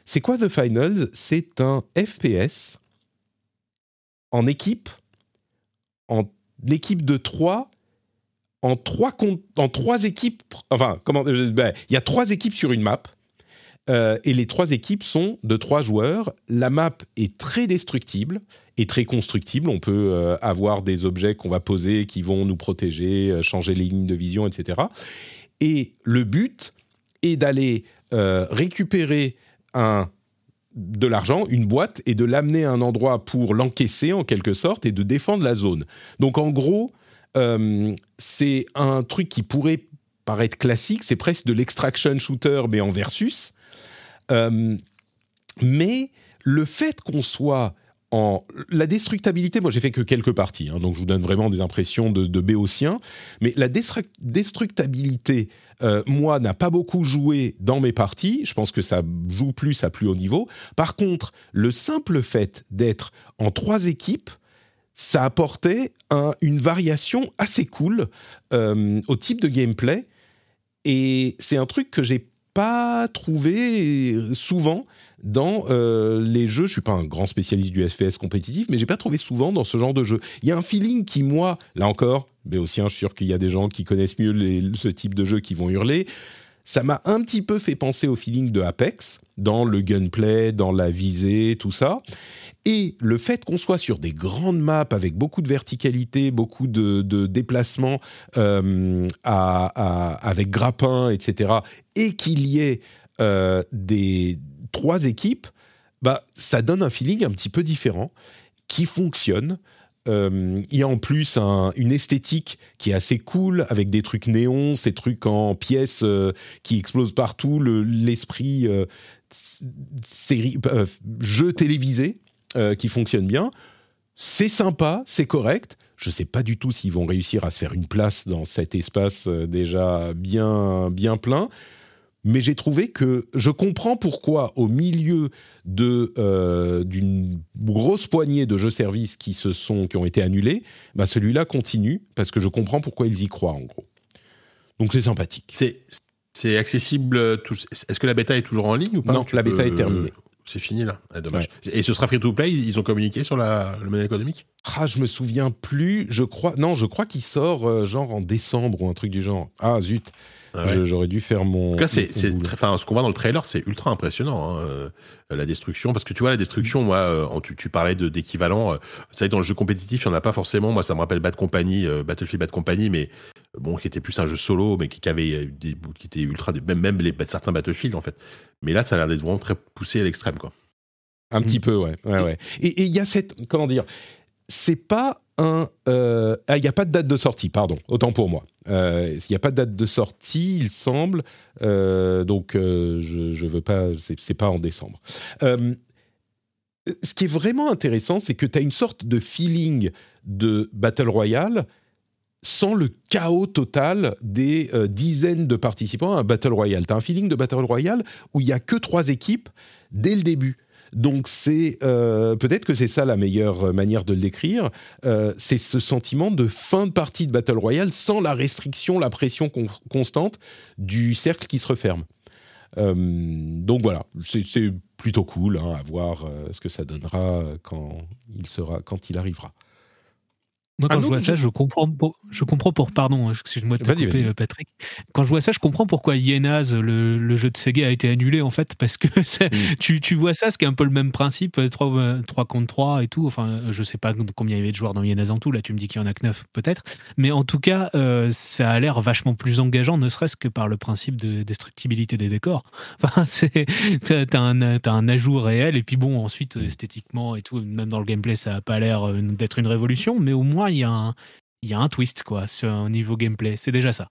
C'est quoi The Finals? C'est un FPS en équipe, en équipe de trois, en trois, trois équipes. Enfin, comment euh, ben, Il y a trois équipes sur une map. euh, et les trois équipes sont de trois joueurs. La map est très destructible et très constructible. On peut euh, avoir des objets qu'on va poser qui vont nous protéger, changer les lignes de vision, etc. Et le but est d'aller récupérer un de l'argent, une boîte, et de l'amener à un endroit pour l'encaisser en quelque sorte et de défendre la zone. Donc en gros, euh, c'est un truc qui pourrait paraître classique, c'est presque de l'extraction shooter mais en versus. Euh, mais le fait qu'on soit en la destructabilité, moi j'ai fait que quelques parties, hein, donc je vous donne vraiment des impressions de, de béotien, mais la destructabilité, euh, moi, n'a pas beaucoup joué dans mes parties, je pense que ça joue plus à plus haut niveau. Par contre, le simple fait d'être en trois équipes, ça apportait une variation assez cool euh, au type de gameplay, et c'est un truc que j'ai pas trouvé souvent dans euh, les jeux. Je suis pas un grand spécialiste du FPS compétitif, mais j'ai pas trouvé souvent dans ce genre de jeu. Il y a un feeling qui, moi, là encore, mais aussi, je suis sûr qu'il y a des gens qui connaissent mieux ce type de jeu qui vont hurler. Ça m'a un petit peu fait penser au feeling de Apex, dans le gunplay, dans la visée, tout ça. Et le fait qu'on soit sur des grandes maps avec beaucoup de verticalité, beaucoup de, déplacements euh, avec grappin, etc., et qu'il y ait euh, des trois équipes, bah, ça donne un feeling un petit peu différent qui fonctionne. Euh, il y a en plus une esthétique qui est assez cool avec des trucs néons, ces trucs en pièces qui explosent partout, l'esprit série jeu télévisé euh, qui fonctionne bien. C'est sympa, c'est correct. Je ne sais pas du tout s'ils vont réussir à se faire une place dans cet espace euh, déjà bien, bien plein. Mais j'ai trouvé que je comprends pourquoi, au milieu de euh, d'une grosse poignée de jeux-services qui qui ont été annulés, bah celui-là continue parce que je comprends pourquoi ils y croient en gros. Donc c'est sympathique. C'est c'est accessible. Est-ce que la bêta est toujours en ligne ou pas Non, la bêta est terminée. C'est fini là. Ah, dommage. Et ce sera free to play Ils ont communiqué sur la, le modèle économique? Ah, je me souviens plus. Je crois. Non, je crois qu'il sort euh, genre en décembre ou un truc du genre. Ah zut. Ah j'aurais dû faire mon. En tout cas, c'est, enfin, ce qu'on voit dans le trailer, c'est ultra impressionnant. Hein, euh, la destruction, parce que tu vois, la destruction, moi, euh, tu, parlais de, d'équivalent. vous savez, dans le jeu compétitif, il n'y en a pas forcément. Moi, ça me rappelle Bad Company, Battlefield Bad Company, mais bon, qui était plus un jeu solo, mais qui, avait des, qui était ultra, même, même les, certains Battlefield, en fait. Mais là, ça a l'air d'être vraiment très poussé à l'extrême, quoi. Un petit mm. peu, ouais. ouais, ouais. Et il y a cette. Comment dire C'est pas Euh, ah, il n'y a pas de date de sortie, pardon. Autant pour moi. Euh, il n'y a pas de date de sortie, il semble. Euh, donc, je, je veux pas. C'est pas en décembre. ce qui est vraiment intéressant, c'est que tu as une sorte de feeling de Battle Royale sans le chaos total des dizaines de participants à un Battle Royale. Tu as un feeling de Battle Royale où il n'y a que trois équipes dès le début. Donc c'est euh, peut-être que c'est ça la meilleure manière de le décrire. Euh, c'est ce sentiment de fin de partie de Battle Royale sans la restriction, la pression constante du cercle qui se referme. Euh, donc voilà, c'est plutôt cool hein, à voir ce que ça donnera quand il sera, quand il arrivera. Moi, quand je vois ça, je comprends, pour, je comprends pour, pardon, excuse-moi de te couper, euh, Patrick. Quand je vois ça, je comprends pourquoi Yenaz, le, le, jeu de Sega, a été annulé, en fait, parce que mm. tu, tu, vois ça, ce qui est un peu le même principe, 3, 3 euh, contre 3 et tout. Enfin, je sais pas combien il y avait de joueurs dans Yenaz en tout, là, tu me dis qu'il y en a que 9, peut-être. Mais en tout cas, euh, ça a l'air vachement plus engageant, ne serait-ce que par le principe de destructibilité des décors. Enfin, c'est, t'as, un, as un ajout réel, et puis bon, ensuite, esthétiquement et tout, même dans le gameplay, ça a pas l'air d'être une révolution, mais au moins, il y a un, il y a un twist quoi sur un niveau gameplay. C'est déjà ça.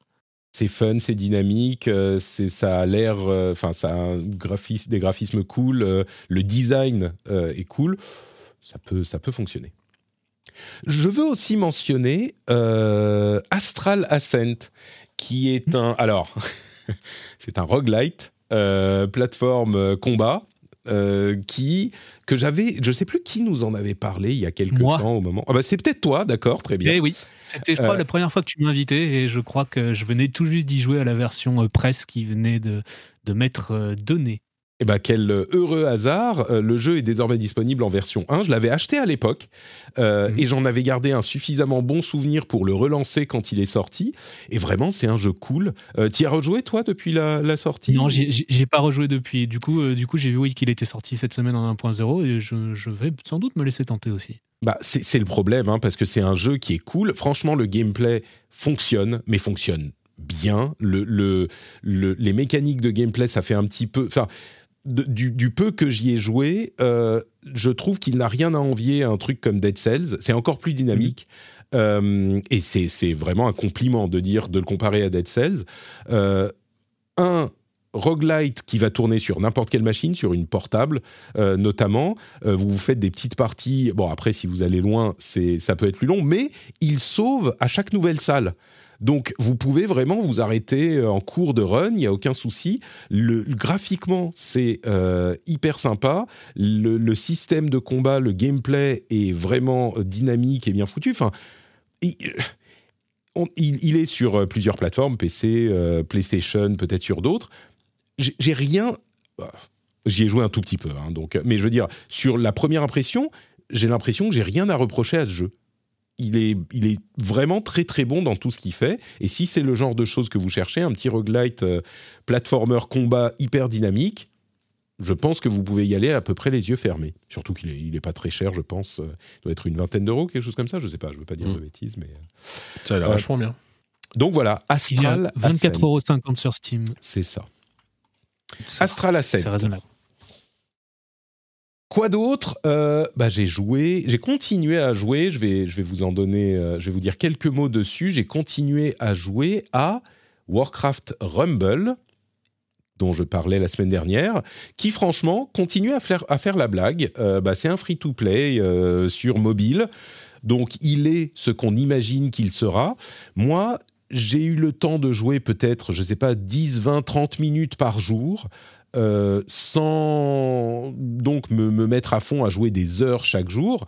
C'est fun, c'est dynamique, euh, c'est ça a l'air, euh, enfin ça a des graphismes cool, euh, le design est cool, ça peut ça peut fonctionner. Je veux aussi mentionner Astral Ascent, qui est un alors c'est un roguelite plateforme combat euh, qui que j'avais, je sais plus qui nous en avait parlé il y a quelques temps au moment. Ah bah c'est peut-être toi, d'accord, très bien. Eh oui, c'était je crois euh, la première fois que tu m'invitais et je crois que je venais tout juste d'y jouer à la version euh, presse qui venait de de m'être donnée. Eh ben, quel heureux hasard, le jeu est désormais disponible en version 1. Je l'avais acheté à l'époque euh, mhm. et j'en avais gardé un suffisamment bon souvenir pour le relancer quand il est sorti. Et vraiment, c'est un jeu cool. Euh, tu y as rejoué, toi, depuis la, sortie? Non, j'ai pas rejoué depuis. Du coup, euh, du coup j'ai vu oui, qu'il était sorti cette semaine en 1.0 et je, vais sans doute me laisser tenter aussi. Bah, c'est le problème, hein, parce que c'est un jeu qui est cool. Franchement, le gameplay fonctionne, mais fonctionne bien. Le, le, les mécaniques de gameplay, ça fait un petit peu du, peu que j'y ai joué, euh, je trouve qu'il n'a rien à envier à un truc comme Dead Cells. C'est encore plus dynamique. Euh, et c'est vraiment un compliment de dire de le comparer à Dead Cells. Euh, un roguelite qui va tourner sur n'importe quelle machine, sur une portable notamment. vous vous faites des petites parties. Bon, après, si vous allez loin, ça peut être plus long, mais il sauve à chaque nouvelle salle. Donc vous pouvez vraiment vous arrêter euh, en cours de run, il n'y a aucun souci. Graphiquement, c'est euh, hyper sympa. Le, système de combat, le gameplay est vraiment euh, dynamique et bien foutu. Enfin, il, est sur plusieurs plateformes, PC, PlayStation, peut-être sur d'autres. J'ai rien. J'y ai joué un tout petit peu, hein, donc. Mais je veux dire, sur la première impression, j'ai l'impression que j'ai rien à reprocher à ce jeu il est, il est vraiment très très bon dans tout ce qu'il fait. Et si c'est le genre de choses que vous cherchez, un petit roguelite euh, platformer combat hyper dynamique, je pense que vous pouvez y aller à peu près les yeux fermés. Surtout qu'il n'est il est pas très cher, je pense. Euh, il doit être une vingtaine d'euros, quelque chose comme ça. Je ne sais pas, je ne veux pas dire mm. de bêtises, mais. Euh, ça a l'air vachement bien. Donc voilà, Astral. 24,50 euros sur Steam. C'est ça. Astral Ascent. C'est raisonnable. Quoi d'autre euh, bah, J'ai joué, j'ai continué à jouer, je vais, je vais vous en donner, euh, je vais vous dire quelques mots dessus. J'ai continué à jouer à Warcraft Rumble, dont je parlais la semaine dernière, qui franchement continue à faire, la blague. Euh, bah, c'est un free-to-play sur mobile, donc il est ce qu'on imagine qu'il sera. Moi, j'ai eu le temps de jouer peut-être, je ne sais pas, 10, 20, 30 minutes par jour. Euh, sans donc me, mettre à fond à jouer des heures chaque jour.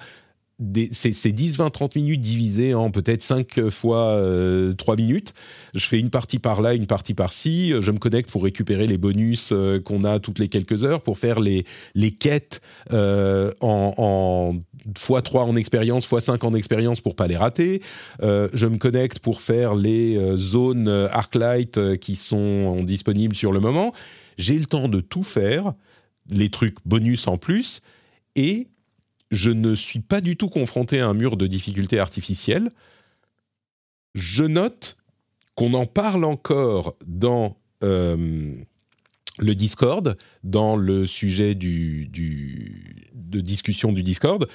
C'est 10, 20, 30 minutes divisées en peut-être 5 fois 3 euh, minutes. Je fais une partie par là, une partie par-ci. Je me connecte pour récupérer les bonus euh, qu'on a toutes les quelques heures, pour faire les, les quêtes en, en x3 en expérience, x5 en expérience pour pas les rater. je me connecte pour faire les zones Arclight qui sont disponibles sur le moment j'ai le temps de tout faire, les trucs bonus en plus, et je ne suis pas du tout confronté à un mur de difficulté artificielle. Je note qu'on en parle encore dans euh, le Discord, dans le sujet de discussion du Discord.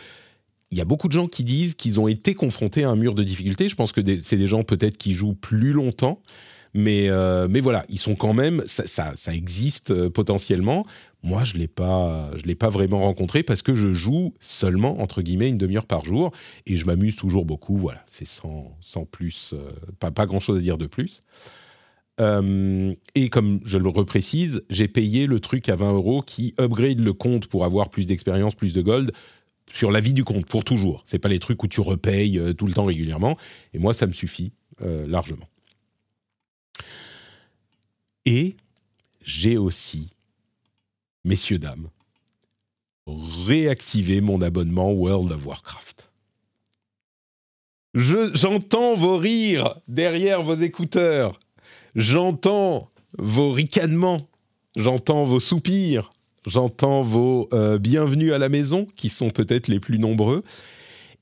Il y a beaucoup de gens qui disent qu'ils ont été confrontés à un mur de difficulté. Je pense que c'est des gens peut-être qui jouent plus longtemps. Mais, euh, voilà, ils sont quand même, ça, ça, existe euh, potentiellement. Moi, je l'ai pas, je l'ai pas vraiment rencontré parce que je joue seulement, entre guillemets, une demi-heure par jour et je m'amuse toujours beaucoup. Voilà, c'est sans, sans plus, euh, pas, pas grand-chose à dire de plus. et comme je le reprécise, j'ai payé le truc à 20 euros qui upgrade le compte pour avoir plus d'expérience, plus de gold sur la vie du compte pour toujours. C'est pas les trucs où tu repayes tout le temps régulièrement. Et moi, ça me suffit largement. Et j'ai aussi, messieurs, dames, réactivé mon abonnement World of Warcraft. J'entends vos rires derrière vos écouteurs. J'entends vos ricanements. J'entends vos soupirs. J'entends vos euh, bienvenus à la maison, qui sont peut-être les plus nombreux.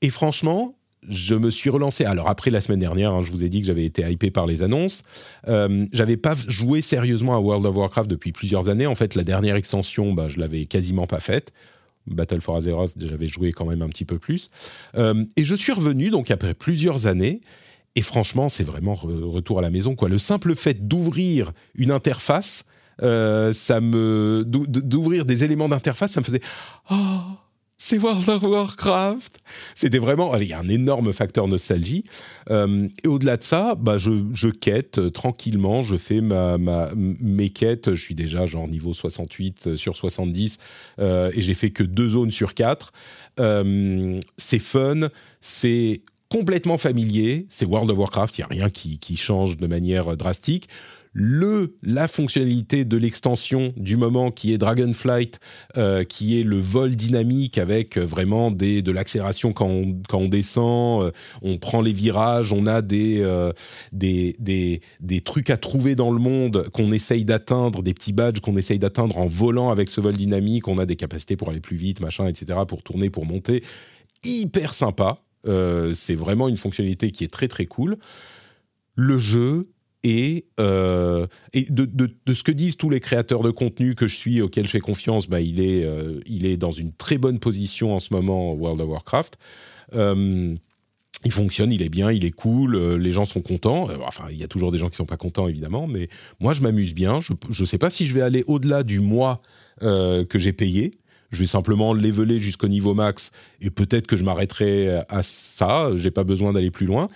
Et franchement, je me suis relancé. Alors après la semaine dernière, hein, je vous ai dit que j'avais été hypé par les annonces. Euh, j'avais pas joué sérieusement à World of Warcraft depuis plusieurs années. En fait, la dernière extension, bah, je l'avais quasiment pas faite. Battle for Azeroth, j'avais joué quand même un petit peu plus. Euh, et je suis revenu donc après plusieurs années. Et franchement, c'est vraiment retour à la maison. Quoi. Le simple fait d'ouvrir une interface, euh, ça me d'ouvrir des éléments d'interface, ça me faisait oh c'est World of Warcraft. C'était vraiment, il y a un énorme facteur nostalgie. Euh, et au-delà de ça, bah, je, quête euh, tranquillement, je fais ma, mes quêtes. Je suis déjà genre niveau 68 euh, sur 70 et j'ai fait que deux zones sur quatre. c'est fun, c'est complètement familier. C'est World of Warcraft, il n'y a rien qui, qui change de manière drastique le, la fonctionnalité de l'extension du moment qui est Dragonflight, euh, qui est le vol dynamique avec euh, vraiment des, de l'accélération quand on, quand on descend, euh, on prend les virages, on a des, des, des, des, trucs à trouver dans le monde qu'on essaye d'atteindre, des petits badges qu'on essaye d'atteindre en volant avec ce vol dynamique, on a des capacités pour aller plus vite, machin, etc., pour tourner, pour monter. Hyper sympa. c'est vraiment une fonctionnalité qui est très très cool. Le jeu Et, euh, de, ce que disent tous les créateurs de contenu que je suis, auxquels je fais confiance, bah, il, est, euh, il est dans une très bonne position en ce moment, World of Warcraft. Euh, il fonctionne, il est bien, il est cool, les gens sont contents. Enfin, il y a toujours des gens qui sont pas contents, évidemment, mais moi, je m'amuse bien. Je ne sais pas si je vais aller au-delà du mois que j'ai payé. Je vais simplement leveler jusqu'au niveau max et peut-être que je m'arrêterai à ça. J'ai pas besoin d'aller plus loin,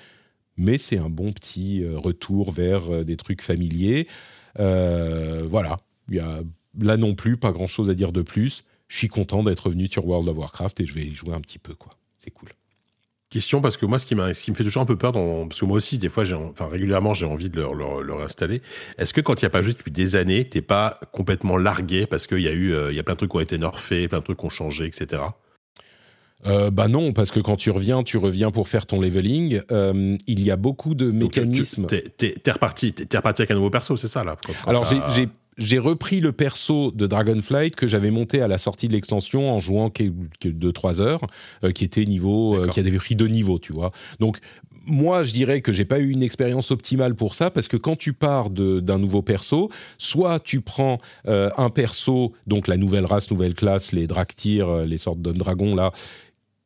mais c'est un bon petit retour vers des trucs familiers. voilà, il y a là non plus pas grand-chose à dire de plus. Je suis content d'être revenu sur World of Warcraft et je vais y jouer un petit peu, quoi. C'est cool. Question parce que moi, ce qui, ce qui me fait toujours un peu peur, parce que moi aussi, des fois, régulièrement, j'ai envie de le, le, réinstaller. Est-ce que quand il n'y a pas joué depuis des années, t'es pas complètement largué parce qu'il y a eu, il y a plein de trucs qui ont été nerfés, plein de trucs qui ont changé, etc. Euh, bah non, parce que quand tu reviens, tu reviens pour faire ton leveling. Euh, il y a beaucoup de mécanismes. T'es reparti, es reparti avec un nouveau perso, c'est ça là Alors j'ai j'ai repris le perso de Dragonflight que j'avais monté à la sortie de l'extension en jouant que, 2-3 heures, euh, qui était niveau, euh, qui avait pris deux niveaux, tu vois. Donc moi, je dirais que j'ai pas eu une expérience optimale pour ça parce que quand tu pars d'un nouveau perso, soit tu prends euh, un perso, donc la nouvelle race, nouvelle classe, les Draktyr, les sortes de dragons là,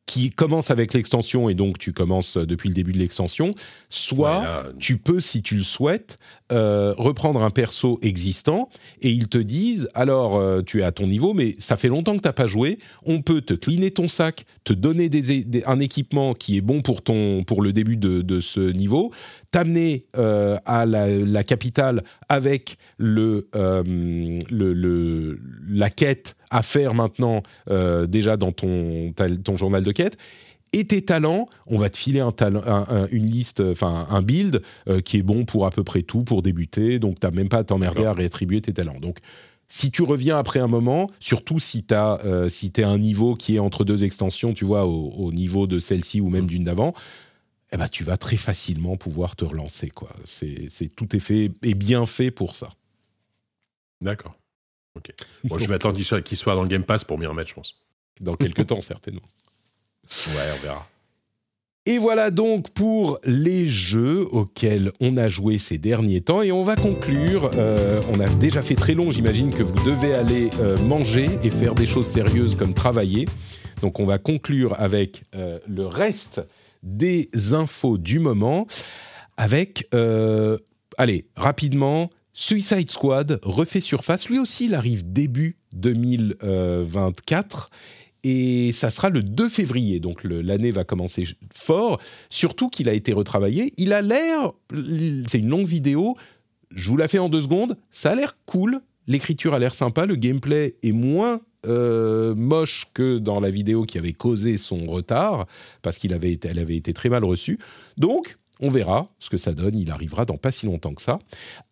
qui commence avec l'extension et donc tu commences depuis le début de l'extension, soit tu peux, si tu le souhaites, euh, reprendre un perso existant et ils te disent alors euh, tu es à ton niveau mais ça fait longtemps que tu n'as pas joué, on peut te cleaner ton sac, te donner des, un équipement qui est bon pour, ton, pour le début de, de ce niveau, t'amener euh, à la, la, capitale avec le, le, le, la quête à faire maintenant euh, déjà dans ton, ton journal de quête. Et tes talents, on va te filer un, une liste, enfin un build euh, qui est bon pour à peu près tout pour débuter. Donc tu n'as même pas à t'emmerder à réattribuer tes talents. Donc si tu reviens après un moment, surtout si tu euh, si es un niveau qui est entre deux extensions, tu vois, au, niveau de celle-ci ou même mm. d'une d'avant, eh ben, tu vas très facilement pouvoir te relancer. quoi. C'est tout est fait et bien fait pour ça. D'accord. Ok. Bon, je vais attendre qu'il soit, soit, dans le Game Pass pour m'y remettre, je pense. Dans quelques temps, certainement. Ouais, on verra. Et voilà donc pour les jeux auxquels on a joué ces derniers temps. Et on va conclure. Euh, on a déjà fait très long, j'imagine que vous devez aller euh, manger et faire des choses sérieuses comme travailler. Donc on va conclure avec euh, le reste des infos du moment. Avec, allez, rapidement, Suicide Squad refait surface. Lui aussi, il arrive début 2024 et ça sera le 2 février. Donc l'année va commencer fort. Surtout qu'il a été retravaillé. Il a l'air. C'est une longue vidéo. Je vous la fais en deux secondes. Ça a l'air cool. L'écriture a l'air sympa. Le gameplay est moins euh, moche que dans la vidéo qui avait causé son retard parce qu'elle avait, avait été très mal reçue. Donc on verra ce que ça donne, il arrivera dans pas si longtemps que ça.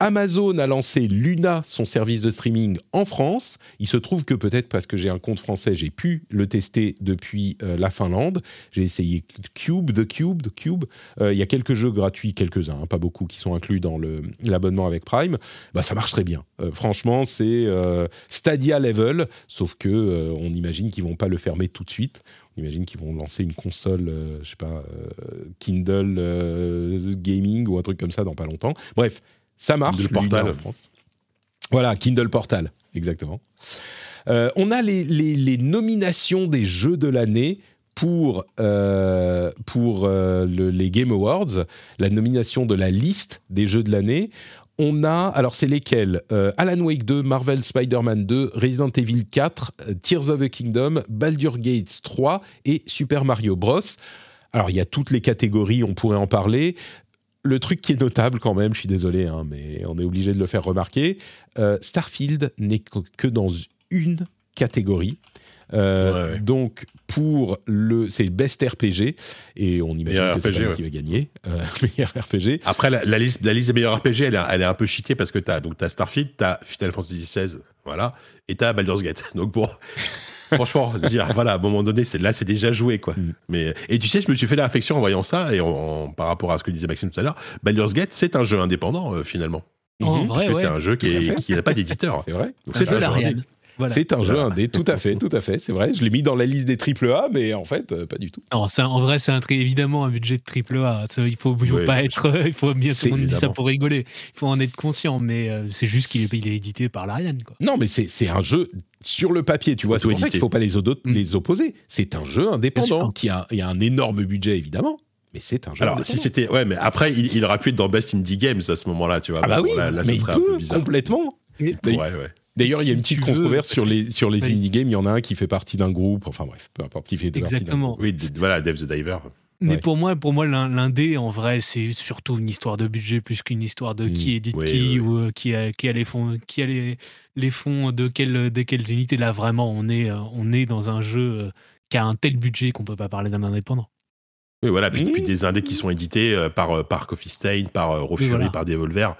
Amazon a lancé Luna, son service de streaming en France. Il se trouve que peut-être parce que j'ai un compte français, j'ai pu le tester depuis euh, la Finlande. J'ai essayé Cube, The Cube, The Cube. Euh, il y a quelques jeux gratuits, quelques-uns, hein, pas beaucoup, qui sont inclus dans l'abonnement avec Prime. Bah, ça marche très bien. Euh, franchement, c'est Stadia level, sauf que on imagine qu'ils vont pas le fermer tout de suite. Imagine qu'ils vont lancer une console, euh, je sais pas, euh, Kindle euh, gaming ou un truc comme ça dans pas longtemps. Bref, ça marche. Kindle Portal en France. Voilà, Kindle Portal, exactement. on a les, les, nominations des jeux de l'année pour, pour les Game Awards, la nomination de la liste des jeux de l'année on a, alors c'est lesquels euh, Alan Wake 2, Marvel Spider-Man 2, Resident Evil 4, euh, Tears of the Kingdom, Baldur Gates 3 et Super Mario Bros. Alors il y a toutes les catégories, on pourrait en parler. Le truc qui est notable quand même, je suis désolé, hein, mais on est obligé de le faire remarquer, euh, Starfield n'est que dans une catégorie. Euh, donc pour le, c'est Best RPG et on imagine que c'est ouais. qui va gagner euh, meilleur RPG. Après la, liste, la liste des meilleurs RPG, elle est, elle est un peu cheatée parce que t'as donc as Starfield, t'as Final Fantasy XVI, voilà, et t'as Baldur's Gate. Donc bon. Franchement, dire, voilà, à un moment donné, c'est là, c'est déjà joué, quoi. Mm. Mais et tu sais, je me suis fait la réflexion en voyant ça et par rapport à ce que disait Maxime tout à l'heure, Baldur's Gate, c'est un jeu indépendant euh, finalement. En vrai, c'est un jeu qui n'a pas d'éditeur. c'est vrai. Donc c'est de l'Ariane. Voilà. C'est un jeu Voilà. indé, tout à fait, tout à fait, c'est vrai. Je l'ai mis dans la liste des triple A, mais en fait, euh, pas du tout. Non, en vrai, c'est évidemment un budget de triple A. Ça, Il faut, il faut Oui, pas bien être, il faut bien tout le monde dit ça pour rigoler. Il faut en être conscient, mais euh, c'est juste qu'il est, il est édité par l'Ariane. Non, mais c'est un jeu sur le papier, tu vois. C'est pour ça Auto-édité. qu'il faut pas les, Mm. les opposer. C'est un jeu indépendant qui a, il y a un énorme budget, évidemment, mais c'est un jeu Alors, indépendant. si c'était. Ouais, mais après, il, il aurait pu être dans Best Indie Games à ce moment-là, tu vois. Ah bah oui, là, là, mais ça il serait un peu peut bizarre. complètement. Ouais, ouais. D'ailleurs, il y a une petite veux, controverse sur les, sur les Oui. indie games. Il y en a un qui fait partie d'un groupe. Enfin bref, peu importe qui fait partie d'un Exactement. groupe. Oui, voilà, Dave the Diver. Mais Ouais. pour moi, pour moi, l'in- l'indé, en vrai, c'est surtout une histoire de budget plus qu'une histoire de Mm. qui édite Oui, qui oui. ou qui a, qui a les fonds, qui a les, les fonds de quelle, de quelles unités. Là, vraiment, on est, euh, on est dans un jeu euh, qui a un tel budget qu'on peut pas parler d'un indépendant. Oui, voilà. Puis, Mmh. puis des indés qui sont édités euh, par, par Coffee Stain, par Raw Oui, Fury, voilà. par Devolver.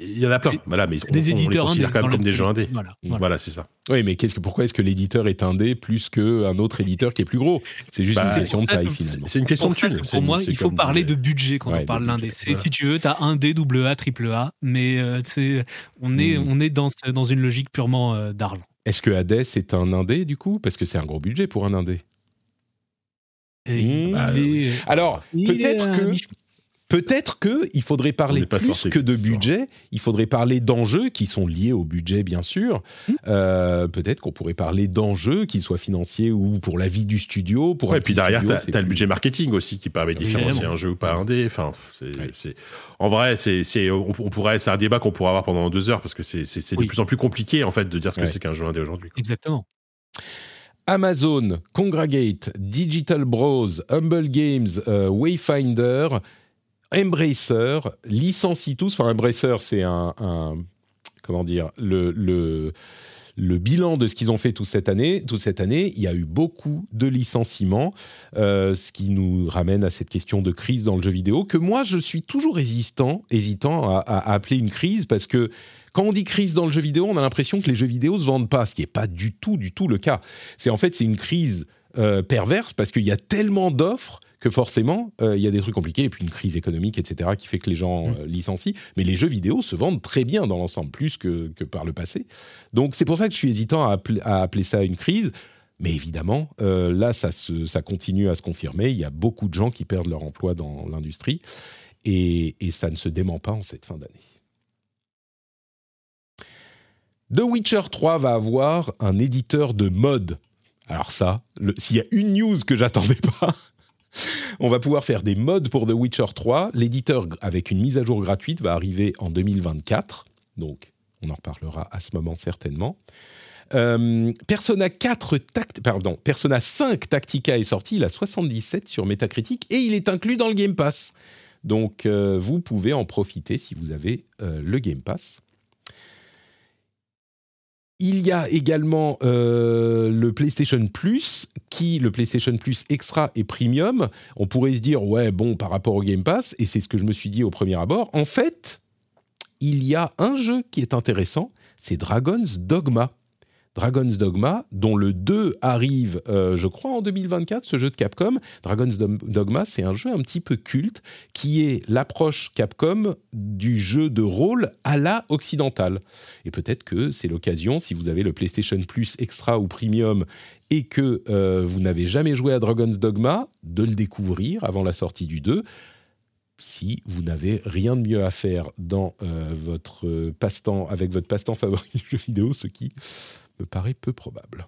Il y en a plein. Voilà, mais on, Des on les éditeurs considère indés. quand même comme des jeux indés. Voilà. Voilà. Voilà, c'est ça. Oui, mais qu'est-ce que, pourquoi est-ce que l'éditeur est indé plus qu'un autre éditeur qui est plus gros? C'est juste Bah, une question de taille finalement. C'est une question de C'est Pour moi, il faut parler disait- de budget quand Ouais, on parle d'indé. Voilà. si tu veux, tu as un D, double A, triple A, mais euh, c'est- on est, Mm. on est dans, dans une logique purement euh, d'argent. Est-ce que Hades est un indé du coup? Parce que c'est un gros budget pour un indé. Bah, est- Alors, peut-être que Peut-être que il faudrait parler plus sorti que de budget. Il faudrait parler d'enjeux qui sont liés au budget, bien sûr. Hmm. Euh, Peut-être qu'on pourrait parler d'enjeux qui soient financiers ou pour la vie du studio. Pour Ouais, un et puis derrière, c'est as le budget marketing aussi qui permet de différencier un jeu ou pas indé. Enfin, Ouais. en vrai, c'est, on, on pourrait, c'est un débat qu'on pourrait avoir pendant deux heures parce que c'est, Oui. de plus en plus compliqué en fait de dire ce que c'est qu'un jeu indé aujourd'hui. Exactement. Amazon, Congregate, Digital Bros, Humble Games, euh, Wayfinder, Embracer licencient tous. Enfin, Embracer, c'est un, comment dire le, le le bilan de ce qu'ils ont fait toute cette année. Toute cette année, il y a eu beaucoup de licenciements, euh, ce qui nous ramène à cette question de crise dans le jeu vidéo que moi je suis toujours hésitant, hésitant à, appeler une crise parce que quand on dit crise dans le jeu vidéo, on a l'impression que les jeux vidéo se vendent pas, ce qui n'est pas du tout, du tout le cas. C'est en fait c'est une crise euh, perverse parce qu'il y a tellement d'offres que forcément euh, il y a des trucs compliqués et puis une crise économique etc qui fait que les gens euh, licencient. Mais les jeux vidéo se vendent très bien dans l'ensemble, plus que, que par le passé. Donc c'est pour ça que je suis hésitant à appeler, à appeler ça une crise. Mais évidemment, euh, là, ça, se- ça continue à se confirmer. Il y a beaucoup de gens qui perdent leur emploi dans l'industrie. Et, et ça ne se dément pas en cette fin d'année. The Witcher 3 va avoir un éditeur de mode. Alors ça, s'il y a une news que j'attendais pas, on va pouvoir faire des mods pour The Witcher 3. L'éditeur, avec une mise à jour gratuite, va arriver en 2024. Donc, on en reparlera à ce moment certainement. Euh, Persona 4 tact- pardon, Persona 5 Tactica est sorti, il a 77 sur Metacritic et il est inclus dans le Game Pass. Donc euh, vous pouvez en profiter si vous avez euh, le Game Pass. Il y a également euh, le PlayStation Plus, qui le PlayStation Plus Extra et Premium. On pourrait se dire ouais bon par rapport au Game Pass, et c'est ce que je me suis dit au premier abord. En fait, il y a un jeu qui est intéressant, c'est Dragon's Dogma. Dragon's Dogma, dont le 2 arrive, euh, je crois, en 2024, ce jeu de Capcom. Dragon's Dogma, c'est un jeu un petit peu culte qui est l'approche Capcom du jeu de rôle à la occidentale. Et peut-être que c'est l'occasion, si vous avez le PlayStation Plus Extra ou Premium et que euh, vous n'avez jamais joué à Dragon's Dogma, de le découvrir avant la sortie du 2 si vous n'avez rien de mieux à faire dans euh, votre passe-temps, avec votre passe-temps favori du jeu vidéo, ce qui me paraît peu probable.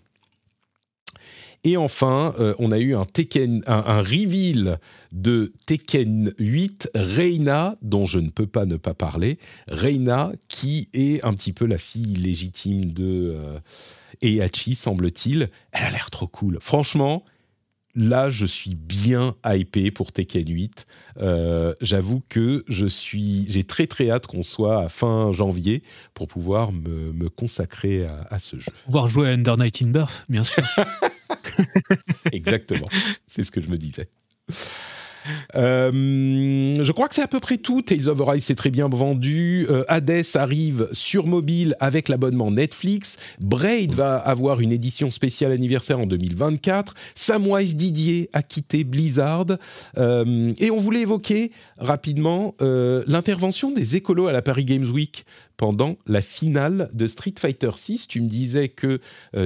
Et enfin, euh, on a eu un, Tekken, un, reveal de Tekken 8 Reina, dont je ne peux pas ne pas parler. Reina, qui est un petit peu la fille légitime de euh, semble-t-il. Elle a l'air trop cool. Franchement, là, je suis bien hypé pour Tekken 8. Euh, J'avoue que je suis, j'ai très très hâte qu'on soit à fin janvier pour pouvoir me, me consacrer à, à ce jeu. Pouvoir jouer à Under Night in Birth, bien sûr. Exactement, c'est ce que je me disais. Euh, je crois que c'est à peu près tout. Tales of Arise, c'est très bien vendu. Euh, Hades arrive sur mobile avec l'abonnement Netflix. Braid va avoir une édition spéciale anniversaire en 2024. Samwise Didier a quitté Blizzard. Euh, et on voulait évoquer rapidement euh, l'intervention des écolos à la Paris Games Week pendant la finale de Street Fighter 6. Tu me disais que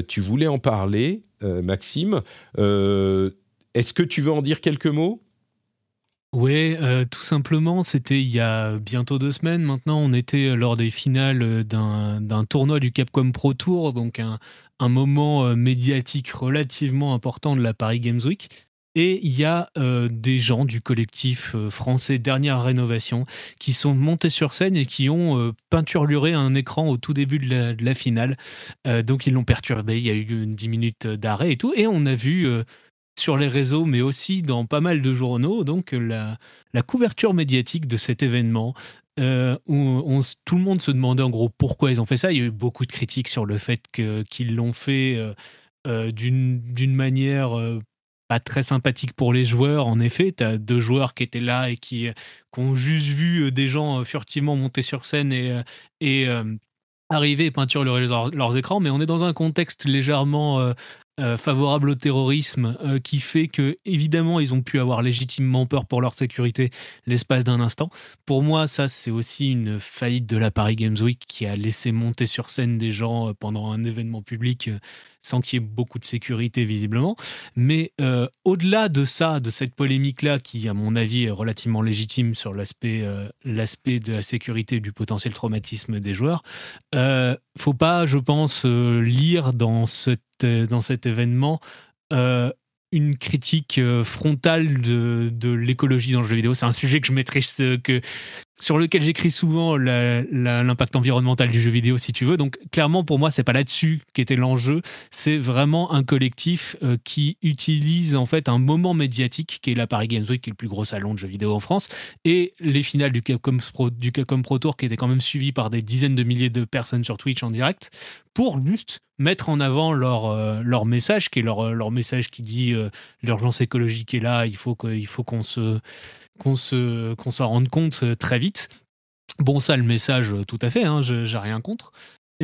tu voulais en parler, Maxime. Est-ce que tu veux en dire quelques mots? Ouais, euh, tout simplement, c'était il y a bientôt deux semaines maintenant. On était lors des finales d'un tournoi du Capcom Pro Tour, donc un, moment euh, médiatique relativement important de la Paris Games Week. Et il y a euh, des gens du collectif français Dernière Rénovation qui sont montés sur scène et qui ont peinturluré un écran au tout début de la, de la finale. Donc ils l'ont perturbé, il y a eu une 10 minutes d'arrêt et tout. Et on a vu sur les réseaux, mais aussi dans pas mal de journaux, donc la, la couverture médiatique de cet événement. euh, où tout le monde se demandait en gros pourquoi ils ont fait ça. Il y a eu beaucoup de critiques sur le fait qu'ils l'ont fait euh, euh, d'une manière euh, pas très sympathique pour les joueurs. En effet, tu as deux joueurs qui étaient là et qui, euh, ont juste vu euh, des gens euh, furtivement monter sur scène et, euh, euh, arriver et peinturer leurs écrans. Mais on est dans un contexte légèrement euh, favorable au terrorisme euh, qui fait que, évidemment, ils ont pu avoir légitimement peur pour leur sécurité l'espace d'un instant. Pour moi, ça, c'est aussi une faillite de la Paris Games Week qui a laissé monter sur scène des gens euh, pendant un événement public sans qu'il y ait beaucoup de sécurité, visiblement. Mais au-delà de ça, de cette polémique-là, qui, à mon avis, est relativement légitime sur l'aspect l'aspect de la sécurité et du potentiel traumatisme des joueurs, faut pas, je pense, lire dans, cette, euh, dans cet événement euh, une critique euh, frontale de, de l'écologie dans le jeu vidéo. C'est un sujet que je maîtrise, que, sur lequel j'écris souvent l'impact environnemental du jeu vidéo, si tu veux. Donc, clairement, pour moi, c'est pas là-dessus qu'était l'enjeu. C'est vraiment un collectif euh, qui utilise en fait un moment médiatique qui est la Paris Games Week, qui est le plus gros salon de jeux vidéo en France, et les finales du Capcom Pro, Tour qui étaient quand même suivies par des dizaines de milliers de personnes sur Twitch en direct, pour juste mettre en avant leur, euh, message, qui est leur, message qui dit euh, l'urgence écologique est là, il faut qu'on se qu'on se qu'on s'en rende compte euh, très vite. Bon, ça, le message, euh, tout à fait, hein, j'ai rien contre.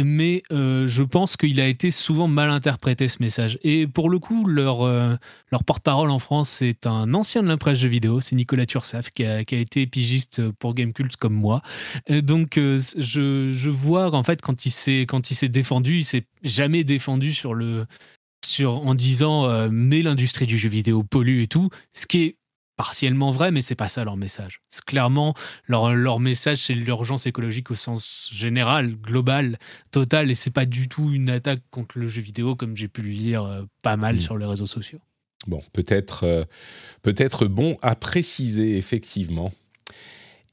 Mais euh, je pense qu'il a été souvent mal interprété ce message. Et pour le coup, leur, leur porte-parole en France, c'est un ancien de l'impresse jeux vidéo, c'est Nicolas Tursaf, qui a, qui a été pigiste pour Gamecult comme moi. Donc je, je vois qu'en fait, quand il s'est défendu, il s'est jamais défendu sur le sur en disant mais l'industrie du jeu vidéo pollue et tout, ce qui est partiellement vrai, mais c'est pas ça leur message. C'est clairement leur, leur message, c'est l'urgence écologique au sens général, global, total, et c'est pas du tout une attaque contre le jeu vidéo comme j'ai pu le lire euh, pas mal Mm. sur les réseaux sociaux. Bon, peut-être euh, peut-être bon à préciser, effectivement.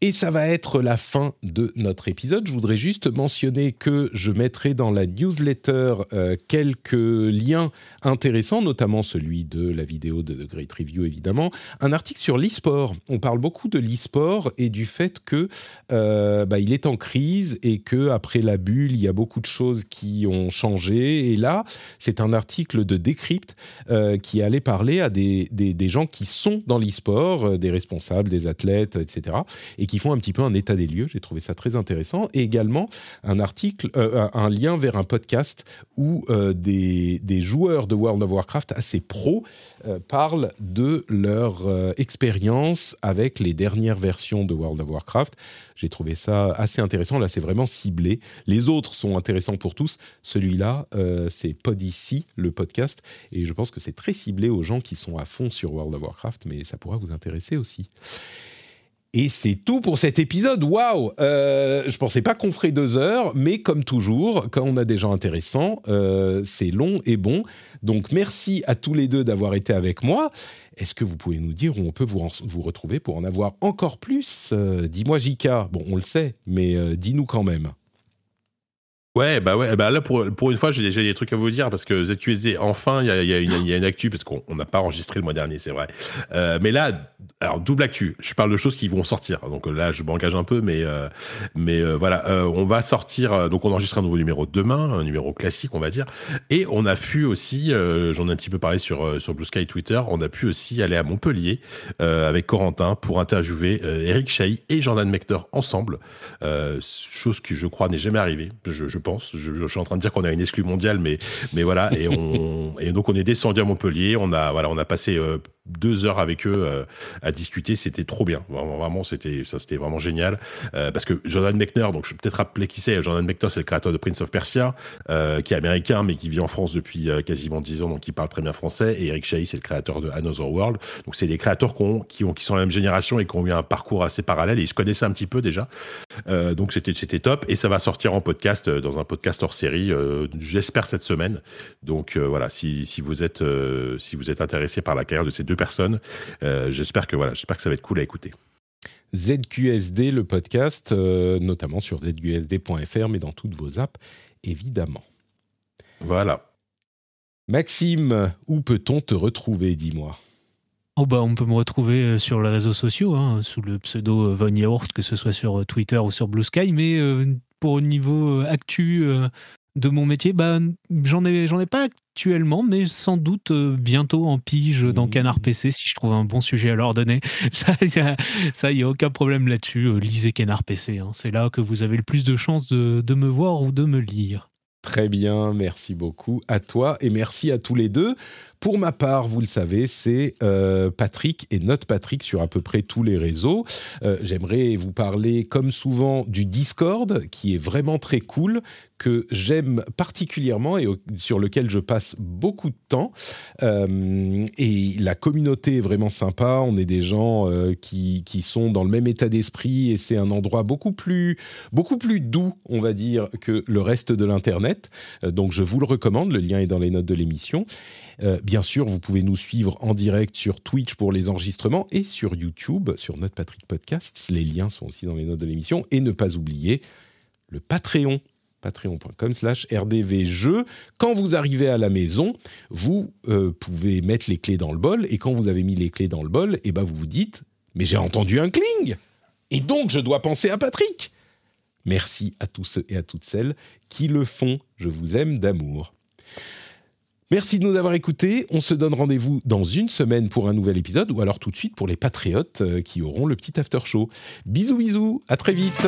Et ça va être la fin de notre épisode. Je voudrais juste mentionner que je mettrai dans la newsletter euh, quelques liens intéressants, notamment celui de la vidéo de The Great Review, évidemment. Un article sur l'e-sport. On parle beaucoup de l'e-sport et du fait que euh, bah, il est en crise et que après la bulle, il y a beaucoup de choses qui ont changé. Et là, c'est un article de Decrypt euh, qui allait parler à des, gens qui sont dans l'e-sport, des responsables, des athlètes, etc., et qui font un petit peu un état des lieux. J'ai trouvé ça très intéressant. Et également un article, euh, un lien vers un podcast où euh, des, joueurs de World of Warcraft assez pros euh, parlent de leur expérience avec les dernières versions de World of Warcraft. J'ai trouvé ça assez intéressant. Là, c'est vraiment ciblé. Les autres sont intéressants pour tous. Celui-là, c'est Podici, le podcast. Et je pense que c'est très ciblé aux gens qui sont à fond sur World of Warcraft, mais ça pourra vous intéresser aussi. Et c'est tout pour cet épisode. Waouh euh, Je pensais pas qu'on ferait deux heures, mais comme toujours, quand on a des gens intéressants, euh, c'est long et bon. Donc merci à tous les deux d'avoir été avec moi. Est-ce que vous pouvez nous dire où on peut vous, vous retrouver pour en avoir encore plus? Euh, Dis-moi, Jika. Bon, on le sait, mais dis-nous quand même. Ouais, bah ouais, bah là pour, pour une fois, j'ai déjà des trucs à vous dire parce que ZQSD, enfin, il y a, y, a y a, une actu parce qu'on n'a pas enregistré le mois dernier, c'est vrai. Euh, mais là, alors double actu. Je parle de choses qui vont sortir. Donc là, je m'engage un peu, mais euh, mais euh, voilà, on va sortir. Donc on enregistre un nouveau numéro demain, un numéro classique, on va dire. Et on a pu aussi, j'en ai un petit peu parlé sur sur Blue Sky Twitter, on a pu aussi aller à Montpellier avec Corentin pour interviewer Eric Chahi et Jordan Mechner ensemble. Chose que je crois n'est jamais arrivée. Je, je pense. Je, je suis en train de dire qu'on a une exclue mondiale, mais mais voilà. Et on et donc on est descendu à Montpellier. On a voilà, on a passé euh, deux heures avec eux euh, à discuter. C'était trop bien. Vraiment, vraiment, c'était ça, c'était vraiment génial. Euh, parce que Jordan Mechner, donc je vais peut-être rappeler qui c'est. Jordan Mechner, c'est le créateur de Prince of Persia, qui est américain mais qui vit en France depuis quasiment dix ans, donc qui parle très bien français. Et Eric Chahi, c'est le créateur de Another World. Donc c'est des créateurs qui, ont, qui, ont, qui sont la même génération et qui ont eu un parcours assez parallèle et ils se connaissaient un petit peu déjà. Donc c'était c'était top et ça va sortir en podcast euh, dans un podcast hors série. euh, J'espère cette semaine. Donc euh, voilà, si, si vous êtes euh, si vous êtes intéressé par la carrière de ces deux personnes, euh, j'espère que voilà, j'espère que ça va être cool à écouter. ZQSD, le podcast, euh, notamment sur zqsd.fr, mais dans toutes vos apps, évidemment. Voilà. Maxime, où peut-on te retrouver, dis-moi? Oh bah on peut me retrouver sur les réseaux sociaux hein, sous le pseudo Von Yaourt, que ce soit sur Twitter ou sur Blue Sky. Mais euh, pour le niveau euh, actu euh, de mon métier, bah, j'en ai j'en ai pas actuellement, mais sans doute euh, bientôt en pige dans Mmh. Canard PC si je trouve un bon sujet à leur donner. Ça, il y a, ça, y a aucun problème là-dessus. Lisez Canard PC. hein. C'est là que vous avez le plus de chances de, de me voir ou de me lire. Très bien, merci beaucoup à toi et merci à tous les deux. Pour ma part, vous le savez, c'est euh, Patrick et notre Patrick sur à peu près tous les réseaux. Euh, J'aimerais vous parler, comme souvent, du Discord, qui est vraiment très cool, que j'aime particulièrement et sur lequel je passe beaucoup de temps. Euh, et la communauté est vraiment sympa. On est des gens qui, sont dans le même état d'esprit et c'est un endroit beaucoup plus, beaucoup plus doux, on va dire, que le reste de l'Internet. Donc je vous le recommande. Le lien est dans les notes de l'émission. Euh, bien sûr, vous pouvez nous suivre en direct sur Twitch pour les enregistrements et sur YouTube, sur notre Patrick Podcast. Les liens sont aussi dans les notes de l'émission. Et ne pas oublier le Patreon patreon.com slash rdvjeux. Quand vous arrivez à la maison, vous euh, pouvez mettre les clés dans le bol et quand vous avez mis les clés dans le bol, et ben vous vous dites « Mais j'ai entendu un cling Et donc je dois penser à Patrick !» Merci à tous ceux et à toutes celles qui le font. Je vous aime d'amour. Merci de nous avoir écoutés. On se donne rendez-vous dans une semaine pour un nouvel épisode ou alors tout de suite pour les patriotes euh, qui auront le petit after show. Bisous bisous, à très vite.